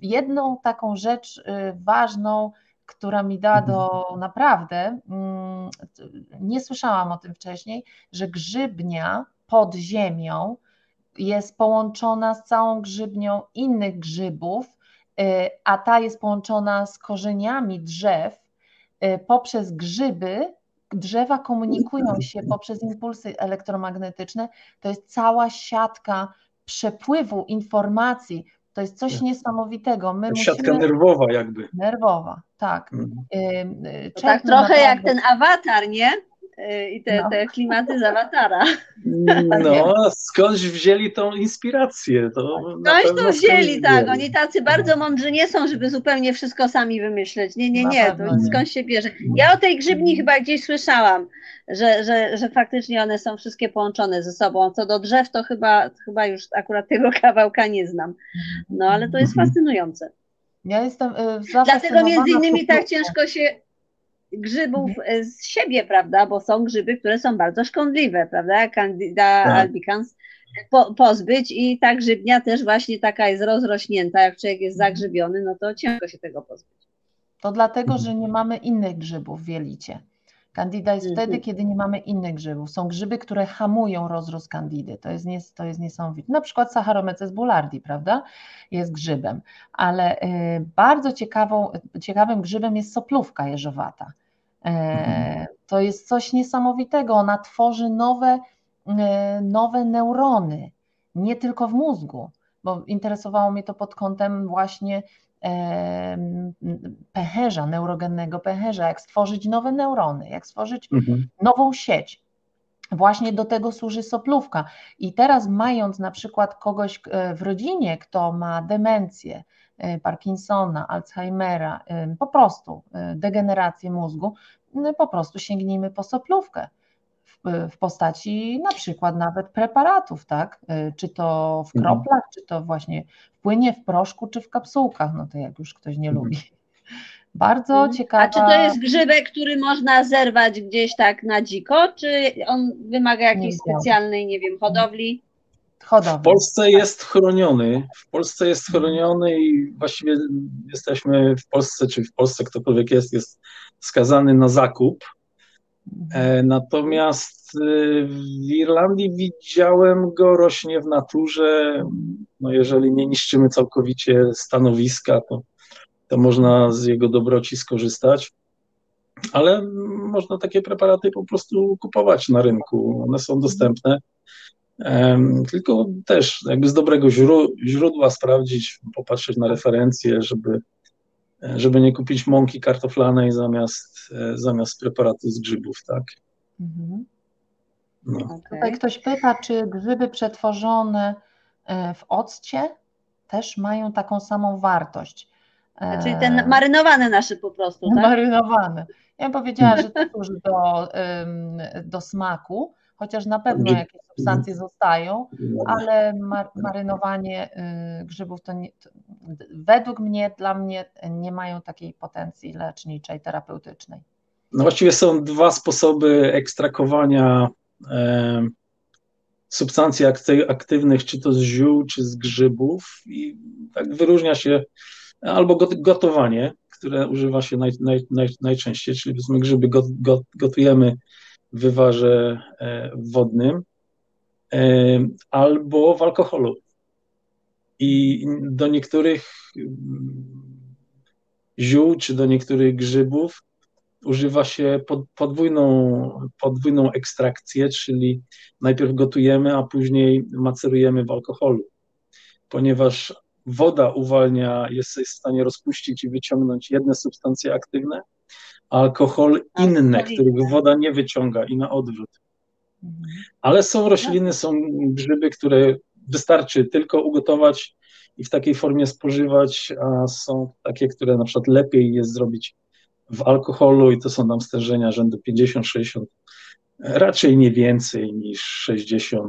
Jedną taką rzecz ważną, która mi da do naprawdę, mm, nie słyszałam o tym wcześniej, że grzybnia pod ziemią jest połączona z całą grzybnią innych grzybów, y, a ta jest połączona z korzeniami drzew y, poprzez grzyby. Drzewa komunikują się poprzez impulsy elektromagnetyczne. To jest cała siatka przepływu informacji. To jest coś niesamowitego. My Siatka musimy... nerwowa jakby. Nerwowa, tak. Mhm. tak trochę naprawdę... jak ten awatar, nie? I te, no. te klimaty z awatara. No, skądś wzięli tą inspirację. To skądś to wzięli, tak. Oni tacy bardzo mądrzy nie są, żeby zupełnie wszystko sami wymyśleć. Nie, nie, nie, to skąd się bierze. Ja o tej grzybni chyba gdzieś słyszałam, że, że, że faktycznie one są wszystkie połączone ze sobą. Co do drzew, to chyba, chyba już akurat tego kawałka nie znam. No, ale to jest mhm. fascynujące. Ja jestem y, Dlatego między innymi tak ciężko się grzybów mhm. z siebie, prawda, bo są grzyby, które są bardzo szkodliwe, prawda, Candida tak. albicans po, pozbyć i ta grzybnia też właśnie taka jest rozrośnięta, jak człowiek jest mhm. zagrzybiony, no to ciężko się tego pozbyć. To dlatego, że nie mamy innych grzybów w jelicie. Candida jest wtedy, mhm. kiedy nie mamy innych grzybów. Są grzyby, które hamują rozrost kandidy. To jest, nies, to jest niesamowite. Na przykład Saccharomyces boulardii, prawda? Jest grzybem. Ale y, bardzo ciekawą, ciekawym grzybem jest soplówka jeżowata. E, to jest coś niesamowitego. Ona tworzy nowe, e, nowe neurony, nie tylko w mózgu, bo interesowało mnie to pod kątem właśnie e, pęcherza, neurogennego pęcherza, jak stworzyć nowe neurony, jak stworzyć mhm. nową sieć. Właśnie do tego służy soplówka. I teraz, mając na przykład kogoś w rodzinie, kto ma demencję, Parkinsona, Alzheimera, e, po prostu e, degenerację mózgu, po prostu sięgnijmy po soplówkę w postaci na przykład nawet preparatów, tak? Czy to w mhm. kroplach, czy to właśnie w płynie, w proszku, czy w kapsułkach, no to jak już ktoś nie mhm. lubi. Bardzo mhm. ciekawe. A czy to jest grzybek, który można zerwać gdzieś tak na dziko, czy on wymaga jakiejś specjalnej, nie wiem, hodowli? W Polsce jest chroniony. W Polsce jest chroniony i właściwie jesteśmy w Polsce, czy w Polsce ktokolwiek jest, jest skazany na zakup. E, natomiast y, w Irlandii widziałem go rośnie w naturze. No jeżeli nie niszczymy całkowicie stanowiska, to, to można z jego dobroci skorzystać. Ale można takie preparaty po prostu kupować na rynku. One są dostępne tylko też jakby z dobrego źródła sprawdzić, popatrzeć na referencje, żeby, żeby nie kupić mąki kartoflanej zamiast, e, zamiast preparatu z grzybów, tak? Mhm. No. Okay. Tutaj ktoś pyta, czy grzyby przetworzone e, w occie też mają taką samą wartość. E, Czyli ten marynowany nasze po prostu, tak? Marynowany. Ja bym powiedziała, że to służy do, do smaku, chociaż na pewno jakieś substancje zostają, ale mar marynowanie y, grzybów to, nie, to, według mnie, dla mnie nie mają takiej potencji leczniczej, terapeutycznej. No właściwie są dwa sposoby ekstrakowania e, substancji aktywnych, czy to z ziół, czy z grzybów i tak wyróżnia się albo gotowanie, które używa się naj, naj, naj, najczęściej, czyli grzyby gotujemy w wywarze e, wodnym e, albo w alkoholu. I do niektórych mm, ziół czy do niektórych grzybów używa się podwójną, podwójną ekstrakcję, czyli najpierw gotujemy, a później macerujemy w alkoholu, ponieważ woda uwalnia, jest w stanie rozpuścić i wyciągnąć jedne substancje aktywne, alkohol inne, których woda nie wyciąga i na odwrót. Mhm. Ale są rośliny, są grzyby, które wystarczy tylko ugotować i w takiej formie spożywać, a są takie, które na przykład lepiej jest zrobić w alkoholu i to są tam stężenia rzędu 50-60, raczej nie więcej niż 60%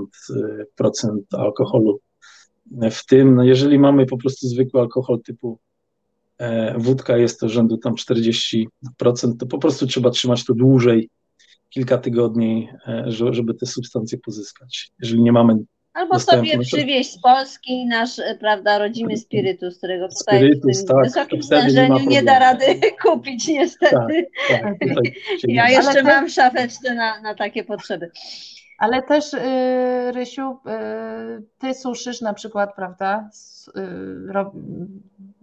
alkoholu w tym, no jeżeli mamy po prostu zwykły alkohol typu wódka, jest to rzędu tam 40%, to po prostu trzeba trzymać to dłużej, kilka tygodni, e, żeby te substancje pozyskać. Jeżeli nie mamy Albo sobie przywieźć z Polski nasz, e, prawda, rodzimy spirytus, którego tutaj spirytus, w tym tak, wysokim stężeniu nie, nie, da rady kupić niestety. Tak, tak, ja jeszcze mam szafeczkę na, na takie potrzeby. Ale też, y, Rysiu, y, ty suszysz na przykład, prawda, y,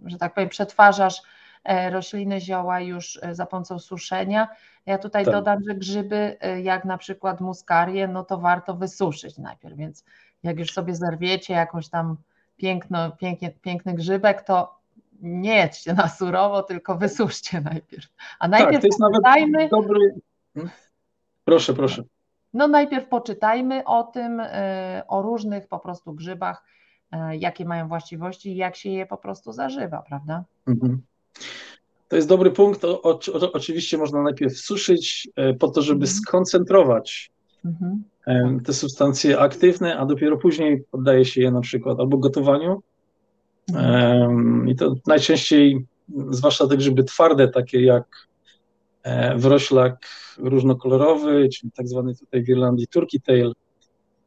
że tak powiem, przetwarzasz e, rośliny, zioła już e, za pomocą suszenia. Ja tutaj tak. dodam, że grzyby, e, jak na przykład muskarię, no to warto wysuszyć najpierw, więc jak już sobie zerwiecie jakąś tam piękno, pięknie, piękny grzybek, to nie jedźcie na surowo, tylko wysuszcie najpierw. A najpierw tak, to jest nawet dobry... Hmm? Proszę, proszę. No najpierw poczytajmy o tym, o różnych po prostu grzybach, jakie mają właściwości i jak się je po prostu zażywa, prawda? Mhm. To jest dobry punkt. O, o, oczywiście można najpierw suszyć e, po to, żeby mhm. skoncentrować mhm. te substancje aktywne, a dopiero później poddaje się je na przykład albo gotowaniu. Mhm. I to najczęściej, zwłaszcza te grzyby twarde, takie jak wroślak różnokolorowy, czyli tak zwany tutaj w Irlandii turkey tail,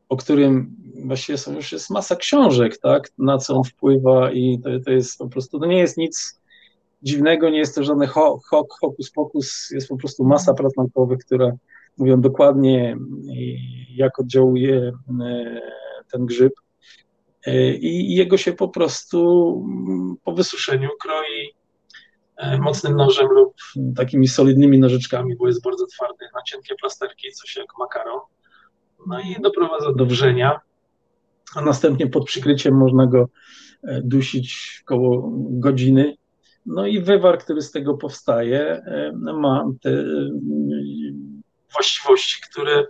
o którym właściwie są, już jest masa książek, tak, na co on wpływa i to, to jest po prostu, to nie jest nic dziwnego, nie jest to żadne ho, ho, hokus pokus, jest po prostu masa prac naukowych, które mówią dokładnie, jak oddziałuje e, ten grzyb e, i jego się po prostu mm, po wysuszeniu kroi mocnym nożem lub takimi solidnymi nożyczkami, bo jest bardzo twardy na cienkie plasterki, coś jak makaron. No i doprowadza do wrzenia, a następnie pod przykryciem można go e, dusić około godziny. No i wywar, który z tego powstaje, e, ma te właściwości, które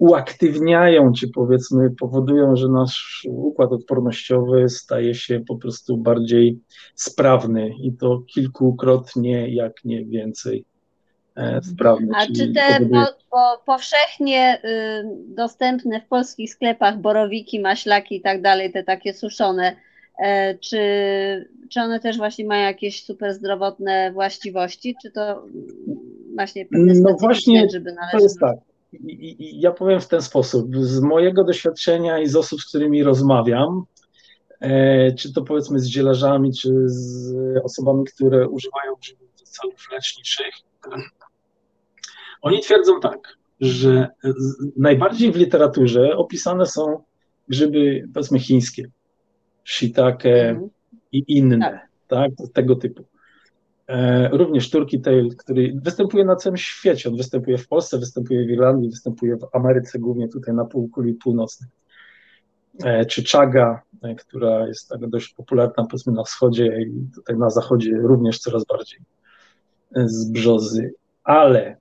uaktywniają, czy powiedzmy powodują, że nasz układ odpornościowy staje się po prostu bardziej sprawny i to kilkukrotnie, jak nie więcej e. A czy te powoduje... po, po, powszechnie y, dostępne w polskich sklepach borowiki, maślaki i tak dalej, te takie suszone, e, czy, czy one też właśnie mają jakieś super zdrowotne właściwości, czy to właśnie pewne no właśnie. To jest tak ja powiem w ten sposób. Z mojego doświadczenia i z osób, z którymi rozmawiam, e, czy to powiedzmy z zielarzami, czy z osobami, które używają grzybów do celów leczniczych, oni twierdzą tak, że najbardziej w literaturze opisane są grzyby, powiedzmy, chińskie, shiitake mhm. i inne, tak. tak, tego typu. E, również Turkey Tail, który występuje na całym świecie. On występuje w Polsce, występuje w Irlandii, występuje w Ameryce, głównie tutaj na półkuli północnej. E, czy Chaga, e, która jest tak dość popularna powiedzmy na wschodzie i tutaj na zachodzie również coraz bardziej z brzozy. Ale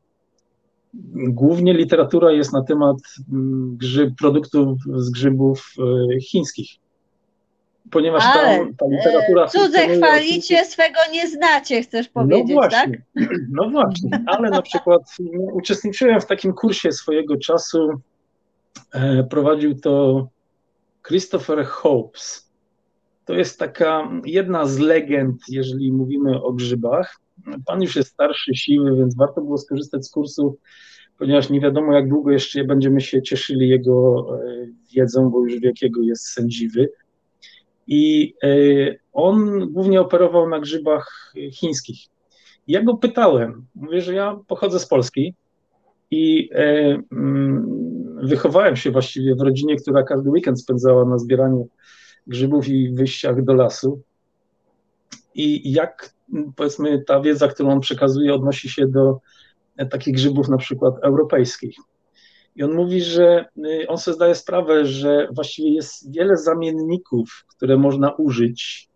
głównie literatura jest na temat mm, grzyb, produktów z grzybów chińskich ponieważ Ale, tam ta literatura... E, cudze chwalicie, swego nie znacie, chcesz no powiedzieć, no właśnie, tak? No właśnie, ale na przykład uczestniczyłem w takim kursie swojego czasu, e, prowadził to Christopher Hopes. To jest taka jedna z legend, jeżeli mówimy o grzybach. Pan już jest starszy, siły, więc warto było skorzystać z kursu, ponieważ nie wiadomo, jak długo jeszcze będziemy się cieszyli jego e, wiedzą, bo już wiekiego jest sędziwy. I e, on głównie operował na grzybach chińskich. Ja go pytałem, mówię, że ja pochodzę z Polski i e, mm, wychowałem się właściwie w rodzinie, która każdy weekend spędzała na zbieraniu grzybów i wyjściach do lasu. I jak powiedzmy ta wiedza, którą on przekazuje, odnosi się do takich grzybów na przykład europejskich. I on mówi, że y, on sobie zdaje sprawę, że właściwie jest wiele zamienników, które można użyć.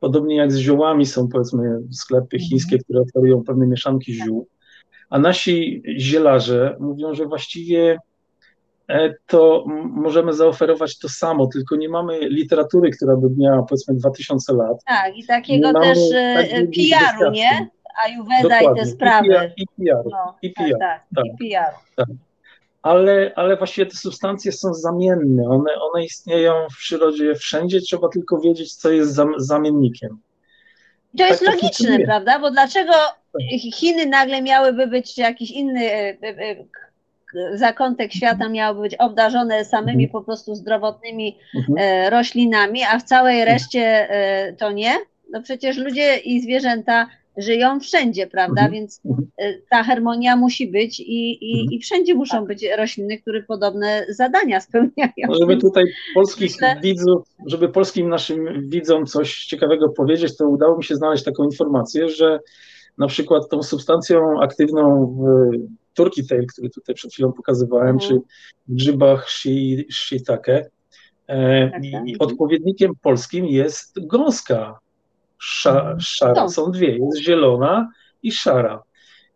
Podobnie jak z ziołami są powiedzmy sklepy mhm. chińskie, które oferują pewne mieszanki ziół. A nasi zielarze mówią, że właściwie e, to możemy zaoferować to samo, tylko nie mamy literatury, która by miała powiedzmy 2000 lat. Tak, i takiego też tak e, PR-u, nie? Ayurveda i te sprawy. I PR, i no, i PR, tak, tak, tak. i PR. Tak. ale, ale właściwie te substancje są zamienne. One, one istnieją w przyrodzie wszędzie, trzeba tylko wiedzieć, co jest zamiennikiem. To tak jest to logiczne, prawda? Bo dlaczego Chiny nagle miałyby być jakiś inny e, e, e, zakątek świata miałoby być obdarzone samymi po prostu zdrowotnymi mhm. roślinami, a w całej reszcie to nie? No przecież ludzie i zwierzęta żyją wszędzie, prawda? Mhm. Więc y, ta harmonia musi być i, i, mhm. i wszędzie muszą być rośliny, które podobne zadania spełniają. No, żeby tutaj polskich Myślę... widzów, żeby polskim naszym widzom coś ciekawego powiedzieć, to udało mi się znaleźć taką informację, że na przykład tą substancją aktywną w turkey tail, który tutaj przed chwilą pokazywałem, mhm. czy grzybach shiitake, e, tak, tak. odpowiednikiem polskim jest gąska Sza, szara. Są dwie, jest zielona i szara.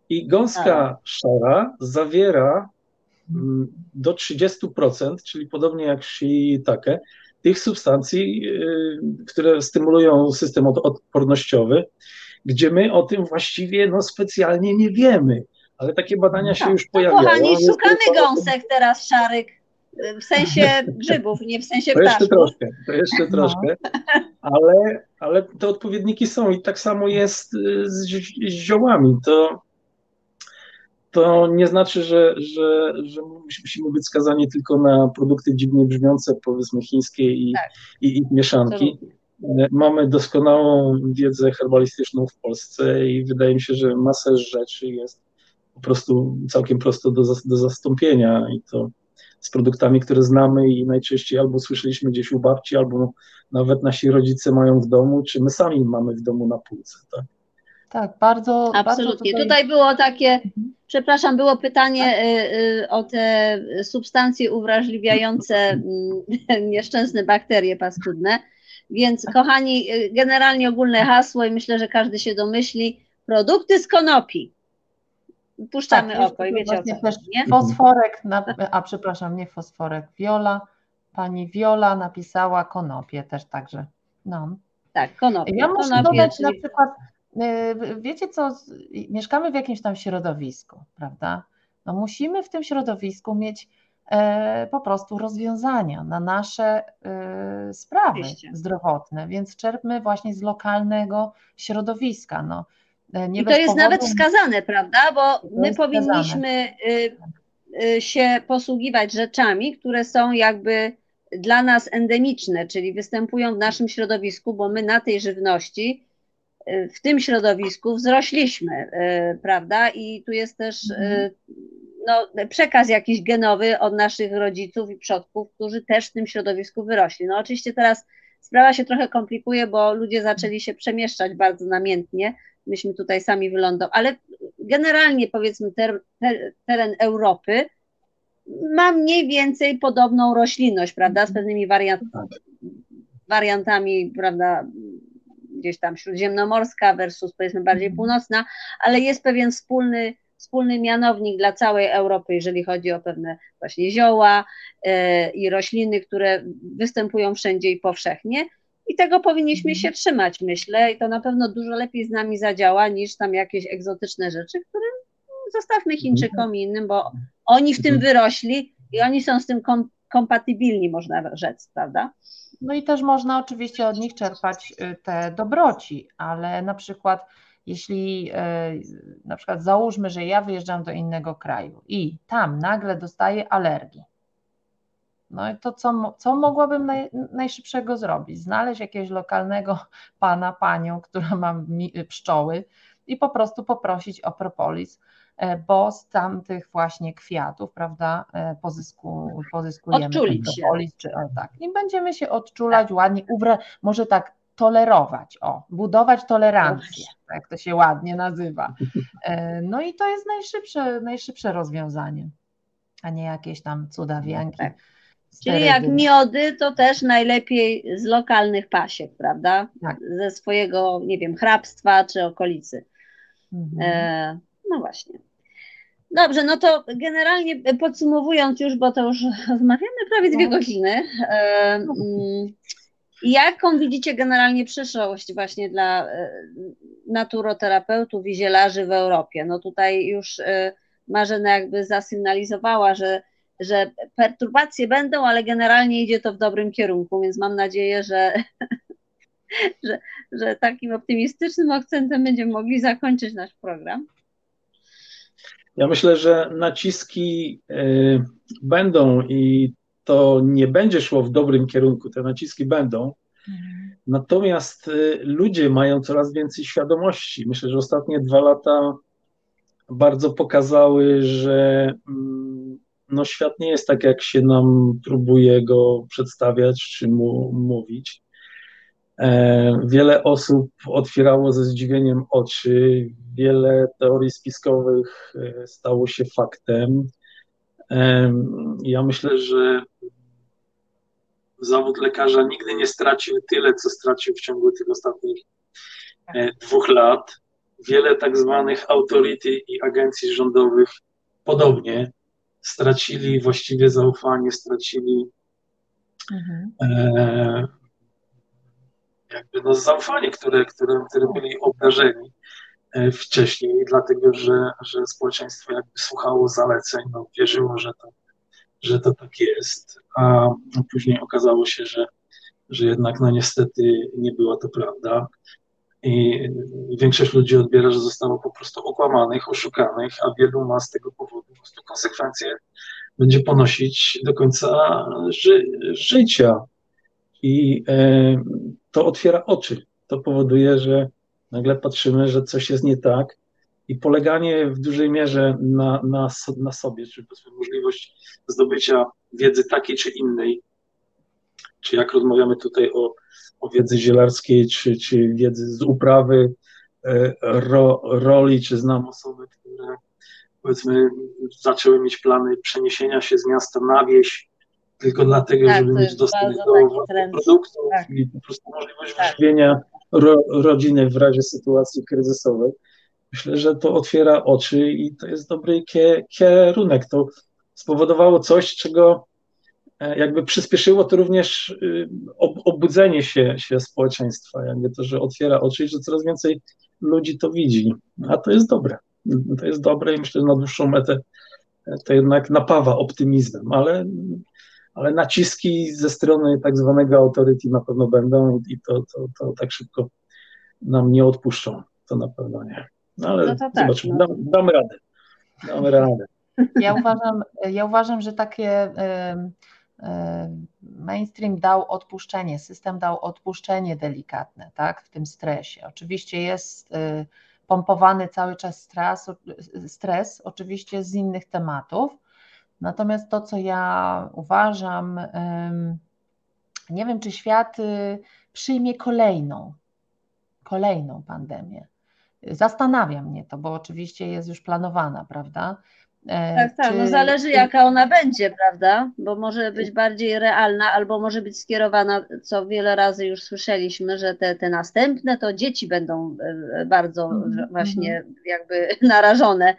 I gąska tak. szara zawiera mm, do 30%, czyli podobnie jak shiitake, tych substancji, y, które stymulują system odpornościowy, gdzie my o tym właściwie no, specjalnie nie wiemy, ale takie badania się tak. już pojawiają. No, kochani, szukamy gąsek teraz szarych w sensie grzybów, nie w sensie to jeszcze troszkę, to jeszcze no. troszkę, ale, ale te odpowiedniki są i tak samo jest y, z, z ziołami. To, to nie znaczy, że, że, że musimy być skazani tylko na produkty dziwnie brzmiące, powiedzmy chińskie i, tak. i ich mieszanki. Mamy doskonałą wiedzę herbalistyczną w Polsce i wydaje mi się, że masę rzeczy jest po prostu całkiem prosto do, do zastąpienia i to z produktami, które znamy i najczęściej albo słyszeliśmy gdzieś u babci, albo nawet nasi rodzice mają w domu, czy my sami mamy w domu na półce. Tak, tak bardzo. Absolutnie. Bardzo tutaj... tutaj... było takie, mhm. przepraszam, było pytanie tak. y, y, o te substancje uwrażliwiające mm, nieszczęsne bakterie paskudne. Więc, kochani, y, generalnie ogólne hasło i myślę, że każdy się domyśli. Produkty z konopi puszczamy tak, oko i wiecie o co też nie? Fosforek, na, a przepraszam, nie fosforek, Wiola, pani Wiola napisała konopie też także. No. Tak, konopie. Ja muszę konopie, dodać czyli... na przykład, y, wiecie co, mieszkamy w jakimś tam środowisku, prawda? No musimy w tym środowisku mieć e, po prostu rozwiązania na nasze e, sprawy Oczywiście. zdrowotne, więc czerpmy właśnie z lokalnego środowiska. No, nie I to jest powodu... nawet wskazane, prawda? Bo my powinniśmy y, y, się posługiwać rzeczami, które są jakby dla nas endemiczne, czyli występują w naszym środowisku, bo my na tej żywności y, w tym środowisku wzrośliśmy, prawda? I tu jest też mhm. no, przekaz jakiś genowy od naszych rodziców i przodków, którzy też w tym środowisku wyrośli. No oczywiście teraz sprawa się trochę komplikuje, bo ludzie zaczęli się przemieszczać bardzo namiętnie, myśmy tutaj sami wylądowali, ale generalnie powiedzmy ter, ter, teren Europy ma mniej więcej podobną roślinność, prawda, z pewnymi wariant, wariantami, prawda, gdzieś tam śródziemnomorska versus powiedzmy bardziej północna, ale jest pewien wspólny, wspólny mianownik dla całej Europy, jeżeli chodzi o pewne właśnie zioła e, i rośliny, które występują wszędzie i powszechnie. I tego powinniśmy się trzymać, myślę, i to na pewno dużo lepiej z nami zadziała niż tam jakieś egzotyczne rzeczy, które zostawmy Chińczykom i innym, bo oni w tym wyrośli i oni są z tym kom kompatybilni, można rzec, prawda? No i też można oczywiście od nich czerpać y, te dobroci, ale na przykład jeśli y, na przykład załóżmy, że ja wyjeżdżam do innego kraju i tam nagle dostaję alergii, no i to co, co mogłabym naj, najszybszego zrobić? Znaleźć jakiegoś lokalnego pana, panią, która ma pszczoły i po prostu poprosić o propolis, e, bo z tamtych właśnie kwiatów, prawda, e, pozysku, pozyskujemy Odczulić propolis, czy o, tak. I będziemy się odczulać tak. ładnie, ubra, może tak tolerować, o, budować tolerancję, tak jak to się ładnie nazywa. E, no i to jest najszybsze, najszybsze rozwiązanie, a nie jakieś tam cudawianki. Tak Czyli jak miody, to też najlepiej z lokalnych pasiek, prawda? Tak. Ze swojego, nie wiem, hrabstwa czy okolicy. Mhm. E, no właśnie. Dobrze, no to generalnie podsumowując już, bo to już rozmawiamy prawie dwie no. godziny. E, no. mm, jaką widzicie generalnie przyszłość właśnie dla e, naturoterapeutów i zielarzy w Europie? No tutaj już e, Marzena jakby zasygnalizowała, że że perturbacje będą, ale generalnie idzie to w dobrym kierunku, więc mam nadzieję, że, że, że takim optymistycznym akcentem będziemy mogli zakończyć nasz program. Ja myślę, że naciski y, będą i to nie będzie szło w dobrym kierunku, te naciski będą. Mhm. Natomiast y, ludzie mają coraz więcej świadomości. Myślę, że ostatnie dwa lata bardzo pokazały, że mm, no, świat nie jest tak, jak się nam próbuje go przedstawiać czy mu, mówić. E, wiele osób otwierało ze zdziwieniem oczy, wiele teorii spiskowych e, stało się faktem. E, ja myślę, że zawód lekarza nigdy nie stracił tyle, co stracił w ciągu tych ostatnich dwóch lat. Wiele tak zwanych authority i agencji rządowych podobnie stracili właściwie zaufanie, stracili mhm. e, jakby no zaufanie, które, które, które byli obdarzeni e, wcześniej, dlatego że, że społeczeństwo jakby słuchało zaleceń, no, wierzyło, że to, że to tak jest, a później okazało się, że, że jednak no niestety nie była to prawda i większość ludzi odbiera, że zostało po prostu okłamanych, oszukanych, a wielu ma z tego powodu po prostu konsekwencje będzie ponosić do końca ży życia. I e, to otwiera oczy. To powoduje, że nagle patrzymy, że coś jest nie tak i poleganie w dużej mierze na, na, na sobie, czy możliwość zdobycia wiedzy takiej czy innej, czy jak rozmawiamy tutaj o, o wiedzy zielarskiej, czy, czy wiedzy z uprawy e, ro, roli, czy znam osoby, które powiedzmy zaczęły mieć plany przeniesienia się z miasta na wieś, tylko dlatego, tak, żeby mieć dostęp do produktów tak. i po prostu możliwość tak. wyżywienia ro, rodziny w razie sytuacji kryzysowej. Myślę, że to otwiera oczy i to jest dobry kierunek. To spowodowało coś, czego e, jakby przyspieszyło to również y, obudzenie się, się społeczeństwa, jakby to, że otwiera oczy i że coraz więcej ludzi to widzi, a to jest dobre. To jest dobre i myślę, że na dłuższą metę e, to jednak napawa optymizmem, ale ale naciski ze strony tak zwanego authority na pewno będą i to, to, to tak szybko nam nie odpuszczą. To na pewno nie. No ale no tak, zobaczymy, no. damy, damy radę. Damy radę. Ja uważam, ja uważam, że takie mainstream dał odpuszczenie, system dał odpuszczenie delikatne, tak, w tym stresie. Oczywiście jest y, pompowany cały czas stres, stres oczywiście z innych tematów, Natomiast to, co ja uważam, nie wiem, czy świat y, przyjmie kolejną, kolejną pandemię. Zastanawia mnie to, bo oczywiście jest już planowana, prawda? E, tak, tak, no zależy jaka ona będzie, prawda? Bo może być bardziej realna, albo może być skierowana, co wiele razy już słyszeliśmy, że te, te następne to dzieci będą e, bardzo mm -hmm. właśnie jakby narażone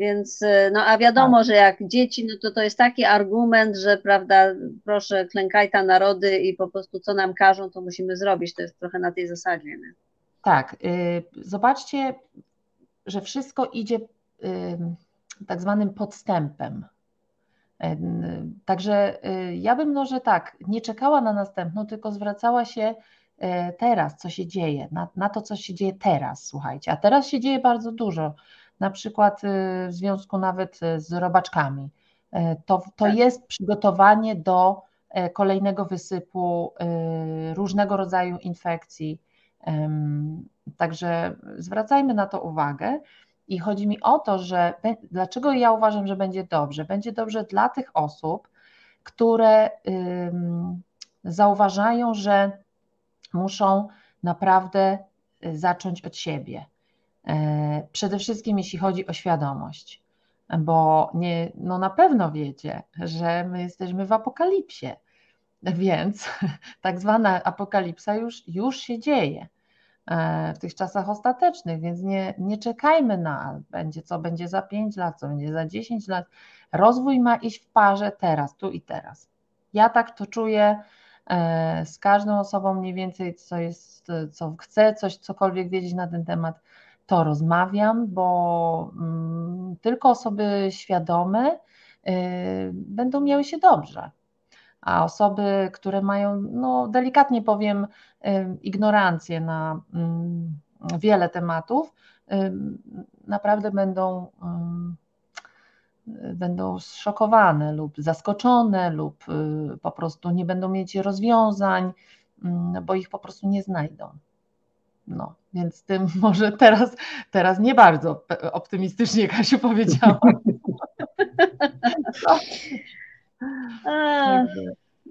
więc, e, no a wiadomo, tak. że jak dzieci, no to to jest taki argument, że prawda, proszę, klękaj ta narody i po prostu co nam każą, to musimy zrobić. To jest trochę na tej zasadzie. Nie? Tak. Y, zobaczcie, że wszystko idzie tak zwanym podstępem. Także y, ja bym może tak, nie czekała na następną, tylko zwracała się teraz, co się dzieje, na, na to, co się dzieje teraz, słuchajcie. A teraz się dzieje bardzo dużo na przykład y, w związku nawet y, z robaczkami. Y, to, to tak. jest przygotowanie do kolejnego wysypu różnego rodzaju infekcji. Także zwracajmy na to uwagę. I chodzi mi o to, że dlaczego ja uważam, że będzie dobrze? Będzie dobrze dla tych osób, które zauważają, że muszą naprawdę zacząć od siebie, E, przede wszystkim jeśli chodzi o świadomość, bo nie, no na pewno wiecie, że my jesteśmy w apokalipsie, więc tak zwana apokalipsa już, już się dzieje e, w tych czasach ostatecznych, więc nie, nie czekajmy na będzie, co będzie za 5 lat, co będzie za 10 lat. Rozwój ma iść w parze teraz, tu i teraz. Ja tak to czuję e, z każdą osobą mniej więcej, co jest, co chce coś, cokolwiek wiedzieć na ten temat, to rozmawiam, bo mm, tylko osoby świadome będą miały się dobrze. A osoby, które mają, no delikatnie powiem, ignorancję na mm, wiele tematów, naprawdę będą, będą zszokowane lub zaskoczone, lub y, po prostu nie będą mieć rozwiązań, mm, bo ich po prostu nie znajdą. No, więc tym może teraz, teraz nie bardzo optymistycznie Kasiu powiedziałam. A,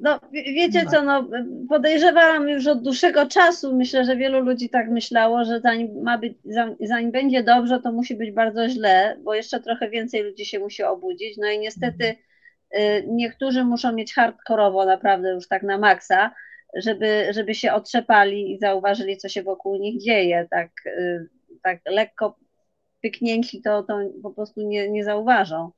no, wiecie co, no, podejrzewałam już od dłuższego czasu, myślę, że wielu ludzi tak myślało, że zanim, ma być, zanim będzie dobrze, to musi być bardzo źle, bo jeszcze trochę więcej ludzi się musi obudzić, no i niestety y, niektórzy muszą mieć hardkorowo naprawdę już tak na maksa, żeby, żeby się otrzepali i zauważyli, co się wokół nich dzieje, tak, y, tak lekko pyknięci to, to po prostu nie, nie zauważą.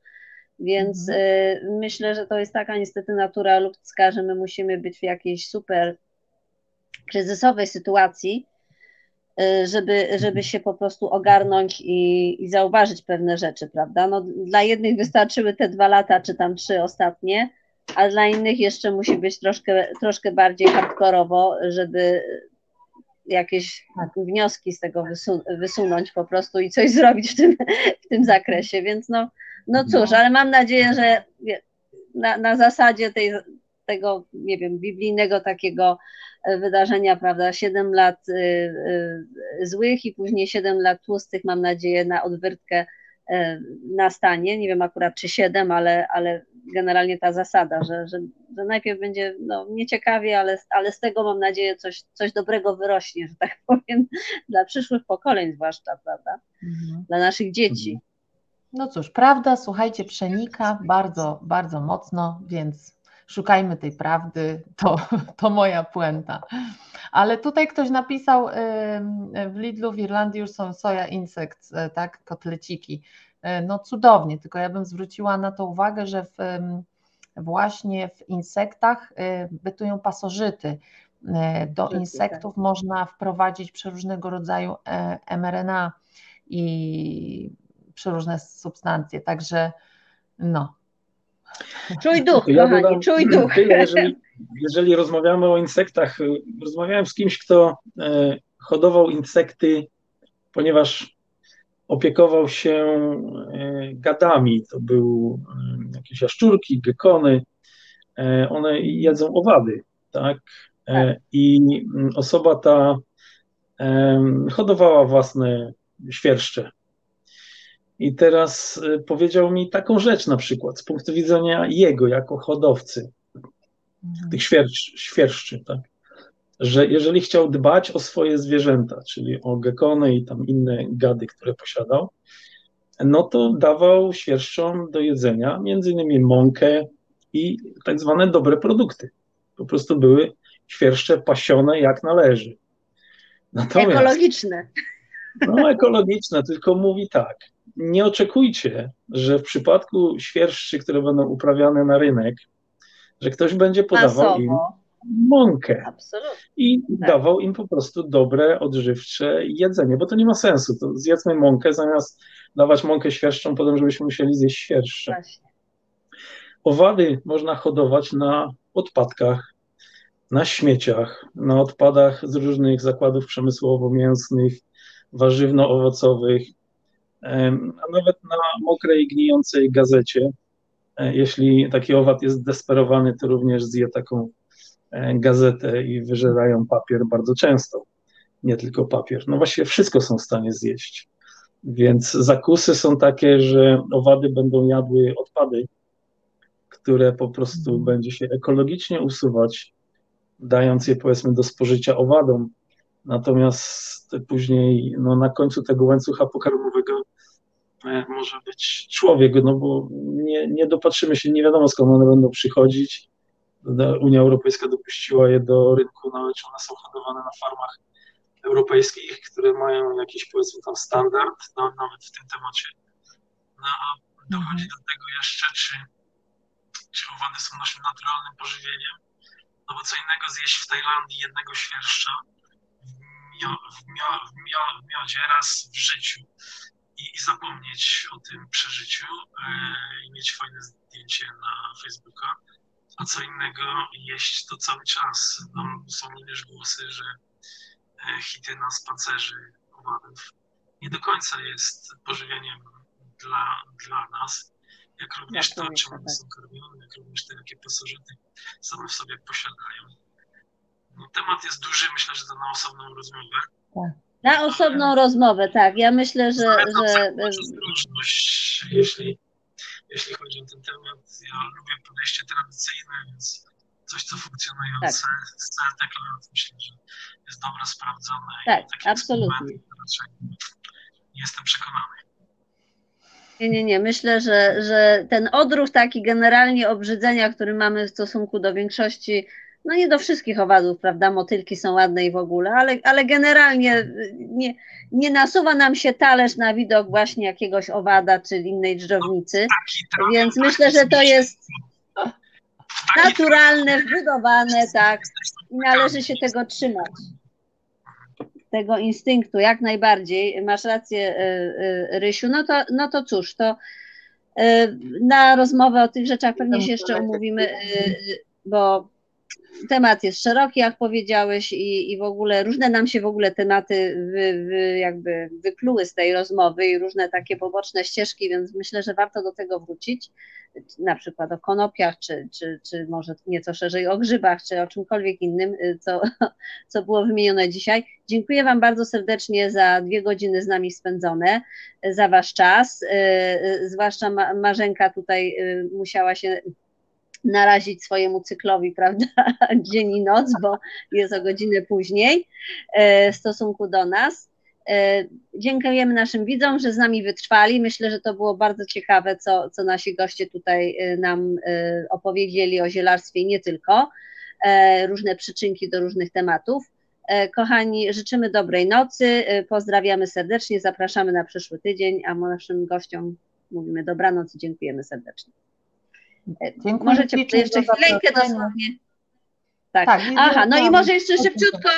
Więc mhm. y, myślę, że to jest taka niestety natura ludzka, że my musimy być w jakiejś super kryzysowej sytuacji, y, żeby, żeby mhm. się po prostu ogarnąć i, i zauważyć pewne rzeczy, prawda? No, dla jednych wystarczyły te dwa lata, czy tam trzy ostatnie, a dla innych jeszcze musi być troszkę, troszkę bardziej hardkorowo, żeby jakieś tak. wnioski z tego wysu wysunąć po prostu i coś zrobić w tym, w tym zakresie. Więc no, no cóż, no. ale mam nadzieję, że na, na zasadzie tej, tego, nie wiem, biblijnego takiego e, wydarzenia, prawda, 7 lat y, y, złych i później 7 lat tłustych, mam nadzieję, na odwyrtkę y, nastanie. Nie wiem akurat czy 7, ale, ale generalnie ta zasada, że, że, że najpierw będzie no, nieciekawie, ale, ale z tego mam nadzieję coś, coś dobrego wyrośnie, że tak powiem, dla przyszłych pokoleń zwłaszcza, prawda? Mhm. Dla naszych dzieci. Mhm. No cóż, prawda, słuchajcie, przenika bardzo, bardzo mocno, więc szukajmy tej prawdy, to, to moja puenta. Ale tutaj ktoś napisał, w Lidlu w Irlandii już są soja insects, e, tak, kotleciki. E, no cudownie, tylko ja bym zwróciła na to uwagę, że w, właśnie w insektach e, bytują pasożyty. Do insektów można wprowadzić przeróżnego rodzaju mRNA i przeróżne substancje, także no. Czuj duch, ja kochani, czuj duch. Tyle, jeżeli, jeżeli rozmawiamy o insektach, rozmawiałem z kimś, kto e, hodował insekty, ponieważ opiekował się e, gadami. To były e, jakieś jaszczurki, gekony. One jedzą owady, tak? tak. I osoba ta hodowała własne świerszcze. I teraz y, powiedział mi taką rzecz na przykład z punktu widzenia jego jako hodowcy mhm. tych świerszczy, świerszczy, tak? że jeżeli chciał dbać o swoje zwierzęta, czyli o gekony i tam inne gady, które posiadał, no to dawał świerszczom do jedzenia między innymi mąkę i tak zwane dobre produkty. Po prostu były świerszcze pasione jak należy. Natomiast, ekologiczne. No ekologiczne, tylko mówi tak, nie oczekujcie, że w przypadku świerszczy, które będą uprawiane na rynek, że ktoś będzie podawał Masowo. im mąkę Absolutnie. i tak. dawał im po prostu dobre, odżywcze jedzenie, bo to nie ma sensu. To zjedzmy mąkę zamiast dawać mąkę świerszczą, potem żebyśmy musieli zjeść świerszcze. Właśnie. Owady można hodować na odpadkach, na śmieciach, na odpadach z różnych zakładów przemysłowo-mięsnych, warzywno-owocowych, a nawet na mokrej, gnijącej gazecie. E, jeśli taki owad jest desperowany, to również zje taką e, gazetę i wyżerają papier bardzo często. Nie tylko papier. No właściwie wszystko są w stanie zjeść. Więc zakusy są takie, że owady będą jadły odpady, które po prostu mhm. będzie się ekologicznie usuwać, dając je powiedzmy do spożycia owadom. Natomiast później no, na końcu tego łańcucha pokarmowego może być człowiek, no bo nie, nie dopatrzymy się, nie wiadomo skąd one będą przychodzić. Unia Europejska dopuściła je do rynku, nawet one są hodowane na farmach europejskich, które mają jakiś powiedzmy tam standard, no, nawet w tym temacie. No, dochodzi do tego jeszcze, czy, czy owady są naszym naturalnym pożywieniem, no bo co innego zjeść w Tajlandii jednego świerszcza w, mio, w, mio, w, mio, w miodzie raz w życiu, i, i zapomnieć o tym przeżyciu i mieć fajne zdjęcie na Facebooka, a co innego jeść to cały czas. Tam są również głosy, że hity na spacerzy owadów nie do końca jest pożywieniem dla, dla nas, jak również to, czym one są karmione, jak również te, jakie pasożyty same w sobie posiadają. No, temat jest duży, myślę, że to na osobną rozmowę. Tak. Na osobną rozmowę, tak. Ja myślę, że. że... Jeśli, jeśli chodzi o ten temat. Ja lubię podejście tradycyjne, więc coś, co funkcjonuje tak. od setek lat, myślę, że jest dobre, sprawdzone. Tak, absolutnie. Jestem przekonany. Nie, nie, nie. Myślę, że, że ten odruch taki generalnie obrzydzenia, który mamy w stosunku do większości, no nie do wszystkich owadów, prawda, motylki są ładne i w ogóle, ale, ale generalnie nie, nie nasuwa nam się talerz na widok właśnie jakiegoś owada czy innej dżdżownicy, więc myślę, że to jest naturalne, wbudowane, tak, i należy się tego trzymać. Tego instynktu, jak najbardziej, masz rację, e, e, Rysiu, no to, no to cóż, to e, na rozmowę o tych rzeczach pewnie się jeszcze umówimy, bo temat jest szeroki, jak powiedziałeś, i, i w ogóle różne nam się w ogóle tematy wy, wy, jakby wykluły z tej rozmowy i różne takie poboczne ścieżki, więc myślę, że warto do tego wrócić, na przykład o konopiach, czy, czy, czy może nieco szerzej o grzybach, czy o czymkolwiek innym, y, co, co było wymienione dzisiaj. Dziękuję Wam bardzo serdecznie za dwie godziny z nami spędzone, za Wasz czas, y, y, zwłaszcza Marzenka tutaj musiała się narazić swojemu cyklowi, prawda, dzień i noc, bo jest o godzinę później e, w stosunku do nas. E, dziękujemy naszym widzom, że z nami wytrwali. Myślę, że to było bardzo ciekawe, co, co nasi goście tutaj e, nam opowiedzieli o zielarstwie i nie tylko. Różne przyczynki do różnych tematów. Kochani, życzymy dobrej nocy, pozdrawiamy serdecznie, zapraszamy na przyszły tydzień, a naszym gościom mówimy dobranoc i dziękujemy serdecznie. Dziękuję Możecie jeszcze chwilkę dosłownie. Tak. tak Aha, no i może jeszcze szybciutko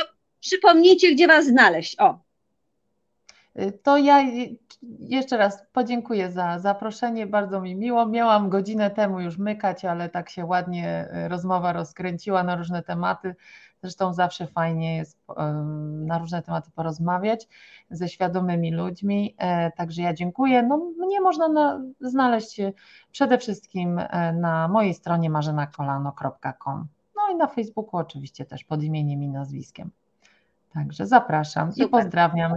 przypomnijcie, gdzie Was znaleźć. O. To ja jeszcze raz podziękuję za zaproszenie, bardzo mi miło. Miałam godzinę temu już mykać, ale tak się ładnie rozmowa rozkręciła na różne tematy. Zresztą zawsze fajnie jest na różne tematy porozmawiać ze świadomymi ludźmi. E, także ja dziękuję. No, mnie można na, znaleźć przede wszystkim e, na mojej stronie marzenakolano.com. No i na Facebooku oczywiście też pod imieniem i nazwiskiem. Także zapraszam Super. i pozdrawiam.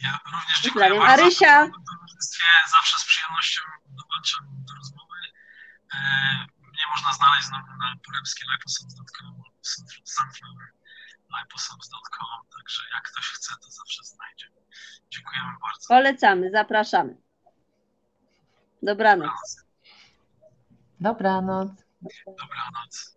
Ja również dziękuję bardzo. Arysia. Zawsze z przyjemnością dołączam do rozmowy. E, mnie można znaleźć na, na poremskieliposons.com sunflower liposomes.com, także jak ktoś chce, to zawsze znajdzie. Dziękujemy bardzo. Polecamy, zapraszamy. Dobranoc. Dobranoc. Dobranoc.